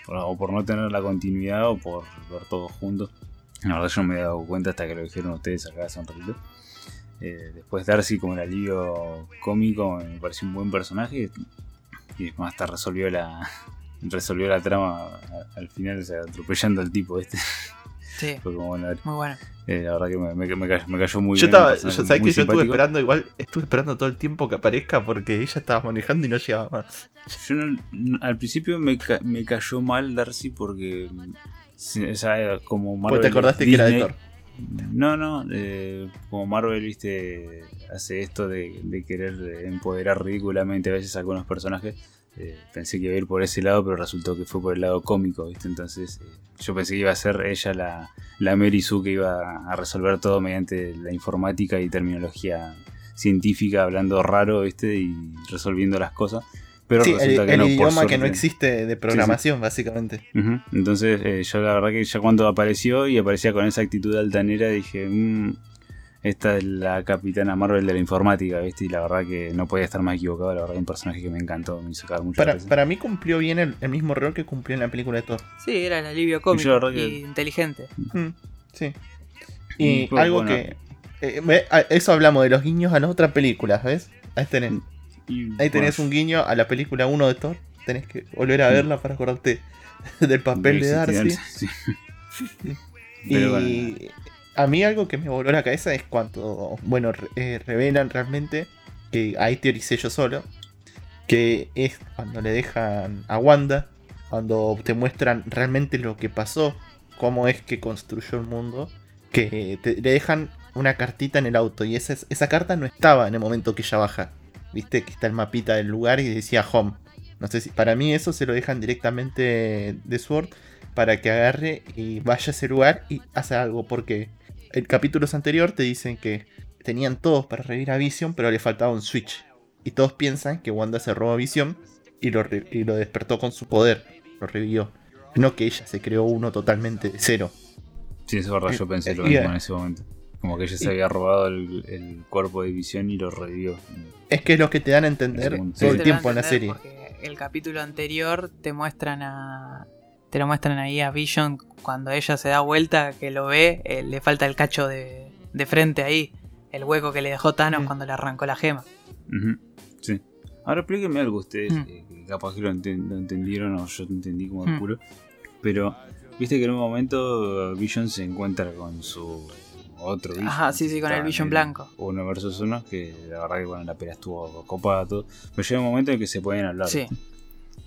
Speaker 2: por- o por no tener la continuidad o por ver todos juntos. La verdad yo no me había dado cuenta hasta que lo dijeron ustedes acá hace un ratito. Eh, después Darcy como el alivio cómico me pareció un buen personaje y después hasta resolvió la resolvió la trama al final, o sea, atropellando al tipo este.
Speaker 1: Sí,
Speaker 2: Fue como bueno,
Speaker 1: muy bueno.
Speaker 2: eh, la verdad que me, me- me cayó, me cayó muy
Speaker 3: yo
Speaker 2: bien.
Speaker 3: estaba. Yo,
Speaker 2: personaje
Speaker 3: ¿Sabes
Speaker 2: muy
Speaker 3: que yo estuve esperando igual? Estuve esperando todo el tiempo que aparezca porque ella estaba manejando y no llegaba más.
Speaker 2: Yo no- no- al principio me, ca- me cayó mal Darcy porque o sea, como Marvel
Speaker 3: Porque te acordaste que era de Thor.
Speaker 2: No, no, eh, como Marvel, viste, hace esto de, de querer empoderar ridículamente a veces a algunos personajes. Eh, pensé que iba a ir por ese lado, pero resultó que fue por el lado cómico, viste. Entonces, eh, yo pensé que iba a ser ella la, la Mary Sue que iba a resolver todo mediante la informática y terminología científica, hablando raro, viste, y resolviendo las cosas. Pero
Speaker 3: Sí, el,
Speaker 2: resulta que
Speaker 3: el
Speaker 2: no,
Speaker 3: idioma que no existe de programación, básicamente.
Speaker 2: Entonces, eh, yo la verdad que ya cuando apareció y aparecía con esa actitud altanera, dije, "Mm, esta es la capitana Marvel de la informática, ¿viste? Y la verdad que no podía estar más equivocado, la verdad, un personaje que me encantó, me hizo cagar mucho.
Speaker 3: Para, para mí cumplió bien el, el mismo rol que cumplió en la película de Thor.
Speaker 1: Sí, era el alivio cómico
Speaker 2: que-
Speaker 1: y inteligente.
Speaker 3: Mm, sí.
Speaker 2: Y
Speaker 3: Y
Speaker 2: pues,
Speaker 3: algo
Speaker 2: bueno.
Speaker 3: que. eh, a- eso hablamos de los guiños a las otras películas, ¿ves? Ahí tenés,
Speaker 2: Y,
Speaker 3: ahí tenés
Speaker 2: bueno,
Speaker 3: un guiño a la película 1 de Thor. Tenés que volver a verla para acordarte del papel de Darcy.
Speaker 2: sí.
Speaker 3: Y
Speaker 2: Pero bueno,
Speaker 3: a mí algo que me voló la cabeza es cuando, bueno, eh, revelan realmente, que ahí teoricé yo solo, que es cuando le dejan a Wanda, cuando te muestran realmente lo que pasó, cómo es que construyó el mundo, que le dejan una cartita en el auto y esa, esa carta no estaba en el momento que ella baja. Viste que está el mapita del lugar y decía home. No sé si para mí eso se lo dejan directamente de Sword para que agarre y vaya a ese lugar y haga algo. Porque el capítulo anterior te dicen que tenían todos para revivir a Vision, pero le faltaba un switch. Y todos piensan que Wanda se robó a Vision y lo, y lo despertó con su poder. Lo revivió. No que ella se creó uno totalmente de cero.
Speaker 2: sí, eso es verdad, yo pensé lo
Speaker 3: y-
Speaker 2: mismo en ese momento. Como que ella se había robado el, el cuerpo de visión y lo revivió.
Speaker 3: Es que es lo que te dan a entender
Speaker 2: Sí,
Speaker 3: todo el tiempo
Speaker 1: lo
Speaker 3: en la serie.
Speaker 1: porque El capítulo anterior te muestran a. Te lo muestran ahí a Vision cuando ella se da vuelta, que lo ve, eh, le falta el cacho de, de frente ahí, el hueco que le dejó Thanos
Speaker 3: Mm.
Speaker 1: cuando le arrancó la gema.
Speaker 2: Sí. Ahora explíquenme algo ustedes,
Speaker 1: Mm.
Speaker 2: eh, que capaz que lo, enten- lo entendieron o yo entendí como
Speaker 1: Mm.
Speaker 2: culo. Pero Viste que en un momento Vision se encuentra con su otro Vision.
Speaker 1: Ajá, sí, sí, con el Vision blanco.
Speaker 2: Uno versus uno, que la verdad que bueno, la pelea estuvo copada todo. Pero llega un momento en que se pueden hablar.
Speaker 1: Sí,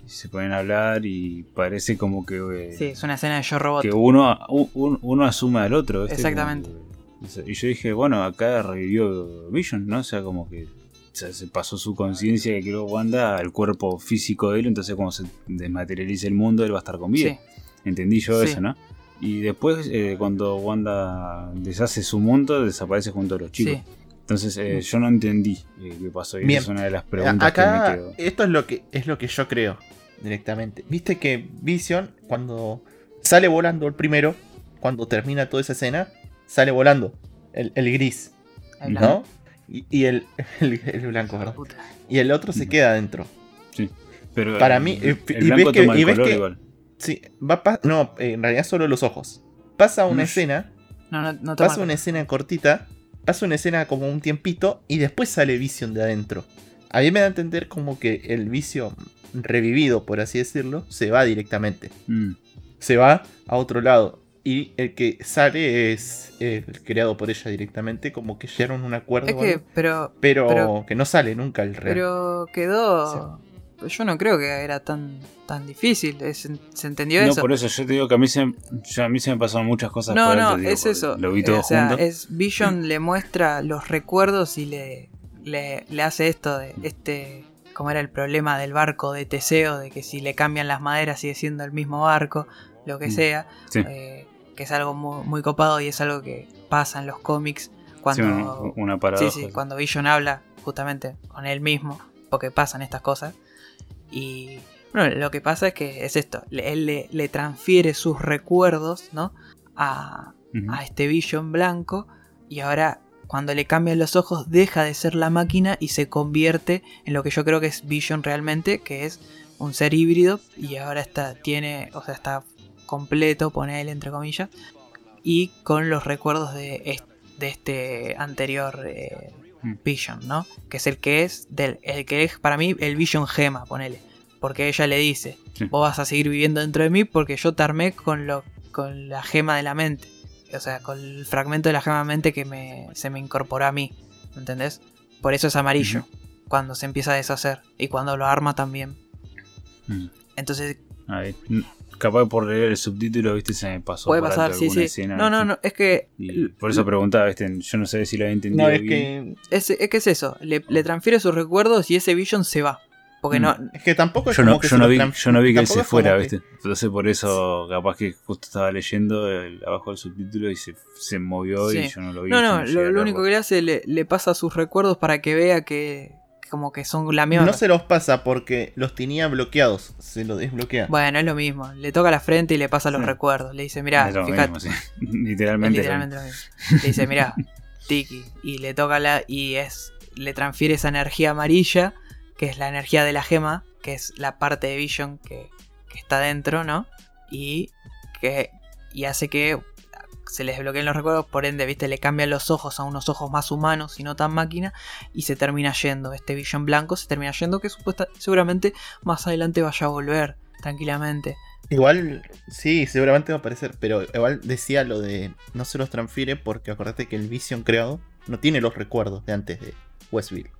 Speaker 2: Y Se pueden hablar y parece como que, eh,
Speaker 1: sí, es una escena de Yo Robot.
Speaker 2: que uno, un- uno asume al otro.
Speaker 1: Exactamente.
Speaker 2: Que- y yo dije, bueno, acá revivió Vision, ¿no? O sea, como que o sea, se pasó su conciencia que creó Wanda al cuerpo físico de él, entonces cuando se desmaterialice el mundo, él va a estar con vida.
Speaker 1: Sí,
Speaker 2: Entendí yo
Speaker 1: Sí.
Speaker 2: eso, ¿no? Y después, eh, cuando Wanda deshace su mundo, desaparece junto a los chicos.
Speaker 1: sí.
Speaker 2: Entonces, eh, yo no entendí eh, qué pasó. Y
Speaker 3: Bien.
Speaker 2: esa es una de las preguntas
Speaker 3: Acá,
Speaker 2: que me quedó.
Speaker 3: esto es lo que, es lo que yo creo directamente. Viste que Vision, cuando sale volando el primero, cuando termina toda esa escena, sale volando el, el gris,
Speaker 1: El
Speaker 3: ¿no?
Speaker 1: blanco.
Speaker 3: Y, y el, el, el blanco, ¿verdad? Y el otro se
Speaker 2: Ujú.
Speaker 3: queda adentro.
Speaker 2: Pero
Speaker 3: para
Speaker 2: el-
Speaker 3: mí,
Speaker 2: el
Speaker 3: y
Speaker 2: blanco
Speaker 3: ves que-
Speaker 2: toma el
Speaker 3: y ves
Speaker 2: color
Speaker 3: que-
Speaker 2: igual.
Speaker 3: Sí, va pa- no, eh, en realidad solo los ojos. Pasa una
Speaker 2: Mm.
Speaker 3: escena,
Speaker 1: No, no, no toma
Speaker 3: pasa una escena cortita, pasa una escena como un tiempito y después sale Vision de adentro. A mí me da a entender como que el Vision revivido, por así decirlo, se va directamente.
Speaker 2: Mm.
Speaker 3: Se va a otro lado. Y el que sale es eh, creado por ella directamente, como que llegaron a un acuerdo.
Speaker 1: Es que, pero,
Speaker 3: pero- que no sale nunca el real.
Speaker 1: pero quedó. Yo no creo que era tan, tan difícil. es- se entendió
Speaker 2: No,
Speaker 1: eso.
Speaker 2: por eso yo te digo que a mí se, yo- a mí se me pasaron muchas cosas
Speaker 1: No,
Speaker 2: por
Speaker 1: no,
Speaker 2: digo,
Speaker 1: es eso.
Speaker 2: Lo vi
Speaker 1: Eh,
Speaker 2: todo
Speaker 1: o sea,
Speaker 2: junto.
Speaker 1: es Vision le muestra los recuerdos y le, le, le hace esto de este. Como era el problema del barco de Teseo, de que si le cambian las maderas sigue siendo el mismo barco, lo que
Speaker 2: Mm,
Speaker 1: sea.
Speaker 2: Sí.
Speaker 1: eh, que es algo muy, muy copado y es algo que pasa en los cómics cuando.
Speaker 2: una.
Speaker 1: Sí, sí, cuando Vision habla justamente con él mismo, porque pasan estas cosas. Y bueno, lo que pasa es que es esto, él le, le transfiere sus recuerdos, ¿no? A, a este Vision blanco y ahora cuando le cambian los ojos deja de ser la máquina y se convierte en lo que yo creo que es Vision realmente, que es un ser híbrido y ahora está, tiene, o sea, está completo, pone él entre comillas, y con los recuerdos de, est- de este anterior eh. Vision, ¿no? Que es el que es, del, el que es para mí el Vision Gema, ponele. Porque ella le dice,
Speaker 2: Sí.
Speaker 1: vos vas a seguir viviendo dentro de mí porque yo te armé con, lo, con la gema de la mente. O sea, con el fragmento de la gema de la mente que me, se me incorporó a mí. ¿me ¿Entendés? Por eso es amarillo. Cuando se empieza a deshacer. Y cuando lo arma también.
Speaker 2: Mm.
Speaker 1: Entonces.
Speaker 2: Mm, Capaz por leer el subtítulo, viste, se me pasó.
Speaker 1: puede
Speaker 2: por
Speaker 1: pasar, sí,
Speaker 2: alguna
Speaker 1: sí.
Speaker 2: escena,
Speaker 1: no, no, no. Es que...
Speaker 2: Y por eso preguntaba, viste, yo no sé si lo había entendido
Speaker 3: no, es
Speaker 2: bien.
Speaker 3: que,
Speaker 1: Es, es que es eso. Le, le transfiere sus recuerdos y ese Vision se va. Porque
Speaker 2: Mm.
Speaker 1: no...
Speaker 3: es que tampoco es
Speaker 2: Yo
Speaker 3: como
Speaker 2: no,
Speaker 3: que
Speaker 2: yo,
Speaker 3: se
Speaker 2: no vi,
Speaker 3: tran-
Speaker 2: yo no vi que él se fuera,
Speaker 3: que-
Speaker 2: ¿viste? Entonces por eso capaz que justo estaba leyendo el- abajo del subtítulo y se, se movió y yo no lo vi.
Speaker 1: No, no, lo, único que le hace le, le pasa sus recuerdos para que vea que como que son la mierda.
Speaker 3: No se los pasa porque los tenía bloqueados. Se lo desbloquea.
Speaker 1: Bueno, es lo mismo. Le toca la frente y le pasa los
Speaker 3: Sí.
Speaker 1: recuerdos. Le dice, mirá, fíjate.
Speaker 2: mismo, sí. Literalmente.
Speaker 1: literalmente lo mismo. Le dice, mirá, Tiki. Y le toca la. Y es. Le transfiere esa energía amarilla. Que es la energía de la gema. Que es la parte de Vision que, que está dentro, ¿no? Y que. Y hace que se les desbloqueen los recuerdos. Por ende, viste, le cambian los ojos a unos ojos más humanos y no tan máquina. Y se termina yendo. Este Vision blanco se termina yendo. Que supuesta, seguramente más adelante vaya a volver. Tranquilamente.
Speaker 3: Igual, sí, seguramente va a aparecer. Pero igual decía lo de no se los transfiere porque acordate que el Vision creado no tiene los recuerdos de antes de Westville.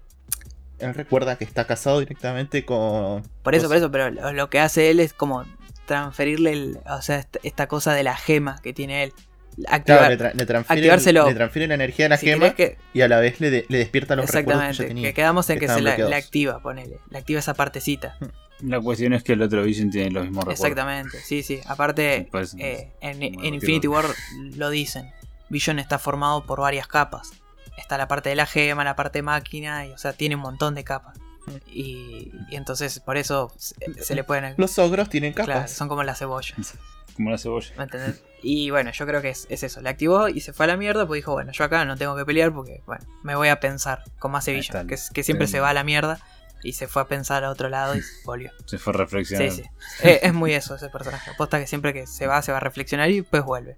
Speaker 3: Él recuerda que está casado directamente con.
Speaker 1: Por eso, por eso, pero lo, que hace él es como transferirle el- o sea, esta cosa de la gema que tiene él. Activar,
Speaker 3: Claro, le, tra- le transfiere,
Speaker 1: activárselo.
Speaker 3: le transfiere la energía de la
Speaker 1: si
Speaker 3: gema
Speaker 1: que,
Speaker 3: y a la vez le, de- le despierta los recuerdos que
Speaker 1: exactamente,
Speaker 3: ya
Speaker 1: que,
Speaker 3: tenía.
Speaker 1: quedamos en
Speaker 3: que
Speaker 1: que, se la, la activa, ponele. Le activa esa partecita.
Speaker 2: La cuestión es que el otro Vision tiene los mismos recuerdos.
Speaker 1: Exactamente, sí, sí. Aparte, eh, en, Infinity. War lo dicen. Vision está formado por varias capas. Está la parte de la gema, la parte máquina, y, o sea, tiene un montón de capas. Y, y entonces por eso se, se le pueden...
Speaker 3: Los ogros tienen capas.
Speaker 1: Claro, son como la cebolla.
Speaker 2: Como la cebolla.
Speaker 1: ¿Me entendés? Y bueno, yo creo que es, es eso. Le activó y se fue a la mierda, pues dijo, bueno, yo acá no tengo que pelear porque, bueno, me voy a pensar, como hace
Speaker 2: está.
Speaker 1: que, siempre
Speaker 2: Sí.
Speaker 1: se va a la mierda y se fue a pensar a otro lado y volvió.
Speaker 2: Se fue reflexionando.
Speaker 1: Sí, sí. Eh, es muy eso ese personaje. Aposta que siempre que se va, se va a reflexionar y después vuelve.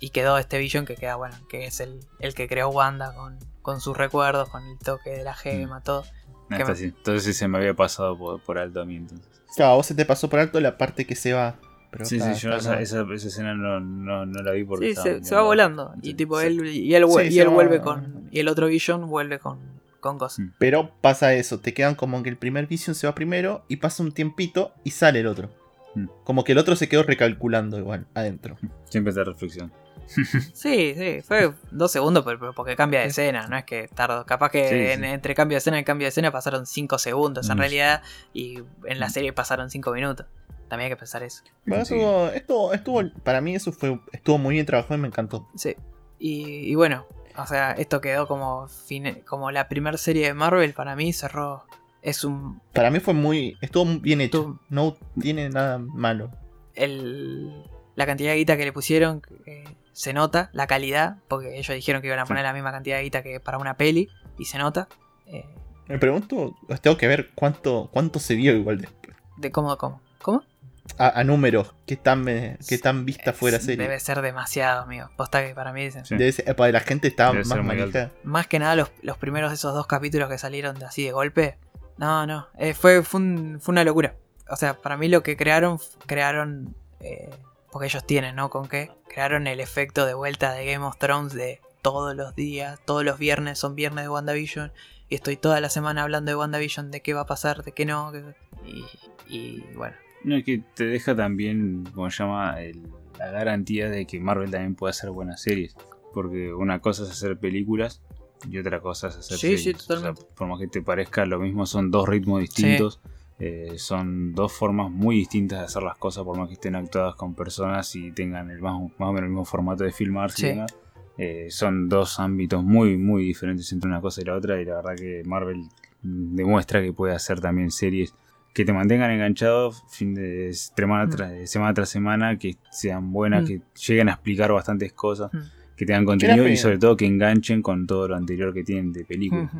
Speaker 1: Y quedó este Vision que queda, bueno, que es el, el que creó Wanda con, con sus recuerdos, con el toque de la gema, todo.
Speaker 2: Entonces sí se me había pasado por, por alto a mí entonces.
Speaker 3: Claro, a vos se te pasó por alto la parte que se va. Pero
Speaker 2: Sí,
Speaker 3: está-
Speaker 2: sí, yo
Speaker 3: está-
Speaker 2: esa, esa, esa escena no, no, no la vi porque
Speaker 1: Sí,
Speaker 2: estaba
Speaker 1: se, se va volando. Y tipo
Speaker 2: sí.
Speaker 1: él y él,
Speaker 3: Sí,
Speaker 1: y él
Speaker 3: va-
Speaker 1: vuelve con. Y el otro Vision vuelve con, con cosas.
Speaker 2: Mm.
Speaker 3: Pero pasa eso, te quedan como que el primer Vision se va primero y pasa un tiempito y sale el otro.
Speaker 2: Mm.
Speaker 3: Como que el otro se quedó recalculando igual, adentro.
Speaker 2: Siempre esta reflexión.
Speaker 1: Sí, sí, fue dos segundos pero- pero porque cambia de escena, no es que tardó. Capaz que
Speaker 2: Sí,
Speaker 1: en-
Speaker 2: sí.
Speaker 1: entre cambio de escena y cambio de escena pasaron cinco segundos en
Speaker 2: Mm.
Speaker 1: realidad y en la
Speaker 2: Mm.
Speaker 1: serie pasaron cinco minutos. También hay que pensar eso.
Speaker 3: Bueno,
Speaker 2: Sí.
Speaker 3: estuvo, estuvo, estuvo- para mí eso fue, estuvo muy bien trabajado y me encantó.
Speaker 1: Sí. Y, y bueno, o sea, esto quedó como, fine- como la primera serie de Marvel para mí cerró. Es un.
Speaker 3: Para mí fue muy, estuvo muy bien hecho.
Speaker 1: Estuvo-
Speaker 3: No tiene nada malo.
Speaker 1: El, la cantidad de guita que le pusieron eh, se nota, la calidad, porque ellos dijeron que iban a poner la misma cantidad de guita que para una peli, y se nota. eh,
Speaker 3: Me pregunto, tengo que ver cuánto, cuánto se vio igual después.
Speaker 1: de cómo, cómo. ¿Cómo?
Speaker 3: A, a números, qué tan, eh, qué tan vista fuera serie.
Speaker 1: Debe ser demasiado, amigo. Posta que para mí dicen.
Speaker 2: Sí.
Speaker 3: Debe ser- para la gente
Speaker 2: Debe ser
Speaker 3: más manija.
Speaker 1: Más que nada los, los primeros de esos dos capítulos que salieron de- así de golpe. No, no. eh, fue, fue, un- fue una locura. O sea, para mí lo que crearon, crearon. eh, porque ellos tienen, ¿no? Con qué. Crearon el efecto de vuelta de Game of Thrones de todos los días, todos los viernes son viernes de WandaVision. Y estoy toda la semana hablando de WandaVision, de qué va a pasar, de qué no. que- y, y bueno.
Speaker 2: No, es que te deja también, como se llama, el- la garantía de que Marvel también puede hacer buenas series. Porque una cosa es hacer películas y otra cosa es hacer
Speaker 1: Sí, sí,
Speaker 2: series. O sea,
Speaker 1: totalmente.
Speaker 2: por más que te parezca lo mismo, son dos ritmos distintos. eh, son dos formas muy distintas de hacer las cosas, por más que estén actuadas con personas y tengan el más, más o menos el mismo formato de filmarse
Speaker 1: Sí.
Speaker 2: y demás. Eh, son dos ámbitos muy, muy diferentes entre una cosa y la otra. Y la verdad que Marvel mm, demuestra que puede hacer también series que te mantengan enganchado fin de semana,
Speaker 1: Mm.
Speaker 2: tras, semana tras semana, que sean buenas,
Speaker 1: Mm.
Speaker 2: que lleguen a explicar bastantes cosas,
Speaker 1: Mm.
Speaker 2: que tengan contenido y sobre todo que enganchen con todo lo anterior que tienen de películas.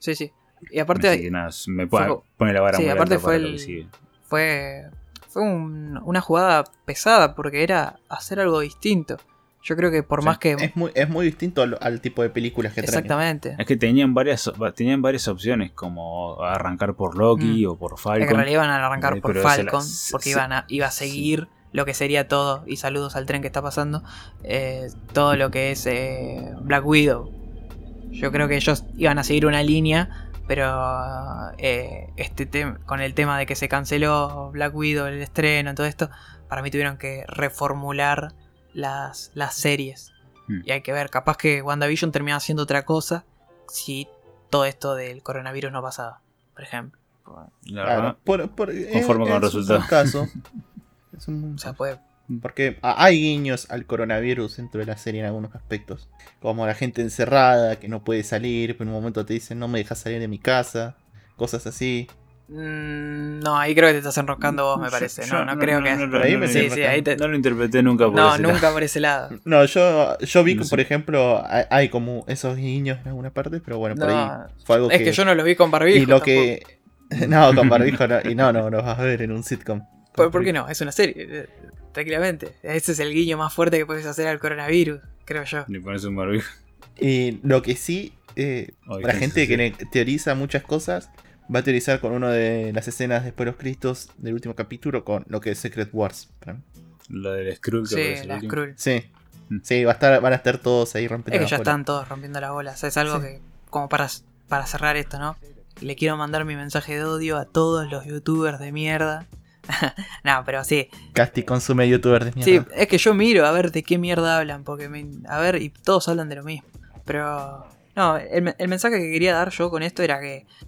Speaker 1: Sí, sí. Y aparte.
Speaker 2: Así que nada, me pone,
Speaker 1: fue-
Speaker 2: pone la vara
Speaker 1: sí,
Speaker 2: muy
Speaker 1: aparte fue
Speaker 2: para lo
Speaker 1: el-
Speaker 2: que sigue.
Speaker 1: fue, fue un- una jugada pesada porque era hacer algo distinto. Yo creo que por más que...
Speaker 3: Es muy, es muy distinto al, al tipo de películas que traen.
Speaker 1: Exactamente.
Speaker 2: Es que tenían varias tenían varias opciones, como arrancar por Loki
Speaker 1: Mm.
Speaker 2: o por
Speaker 1: Es que
Speaker 2: Falcon.
Speaker 1: en realidad iban a arrancar
Speaker 2: Eh,
Speaker 1: por Falcon, porque iban a, iba a seguir lo que sería todo, y saludos al tren que está pasando, eh, todo lo que es eh, Black Widow. Yo creo que ellos iban a seguir una línea, pero eh, este con el tema de que se canceló Black Widow, el estreno, todo esto, para mí tuvieron que reformular las, las series.
Speaker 2: Mm.
Speaker 1: Y hay que ver, capaz que WandaVision termina haciendo otra cosa si todo esto del coronavirus no pasaba, por ejemplo.
Speaker 2: La
Speaker 3: Claro,
Speaker 2: verdad,
Speaker 3: por, por-
Speaker 2: Conforme con el
Speaker 3: es un
Speaker 2: resultado.
Speaker 3: caso. Es un buen
Speaker 1: O sea,
Speaker 3: caso.
Speaker 1: puede,
Speaker 3: Porque hay guiños al coronavirus dentro de la serie en algunos aspectos. Como la gente encerrada, que no puede salir, pero en un momento te dicen no me dejas salir de mi casa. Cosas así.
Speaker 1: Mm, no, ahí creo que te estás enroscando vos, me parece.
Speaker 2: yo
Speaker 1: No, no, creo que.
Speaker 2: no,
Speaker 3: Por ahí
Speaker 2: no,
Speaker 3: me
Speaker 2: no,
Speaker 1: sí,
Speaker 3: siento
Speaker 1: sí,
Speaker 3: acá.
Speaker 1: ahí te.
Speaker 2: no lo interpreté nunca por
Speaker 1: No,
Speaker 2: ese lado.
Speaker 1: nunca por ese lado.
Speaker 3: No, yo, yo vi
Speaker 2: No
Speaker 3: que,
Speaker 2: sé.
Speaker 3: por ejemplo, hay, hay como esos guiños en alguna parte, pero bueno, por
Speaker 1: No,
Speaker 3: ahí fue algo
Speaker 1: Es que yo no los vi con barbijo.
Speaker 3: Y lo
Speaker 1: tampoco.
Speaker 3: que... No, con barbijo no. Y no, no, lo vas a ver en un sitcom.
Speaker 1: ¿Por, por qué no? Es una serie, eh, tranquilamente. Ese es el guiño más fuerte que puedes hacer al coronavirus, creo yo.
Speaker 2: Le pones un barbijo.
Speaker 3: Y lo que sí, eh,
Speaker 2: Ay,
Speaker 3: la
Speaker 2: qué
Speaker 3: gente que teoriza muchas cosas, va a teorizar con una de las escenas después de los Cristos del último capítulo, con lo que es Secret Wars.
Speaker 2: Lo del Skrull que
Speaker 1: Sí,
Speaker 2: el
Speaker 1: la. Skrull.
Speaker 3: Sí.
Speaker 2: Mm.
Speaker 3: Sí, va a estar, van a estar todos ahí rompiendo
Speaker 1: Es que
Speaker 3: las
Speaker 1: ya
Speaker 3: bolas.
Speaker 1: están todos rompiendo las bolas. Es algo
Speaker 3: Sí.
Speaker 1: que, como para, para cerrar esto, ¿no? Le quiero mandar mi mensaje de odio a todos los youtubers de mierda. no, pero sí.
Speaker 3: Casti consume youtuber de
Speaker 1: Sí,
Speaker 3: mierda.
Speaker 1: es que yo miro a ver de qué mierda hablan. Porque, me- a ver, y todos hablan de lo mismo. Pero, no, el, me- el mensaje que quería dar yo con esto era que sí,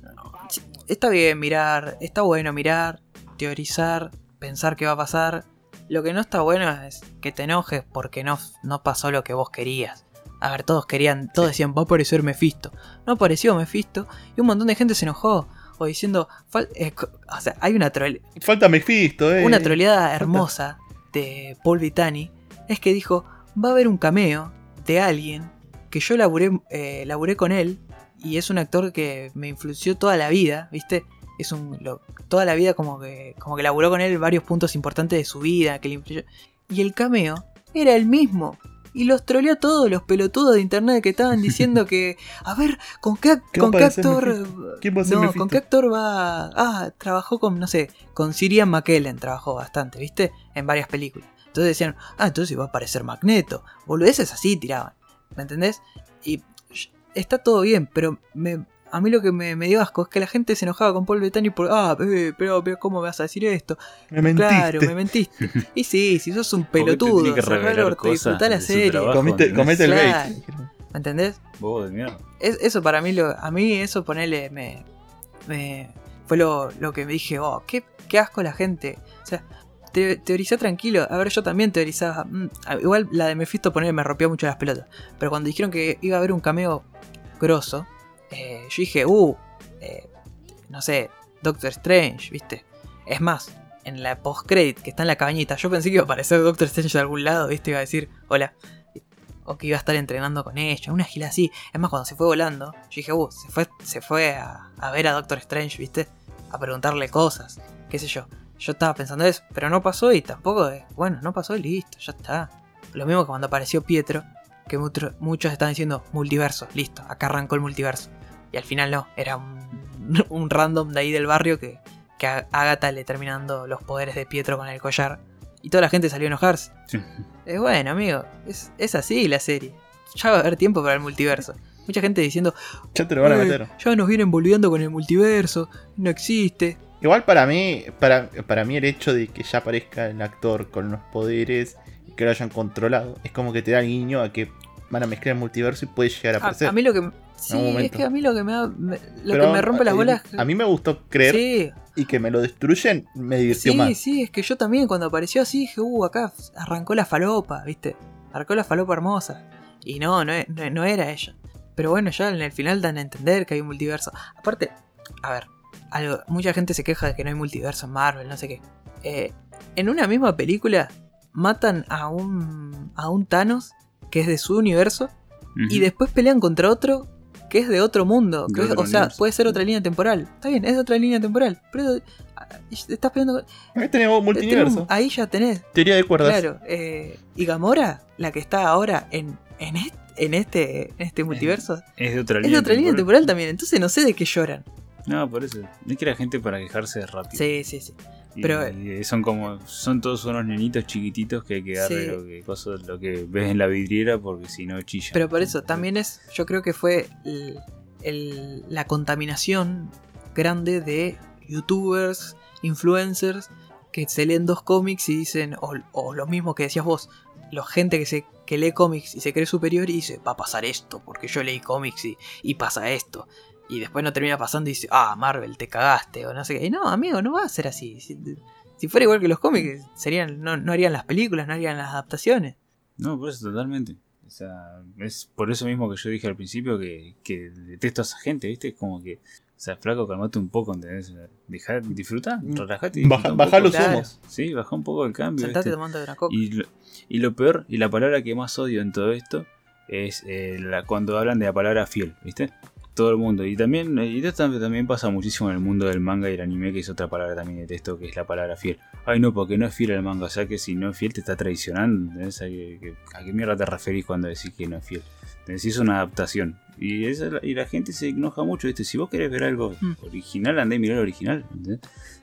Speaker 1: está bien mirar, está bueno mirar, teorizar, pensar qué va a pasar. Lo que no está bueno es que te enojes porque no, no pasó lo que vos querías. A ver, todos querían, todos decían, va a aparecer Mephisto. No apareció Mephisto y un montón de gente se enojó. O diciendo, eh, o sea, hay una trole-
Speaker 3: Falta Mephisto, eh.
Speaker 1: una troleada hermosa de Paul Bettany es que dijo, va a haber un cameo de alguien que yo laburé, eh, laburé con él y es un actor que me influenció toda la vida, ¿viste? Es un lo- toda la vida como que como que laburó con él varios puntos importantes de su vida que le influyó. Y el cameo era el mismo. y los troleó a todos los pelotudos de internet que estaban diciendo que, a ver, ¿con qué,
Speaker 3: ¿Qué
Speaker 1: con qué actor...
Speaker 3: ¿Quién va a ser
Speaker 1: no? ¿con qué actor va...? Ah, trabajó con, no sé, con Sirian McKellen trabajó bastante, ¿viste? En varias películas. Entonces decían, ah, entonces va a aparecer Magneto. Boludeces así tiraban, ¿me entendés? Y está todo bien, pero me, a mí lo que me, me dio asco es que la gente se enojaba con Paul Bettany por, ah, eh, pero, pero ¿cómo me vas a decir esto?
Speaker 3: Me mentiste.
Speaker 1: Claro, me mentiste. Y sí, si sos un
Speaker 2: ¿Por qué te
Speaker 1: pelotudo, orto,
Speaker 2: cosas
Speaker 1: disfrutá la serie.
Speaker 2: trabajo?
Speaker 3: Comete,
Speaker 2: ¿entendés?
Speaker 3: comete el bait.
Speaker 1: ¿Me entendés?
Speaker 2: Bobo de mierda.
Speaker 1: Es- eso para mí, lo, a mí eso ponele, me, me- fue lo, lo que me dije, oh, qué, qué asco la gente. O sea, te, teoricé tranquilo. A ver, yo también teorizaba. mm, igual la de Mephisto ponele me rompió mucho las pelotas. Pero cuando dijeron que iba a haber un cameo grosso, eh, yo dije, uh, eh, no sé, Doctor Strange, ¿viste? Es más, en la post-credit que está en la cabañita, yo pensé que iba a aparecer Doctor Strange de algún lado, ¿viste? Iba a decir, hola. O que iba a estar entrenando con ella, una gila así. Es más, cuando se fue volando, yo dije, uh, se fue, se fue a, a ver a Doctor Strange, ¿viste? A preguntarle cosas, qué sé yo. Yo estaba pensando eso, pero no pasó y tampoco, eh, bueno, no pasó y listo, ya está. Lo mismo que cuando apareció Pietro, que mucho- muchos estaban diciendo multiverso, listo, acá arrancó el multiverso. Y al final no, era un, un random de ahí del barrio que, que a Agatha le terminando los poderes de Pietro con el collar. Y toda la gente salió a enojarse.
Speaker 2: Sí.
Speaker 1: Es bueno, amigo, es, es así la serie. Ya va a haber tiempo para el multiverso. Mucha gente diciendo,
Speaker 3: Ya te lo van a
Speaker 1: "Eh,
Speaker 3: meter.
Speaker 1: ya nos vienen volviendo con el multiverso, no existe.
Speaker 3: Igual para mí, para, para mí el hecho de que ya aparezca el actor con los poderes y que lo hayan controlado, es como que te da el guiño a que van a mezclar el multiverso y puede llegar a
Speaker 1: A,
Speaker 3: aparecer.
Speaker 1: a mí lo que... Sí, es que a mí lo que me, da- me- lo
Speaker 3: Pero
Speaker 1: que me rompe las
Speaker 3: a-
Speaker 1: bolas...
Speaker 3: A mí me gustó creer
Speaker 1: Sí,
Speaker 3: y que me lo destruyen me divirtió
Speaker 1: sí,
Speaker 3: más.
Speaker 1: sí, es que yo también cuando apareció así dije, uh, acá arrancó la falopa, ¿viste? Arrancó la falopa hermosa. Y no, no, e- no, no era ella. Pero bueno, ya en el final dan a entender que hay un multiverso. Aparte, a ver, algo, mucha gente se queja de que no hay multiverso en Marvel, no sé qué. Eh, en una misma película matan a un, a un Thanos que es de su universo y después pelean contra otro que es de otro mundo.
Speaker 2: De
Speaker 1: que es-
Speaker 2: otro
Speaker 1: o sea,
Speaker 2: universo.
Speaker 1: puede ser otra línea temporal. Está bien, es de otra línea temporal. Pero ah, estás peleando con-
Speaker 3: Ahí tenemos multiverso.
Speaker 1: tenés- Ahí ya tenés.
Speaker 3: Teoría de cuerdas.
Speaker 1: Claro. eh, y Gamora, la que está ahora en, en, est- en este, en este multiverso,
Speaker 2: Es de otra
Speaker 1: es
Speaker 2: línea.
Speaker 1: de otra línea temporal también. Entonces no sé de qué lloran.
Speaker 2: No, por eso. Es que la gente para quejarse rápido.
Speaker 1: Sí, sí, sí.
Speaker 2: Y-
Speaker 1: pero-
Speaker 2: y son como. Son todos unos nenitos chiquititos que hay que darle
Speaker 1: Sí.
Speaker 2: lo, que, cosas- lo que ves en la vidriera porque si no chilla.
Speaker 1: Pero por eso también es, yo creo que fue el- el- la contaminación grande de youtubers, influencers, que se leen dos cómics y dicen, o, o lo mismo que decías vos, la gente que, se, que lee cómics y se cree superior y dice, va a pasar esto, porque yo leí cómics y, y pasa esto. Y después no termina pasando y dice, ah, Marvel, te cagaste, o no sé qué. Y no, amigo, no va a ser así. Si, si fuera igual que los cómics, serían, no, no harían las películas, no harían las adaptaciones.
Speaker 2: No, por eso totalmente. O sea, es por eso mismo que yo dije al principio que, que detesto a esa gente, ¿viste? Es como que, o sea, flaco, calmate un poco, ¿entendés? Dejá, disfrutá, relajate. y
Speaker 3: Baja, baja los
Speaker 1: Claro.
Speaker 3: humos.
Speaker 2: Sí, baja un poco el cambio.
Speaker 1: Sentate
Speaker 2: ¿viste?
Speaker 1: tomando una coca.
Speaker 2: Y lo, y lo peor, y la palabra que más odio en todo esto, es eh, la, cuando hablan de la palabra fiel, ¿viste? Todo el mundo. Y también, y esto también, pasa muchísimo en el mundo del manga y el anime, que es otra palabra también de texto, que es la palabra fiel. Ay, no, porque no es fiel al manga. O sea que si no es fiel te está traicionando. ¿entendés? ¿A qué, qué- a qué mierda te referís cuando decís que no es fiel? Decís una adaptación. Y, esa, y la gente se enoja mucho, ¿viste? Si vos querés ver algo
Speaker 1: Mm.
Speaker 2: original, andá y mirá el original. ¿entendés?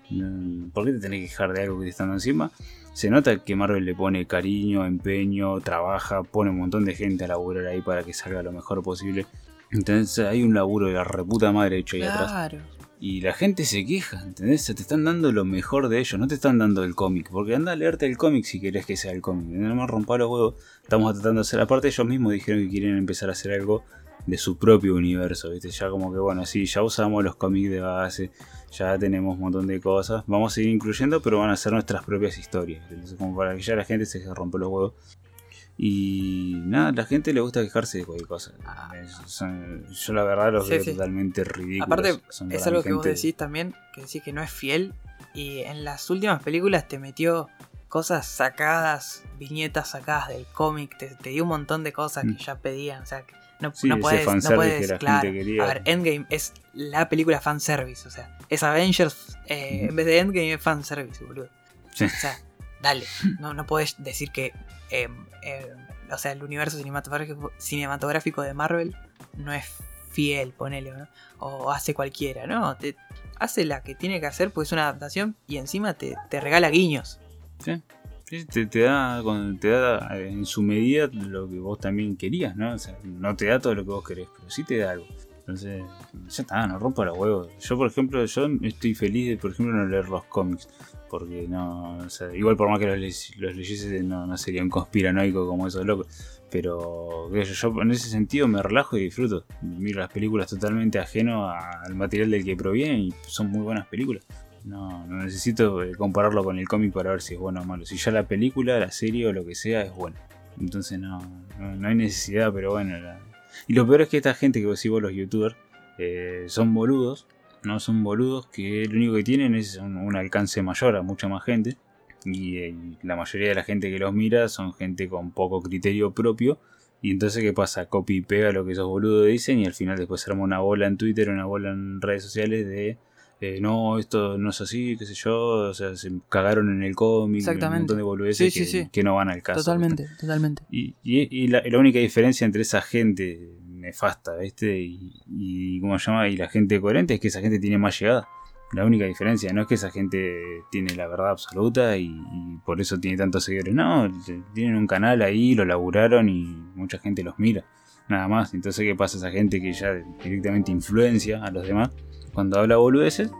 Speaker 2: No, ¿Por qué te tenés que quejar de algo que te están dando encima? Se nota que Marvel le pone cariño, empeño, trabaja, pone un montón de gente a laburar ahí para que salga lo mejor posible. Entonces hay un laburo de la reputa madre hecho ahí atrás.
Speaker 1: Claro.
Speaker 2: Y la gente se queja, ¿entendés? Se te están dando lo mejor de ellos, no te están dando el cómic. Porque anda a leerte el cómic si querés que sea el cómic. No me rompa los huevos. Estamos tratando de hacer. Aparte, ellos mismos dijeron que quieren empezar a hacer algo de su propio universo, ¿viste? Ya como que, bueno, sí, ya usamos los cómics de base, ya tenemos un montón de cosas. Vamos a seguir incluyendo, pero van a ser nuestras propias historias. Entonces, como para que ya la gente se rompe los huevos. Y nada, a la gente le gusta quejarse de cualquier cosa. Son- yo la verdad los
Speaker 1: Sí,
Speaker 2: veo
Speaker 1: sí.
Speaker 2: totalmente ridículos.
Speaker 1: Aparte,
Speaker 2: Son
Speaker 1: es algo que vos decís también, que decís que no es fiel. Y en las últimas películas te metió cosas sacadas, viñetas sacadas del cómic, te, te dio un montón de cosas
Speaker 2: Mm.
Speaker 1: que ya pedían. O sea, que no,
Speaker 2: Sí,
Speaker 1: no puedes, no puedes, claro. A ver, Endgame es la película fanservice. O sea, es Avengers eh, en vez de Endgame es fanservice, boludo. O sea, dale, no, no puedes decir que eh, o sea, el universo cinematográfico, cinematográfico de Marvel no es fiel, ponele, ¿no? O hace cualquiera, ¿no? Hace la que tiene que hacer, pues es una adaptación y encima te, te regala guiños.
Speaker 2: Sí. Te, da, te da eh, en su medida lo que vos también querías, ¿no? O sea, no te da todo lo que vos querés, pero sí te da algo. Entonces, ya está, no rompa los huevos. Yo, por ejemplo, yo estoy feliz de, por ejemplo, no leer los cómics. Porque no, o sea, igual por más que los, los leyese, no, no sería un conspiranoico como esos locos. Pero yo, yo en ese sentido me relajo y disfruto. Miro las películas totalmente ajeno a- al material del que provienen y son muy buenas películas. No, no necesito eh, compararlo con el cómic para ver si es bueno o malo. Si ya la película, la serie o lo que sea es buena. Entonces no, no, no hay necesidad, pero bueno. la- Y lo peor es que esta gente que vos decís vos, los youtubers, eh, son boludos. No son boludos que lo único que tienen es un, un alcance mayor a mucha más gente. Y, eh, la mayoría de la gente que los mira son gente con poco criterio propio. Y entonces, ¿qué pasa? Copy y pega lo que esos boludos dicen y al final después se arma una bola en Twitter, una bola en redes sociales de eh, no, esto no es así, qué sé yo, o sea, se cagaron en el cómic, un
Speaker 1: Exactamente.
Speaker 2: montón de boludeces
Speaker 1: Sí,
Speaker 2: que,
Speaker 1: sí.
Speaker 2: que no van al caso.
Speaker 1: Totalmente, totalmente.
Speaker 2: Y, y- y la, la única diferencia entre esa gente nefasta, ¿viste? Y, y ¿cómo se llama? Y la gente coherente es que esa gente tiene más llegada. La única diferencia, no es que esa gente tiene la verdad absoluta y, por eso tiene tantos seguidores. No, tienen un canal ahí, lo laburaron y mucha gente los mira. Nada más. Entonces, ¿qué pasa? Esa gente que ya directamente influencia a los demás. Cuando habla boludeces,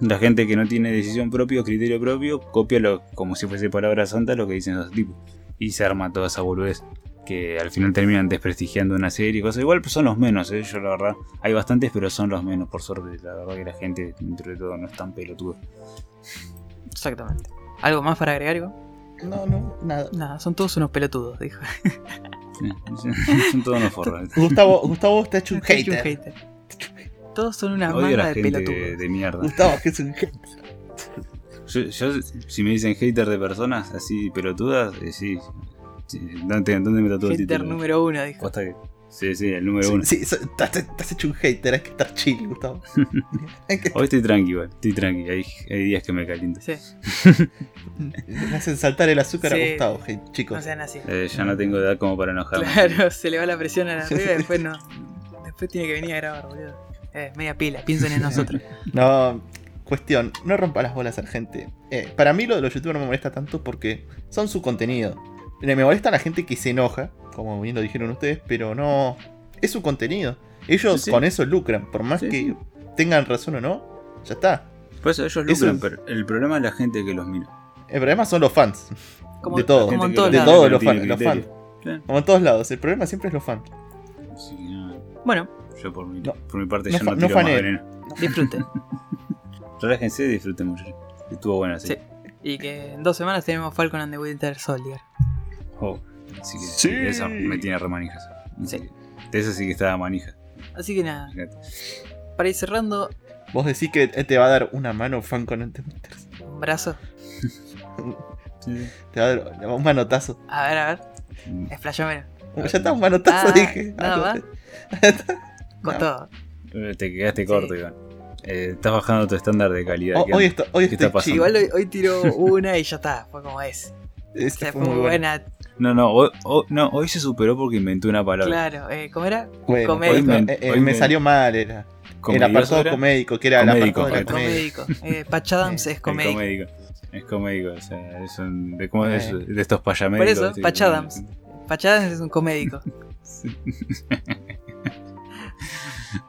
Speaker 2: la gente que no tiene decisión propia criterio propio, copia lo, como si fuese palabra santa lo que dicen esos tipos. Y se arma toda esa boludez. Que al final terminan desprestigiando una serie y cosas. Igual pues, son los menos, ¿eh? yo la verdad. Hay bastantes, pero son los menos, por suerte. La verdad que la gente, dentro de todo, no es tan pelotuda.
Speaker 1: Exactamente. ¿Algo más para agregar, Ivo?
Speaker 3: No, no, nada.
Speaker 1: Nada, son todos unos pelotudos, dijo.
Speaker 2: Son todos unos forros.
Speaker 3: Gustavo, Gustavo está hecho un
Speaker 1: Te he hecho
Speaker 3: hater.
Speaker 1: Todos son una
Speaker 2: Odio
Speaker 1: manga de
Speaker 2: gente
Speaker 1: pelotudos.
Speaker 2: de, de mierda.
Speaker 3: Gustavo que es un hater.
Speaker 2: Yo, yo, si me dicen hater de personas así pelotudas, eh, sí. Sí. ¿Dónde, dónde me tatúo el
Speaker 1: Hater
Speaker 2: título?
Speaker 1: número uno, dijo.
Speaker 2: Que- Sí, sí, el número uno.
Speaker 3: Sí, so- estás, estás hecho un hater, hay que estar chill, Gustavo.
Speaker 2: Hoy estoy tranqui, igual, estoy tranqui. Hay, hay días que me caliento.
Speaker 1: Sí,
Speaker 3: Le hacen saltar el azúcar
Speaker 1: Sí.
Speaker 3: a Gustavo, hey, chicos.
Speaker 1: no sean así.
Speaker 2: Eh, ya no tengo edad como para enojarme.
Speaker 1: Claro, se le va la presión a la arriba y después no. Después tiene que venir a grabar, boludo. Eh, media pila, piensen en nosotros.
Speaker 3: No, cuestión, no rompa las bolas a la gente. Eh, para mí lo de los youtubers no me molesta tanto porque son su contenido. Me molesta la gente que se enoja, como bien lo dijeron ustedes, pero no. Es su contenido. Ellos
Speaker 2: Sí, sí.
Speaker 3: con eso lucran, por más
Speaker 2: Sí,
Speaker 3: que
Speaker 2: sí.
Speaker 3: tengan razón o no, ya está.
Speaker 2: Por eso ellos
Speaker 3: Eso
Speaker 2: lucran,
Speaker 3: es-
Speaker 2: pero el problema es la gente que los mira.
Speaker 3: El problema son los fans.
Speaker 1: Como,
Speaker 3: De todo.
Speaker 1: como en
Speaker 2: Gente
Speaker 1: todos
Speaker 3: De todos los fans, los fans.
Speaker 2: Claro.
Speaker 3: Como en todos lados. El problema siempre es los fans.
Speaker 2: Así no,
Speaker 1: Bueno,
Speaker 2: yo por mi,
Speaker 3: No.
Speaker 2: por mi parte
Speaker 3: No
Speaker 2: ya no
Speaker 3: no
Speaker 2: tiro más veneno.
Speaker 1: disfruten.
Speaker 2: Relájense y disfruten mucho. Estuvo buena, sí.
Speaker 1: Sí. Y que en dos semanas tenemos Falcon and the Winter Soldier.
Speaker 2: Oh, así que
Speaker 3: Sí.
Speaker 2: esa me tiene remanijas. Así
Speaker 1: Sí.
Speaker 2: De esa sí que estaba manija.
Speaker 1: Así que nada,
Speaker 2: fíjate.
Speaker 1: para ir cerrando,
Speaker 3: Vos decís que te va a dar una mano fan con Antewinters.
Speaker 1: un brazo.
Speaker 2: Sí.
Speaker 3: Te va a dar un manotazo.
Speaker 1: A ver, a ver,
Speaker 2: Mm.
Speaker 1: explayómelo.
Speaker 3: Ya está, un manotazo,
Speaker 1: Ah,
Speaker 3: dije.
Speaker 1: nada
Speaker 3: Algo
Speaker 1: más. Con
Speaker 3: No.
Speaker 1: todo.
Speaker 2: Eh, Te quedaste
Speaker 1: Sí.
Speaker 2: corto, Iván. Eh, estás bajando tu estándar de calidad. ¿Qué
Speaker 3: hoy, esto- hoy
Speaker 2: ¿Qué
Speaker 3: estoy
Speaker 2: está pasando?
Speaker 1: Igual hoy, hoy tiró una y ya está, fue como es. O
Speaker 3: Este
Speaker 1: sea,
Speaker 3: fue
Speaker 1: fue
Speaker 3: muy
Speaker 1: buena.
Speaker 2: No, no, hoy, hoy- no, hoy se superó porque inventó una palabra.
Speaker 1: Claro, eh, ¿cómo era?
Speaker 3: Bueno,
Speaker 1: Comédico.
Speaker 3: hoy me,
Speaker 2: Hoy
Speaker 3: eh, eh,
Speaker 2: me-
Speaker 3: me salió mal, era. El
Speaker 2: ¿Comedioso
Speaker 3: apartado
Speaker 2: era?
Speaker 3: comédico, que era
Speaker 2: Comédico,
Speaker 3: la.
Speaker 1: Comédico. Eh, Patch Adams
Speaker 3: Eh,
Speaker 1: es
Speaker 2: El
Speaker 1: comédico.
Speaker 2: comédico. Es comédico, o sea, es un, de, ¿cómo es?
Speaker 3: Eh.
Speaker 2: de estos payamédicos.
Speaker 1: Por eso,
Speaker 2: ¿viste?
Speaker 1: Patch Adams. Patch Adams es un comédico.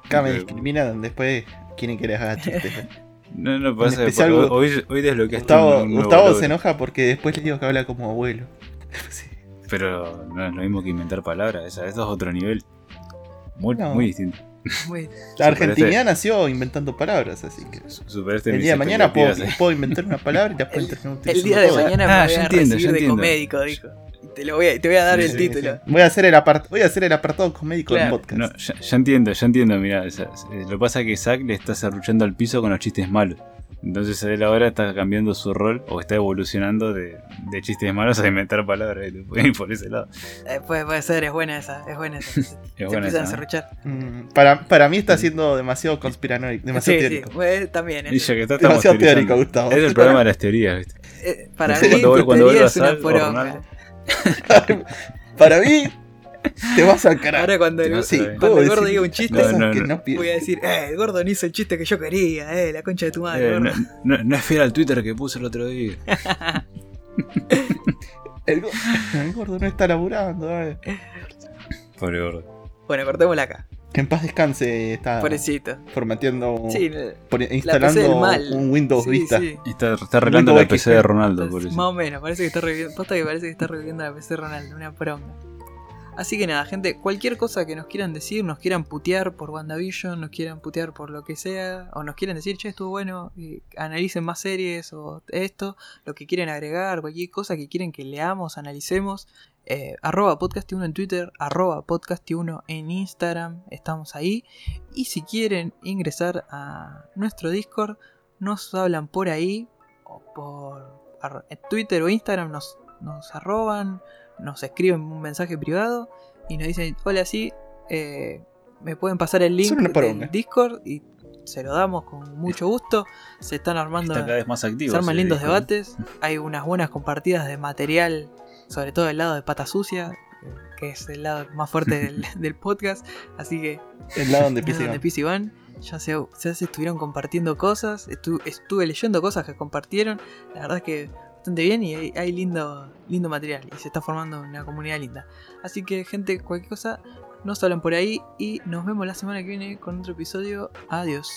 Speaker 3: Acá me
Speaker 2: Eh,
Speaker 3: discriminan, después quieren que les haga chistes.
Speaker 2: No, no pasa,
Speaker 3: especial
Speaker 2: hoy, hoy desbloqueaste
Speaker 3: Gustavo,
Speaker 2: un-
Speaker 3: Gustavo se enoja porque después le digo que habla como abuelo. Sí.
Speaker 2: Pero no es lo mismo que inventar palabras, esa- esto es otro nivel. Muy,
Speaker 3: No.
Speaker 2: muy distinto.
Speaker 1: Muy-
Speaker 3: La Argentina nació inventando palabras, así que.
Speaker 2: Superaste
Speaker 3: El día de mañana puedo, puedo inventar una palabra y la puedo terminar
Speaker 1: El día de mañana
Speaker 2: Ah,
Speaker 1: me
Speaker 2: ya
Speaker 1: voy a
Speaker 2: entiendo,
Speaker 1: recibir de
Speaker 2: entiendo.
Speaker 1: comédico, dijo. Te, lo voy a, te voy a dar
Speaker 2: Sí,
Speaker 1: el
Speaker 2: sí,
Speaker 1: título.
Speaker 3: Sí. Voy a hacer el apart voy a hacer el apartado comédico del
Speaker 1: Claro.
Speaker 3: podcast.
Speaker 2: No, ya, ya entiendo, ya entiendo, mira, o sea, eh, lo que pasa es que Zack le está cerruchando al piso con los chistes malos. Entonces él ahora está cambiando su rol o está evolucionando de, de chistes malos a inventar palabras. y por ese lado.
Speaker 1: Eh, puede, puede ser, es buena esa, es buena esa. Se
Speaker 2: Es buena
Speaker 1: empiezan a
Speaker 2: esa, ¿no?
Speaker 1: serruchar.
Speaker 3: Mm, para, para mí está siendo demasiado conspiranoico, demasiado
Speaker 1: Sí, sí,
Speaker 3: teórico.
Speaker 1: bueno, también.
Speaker 2: Y
Speaker 1: es-
Speaker 2: ya que está, estamos
Speaker 3: Demasiado teórico, Gustavo.
Speaker 2: Es el problema de las teorías, ¿viste?
Speaker 1: eh, para
Speaker 2: Cuando
Speaker 1: mí,
Speaker 2: cuando
Speaker 1: teoría
Speaker 2: vuelva
Speaker 1: es una
Speaker 2: Zack o
Speaker 1: poronga.
Speaker 2: Ronaldo.
Speaker 3: Para mí, te vas a carar.
Speaker 1: Ahora cuando el,
Speaker 2: No
Speaker 3: Sí,
Speaker 2: sé.
Speaker 1: cuando
Speaker 3: puedo
Speaker 1: el gordo diga un chiste,
Speaker 2: No, no,
Speaker 3: que
Speaker 1: voy a decir, eh, el gordo no hizo el chiste que yo quería, eh, la concha de tu madre.
Speaker 2: Eh,
Speaker 1: gordo".
Speaker 2: no, no- no es fiel al Twitter que puse el otro día.
Speaker 3: El, go- el gordo no está laburando. eh.
Speaker 2: Pobre gordo.
Speaker 1: Bueno, cortémosla acá.
Speaker 3: Que en paz descanse está
Speaker 1: Pobrecito.
Speaker 3: formateando, un-
Speaker 1: Sí,
Speaker 3: instalando
Speaker 1: mal.
Speaker 3: un Windows
Speaker 1: sí,
Speaker 3: Vista.
Speaker 1: sí.
Speaker 2: Y está, está arreglando
Speaker 3: Windows
Speaker 2: la PC de. Ronaldo, por
Speaker 1: Más o menos, parece que está reviviendo. Posta que parece que está reviviendo la PC de Ronaldo, una pronga. Así que nada, gente, cualquier cosa que nos quieran decir, nos quieran putear por WandaVision, nos quieran putear por lo que sea, o nos quieran decir, che, estuvo bueno, analicen más series o esto, lo que quieren agregar, cualquier cosa que quieren que leamos, analicemos, eh, arroba podcast1 en Twitter, arroba podcast1 en Instagram, estamos ahí. Y si quieren ingresar a nuestro Discord, nos hablan por ahí, o por Twitter o Instagram, nos, nos arroban, nos escriben un mensaje privado y nos dicen, hola, sí, eh, me pueden pasar el link del. Discord y se lo damos con mucho gusto. Se están armando...
Speaker 2: Está cada vez más activo.
Speaker 1: Se arman
Speaker 2: ese
Speaker 1: lindos
Speaker 2: ¿eh?
Speaker 1: debates, hay unas buenas compartidas de material, sobre todo el lado de pata sucia, eh, que es el lado más fuerte del, del podcast, así que
Speaker 3: El lado donde empieza
Speaker 1: donde van, ya se, ya se estuvieron compartiendo cosas, estu- estuve leyendo cosas que compartieron, la verdad es que bien y hay, hay lindo, lindo material y se está formando una comunidad linda. Así que gente, cualquier cosa, nos hablan por ahí y nos vemos la semana que viene con otro episodio. Adiós.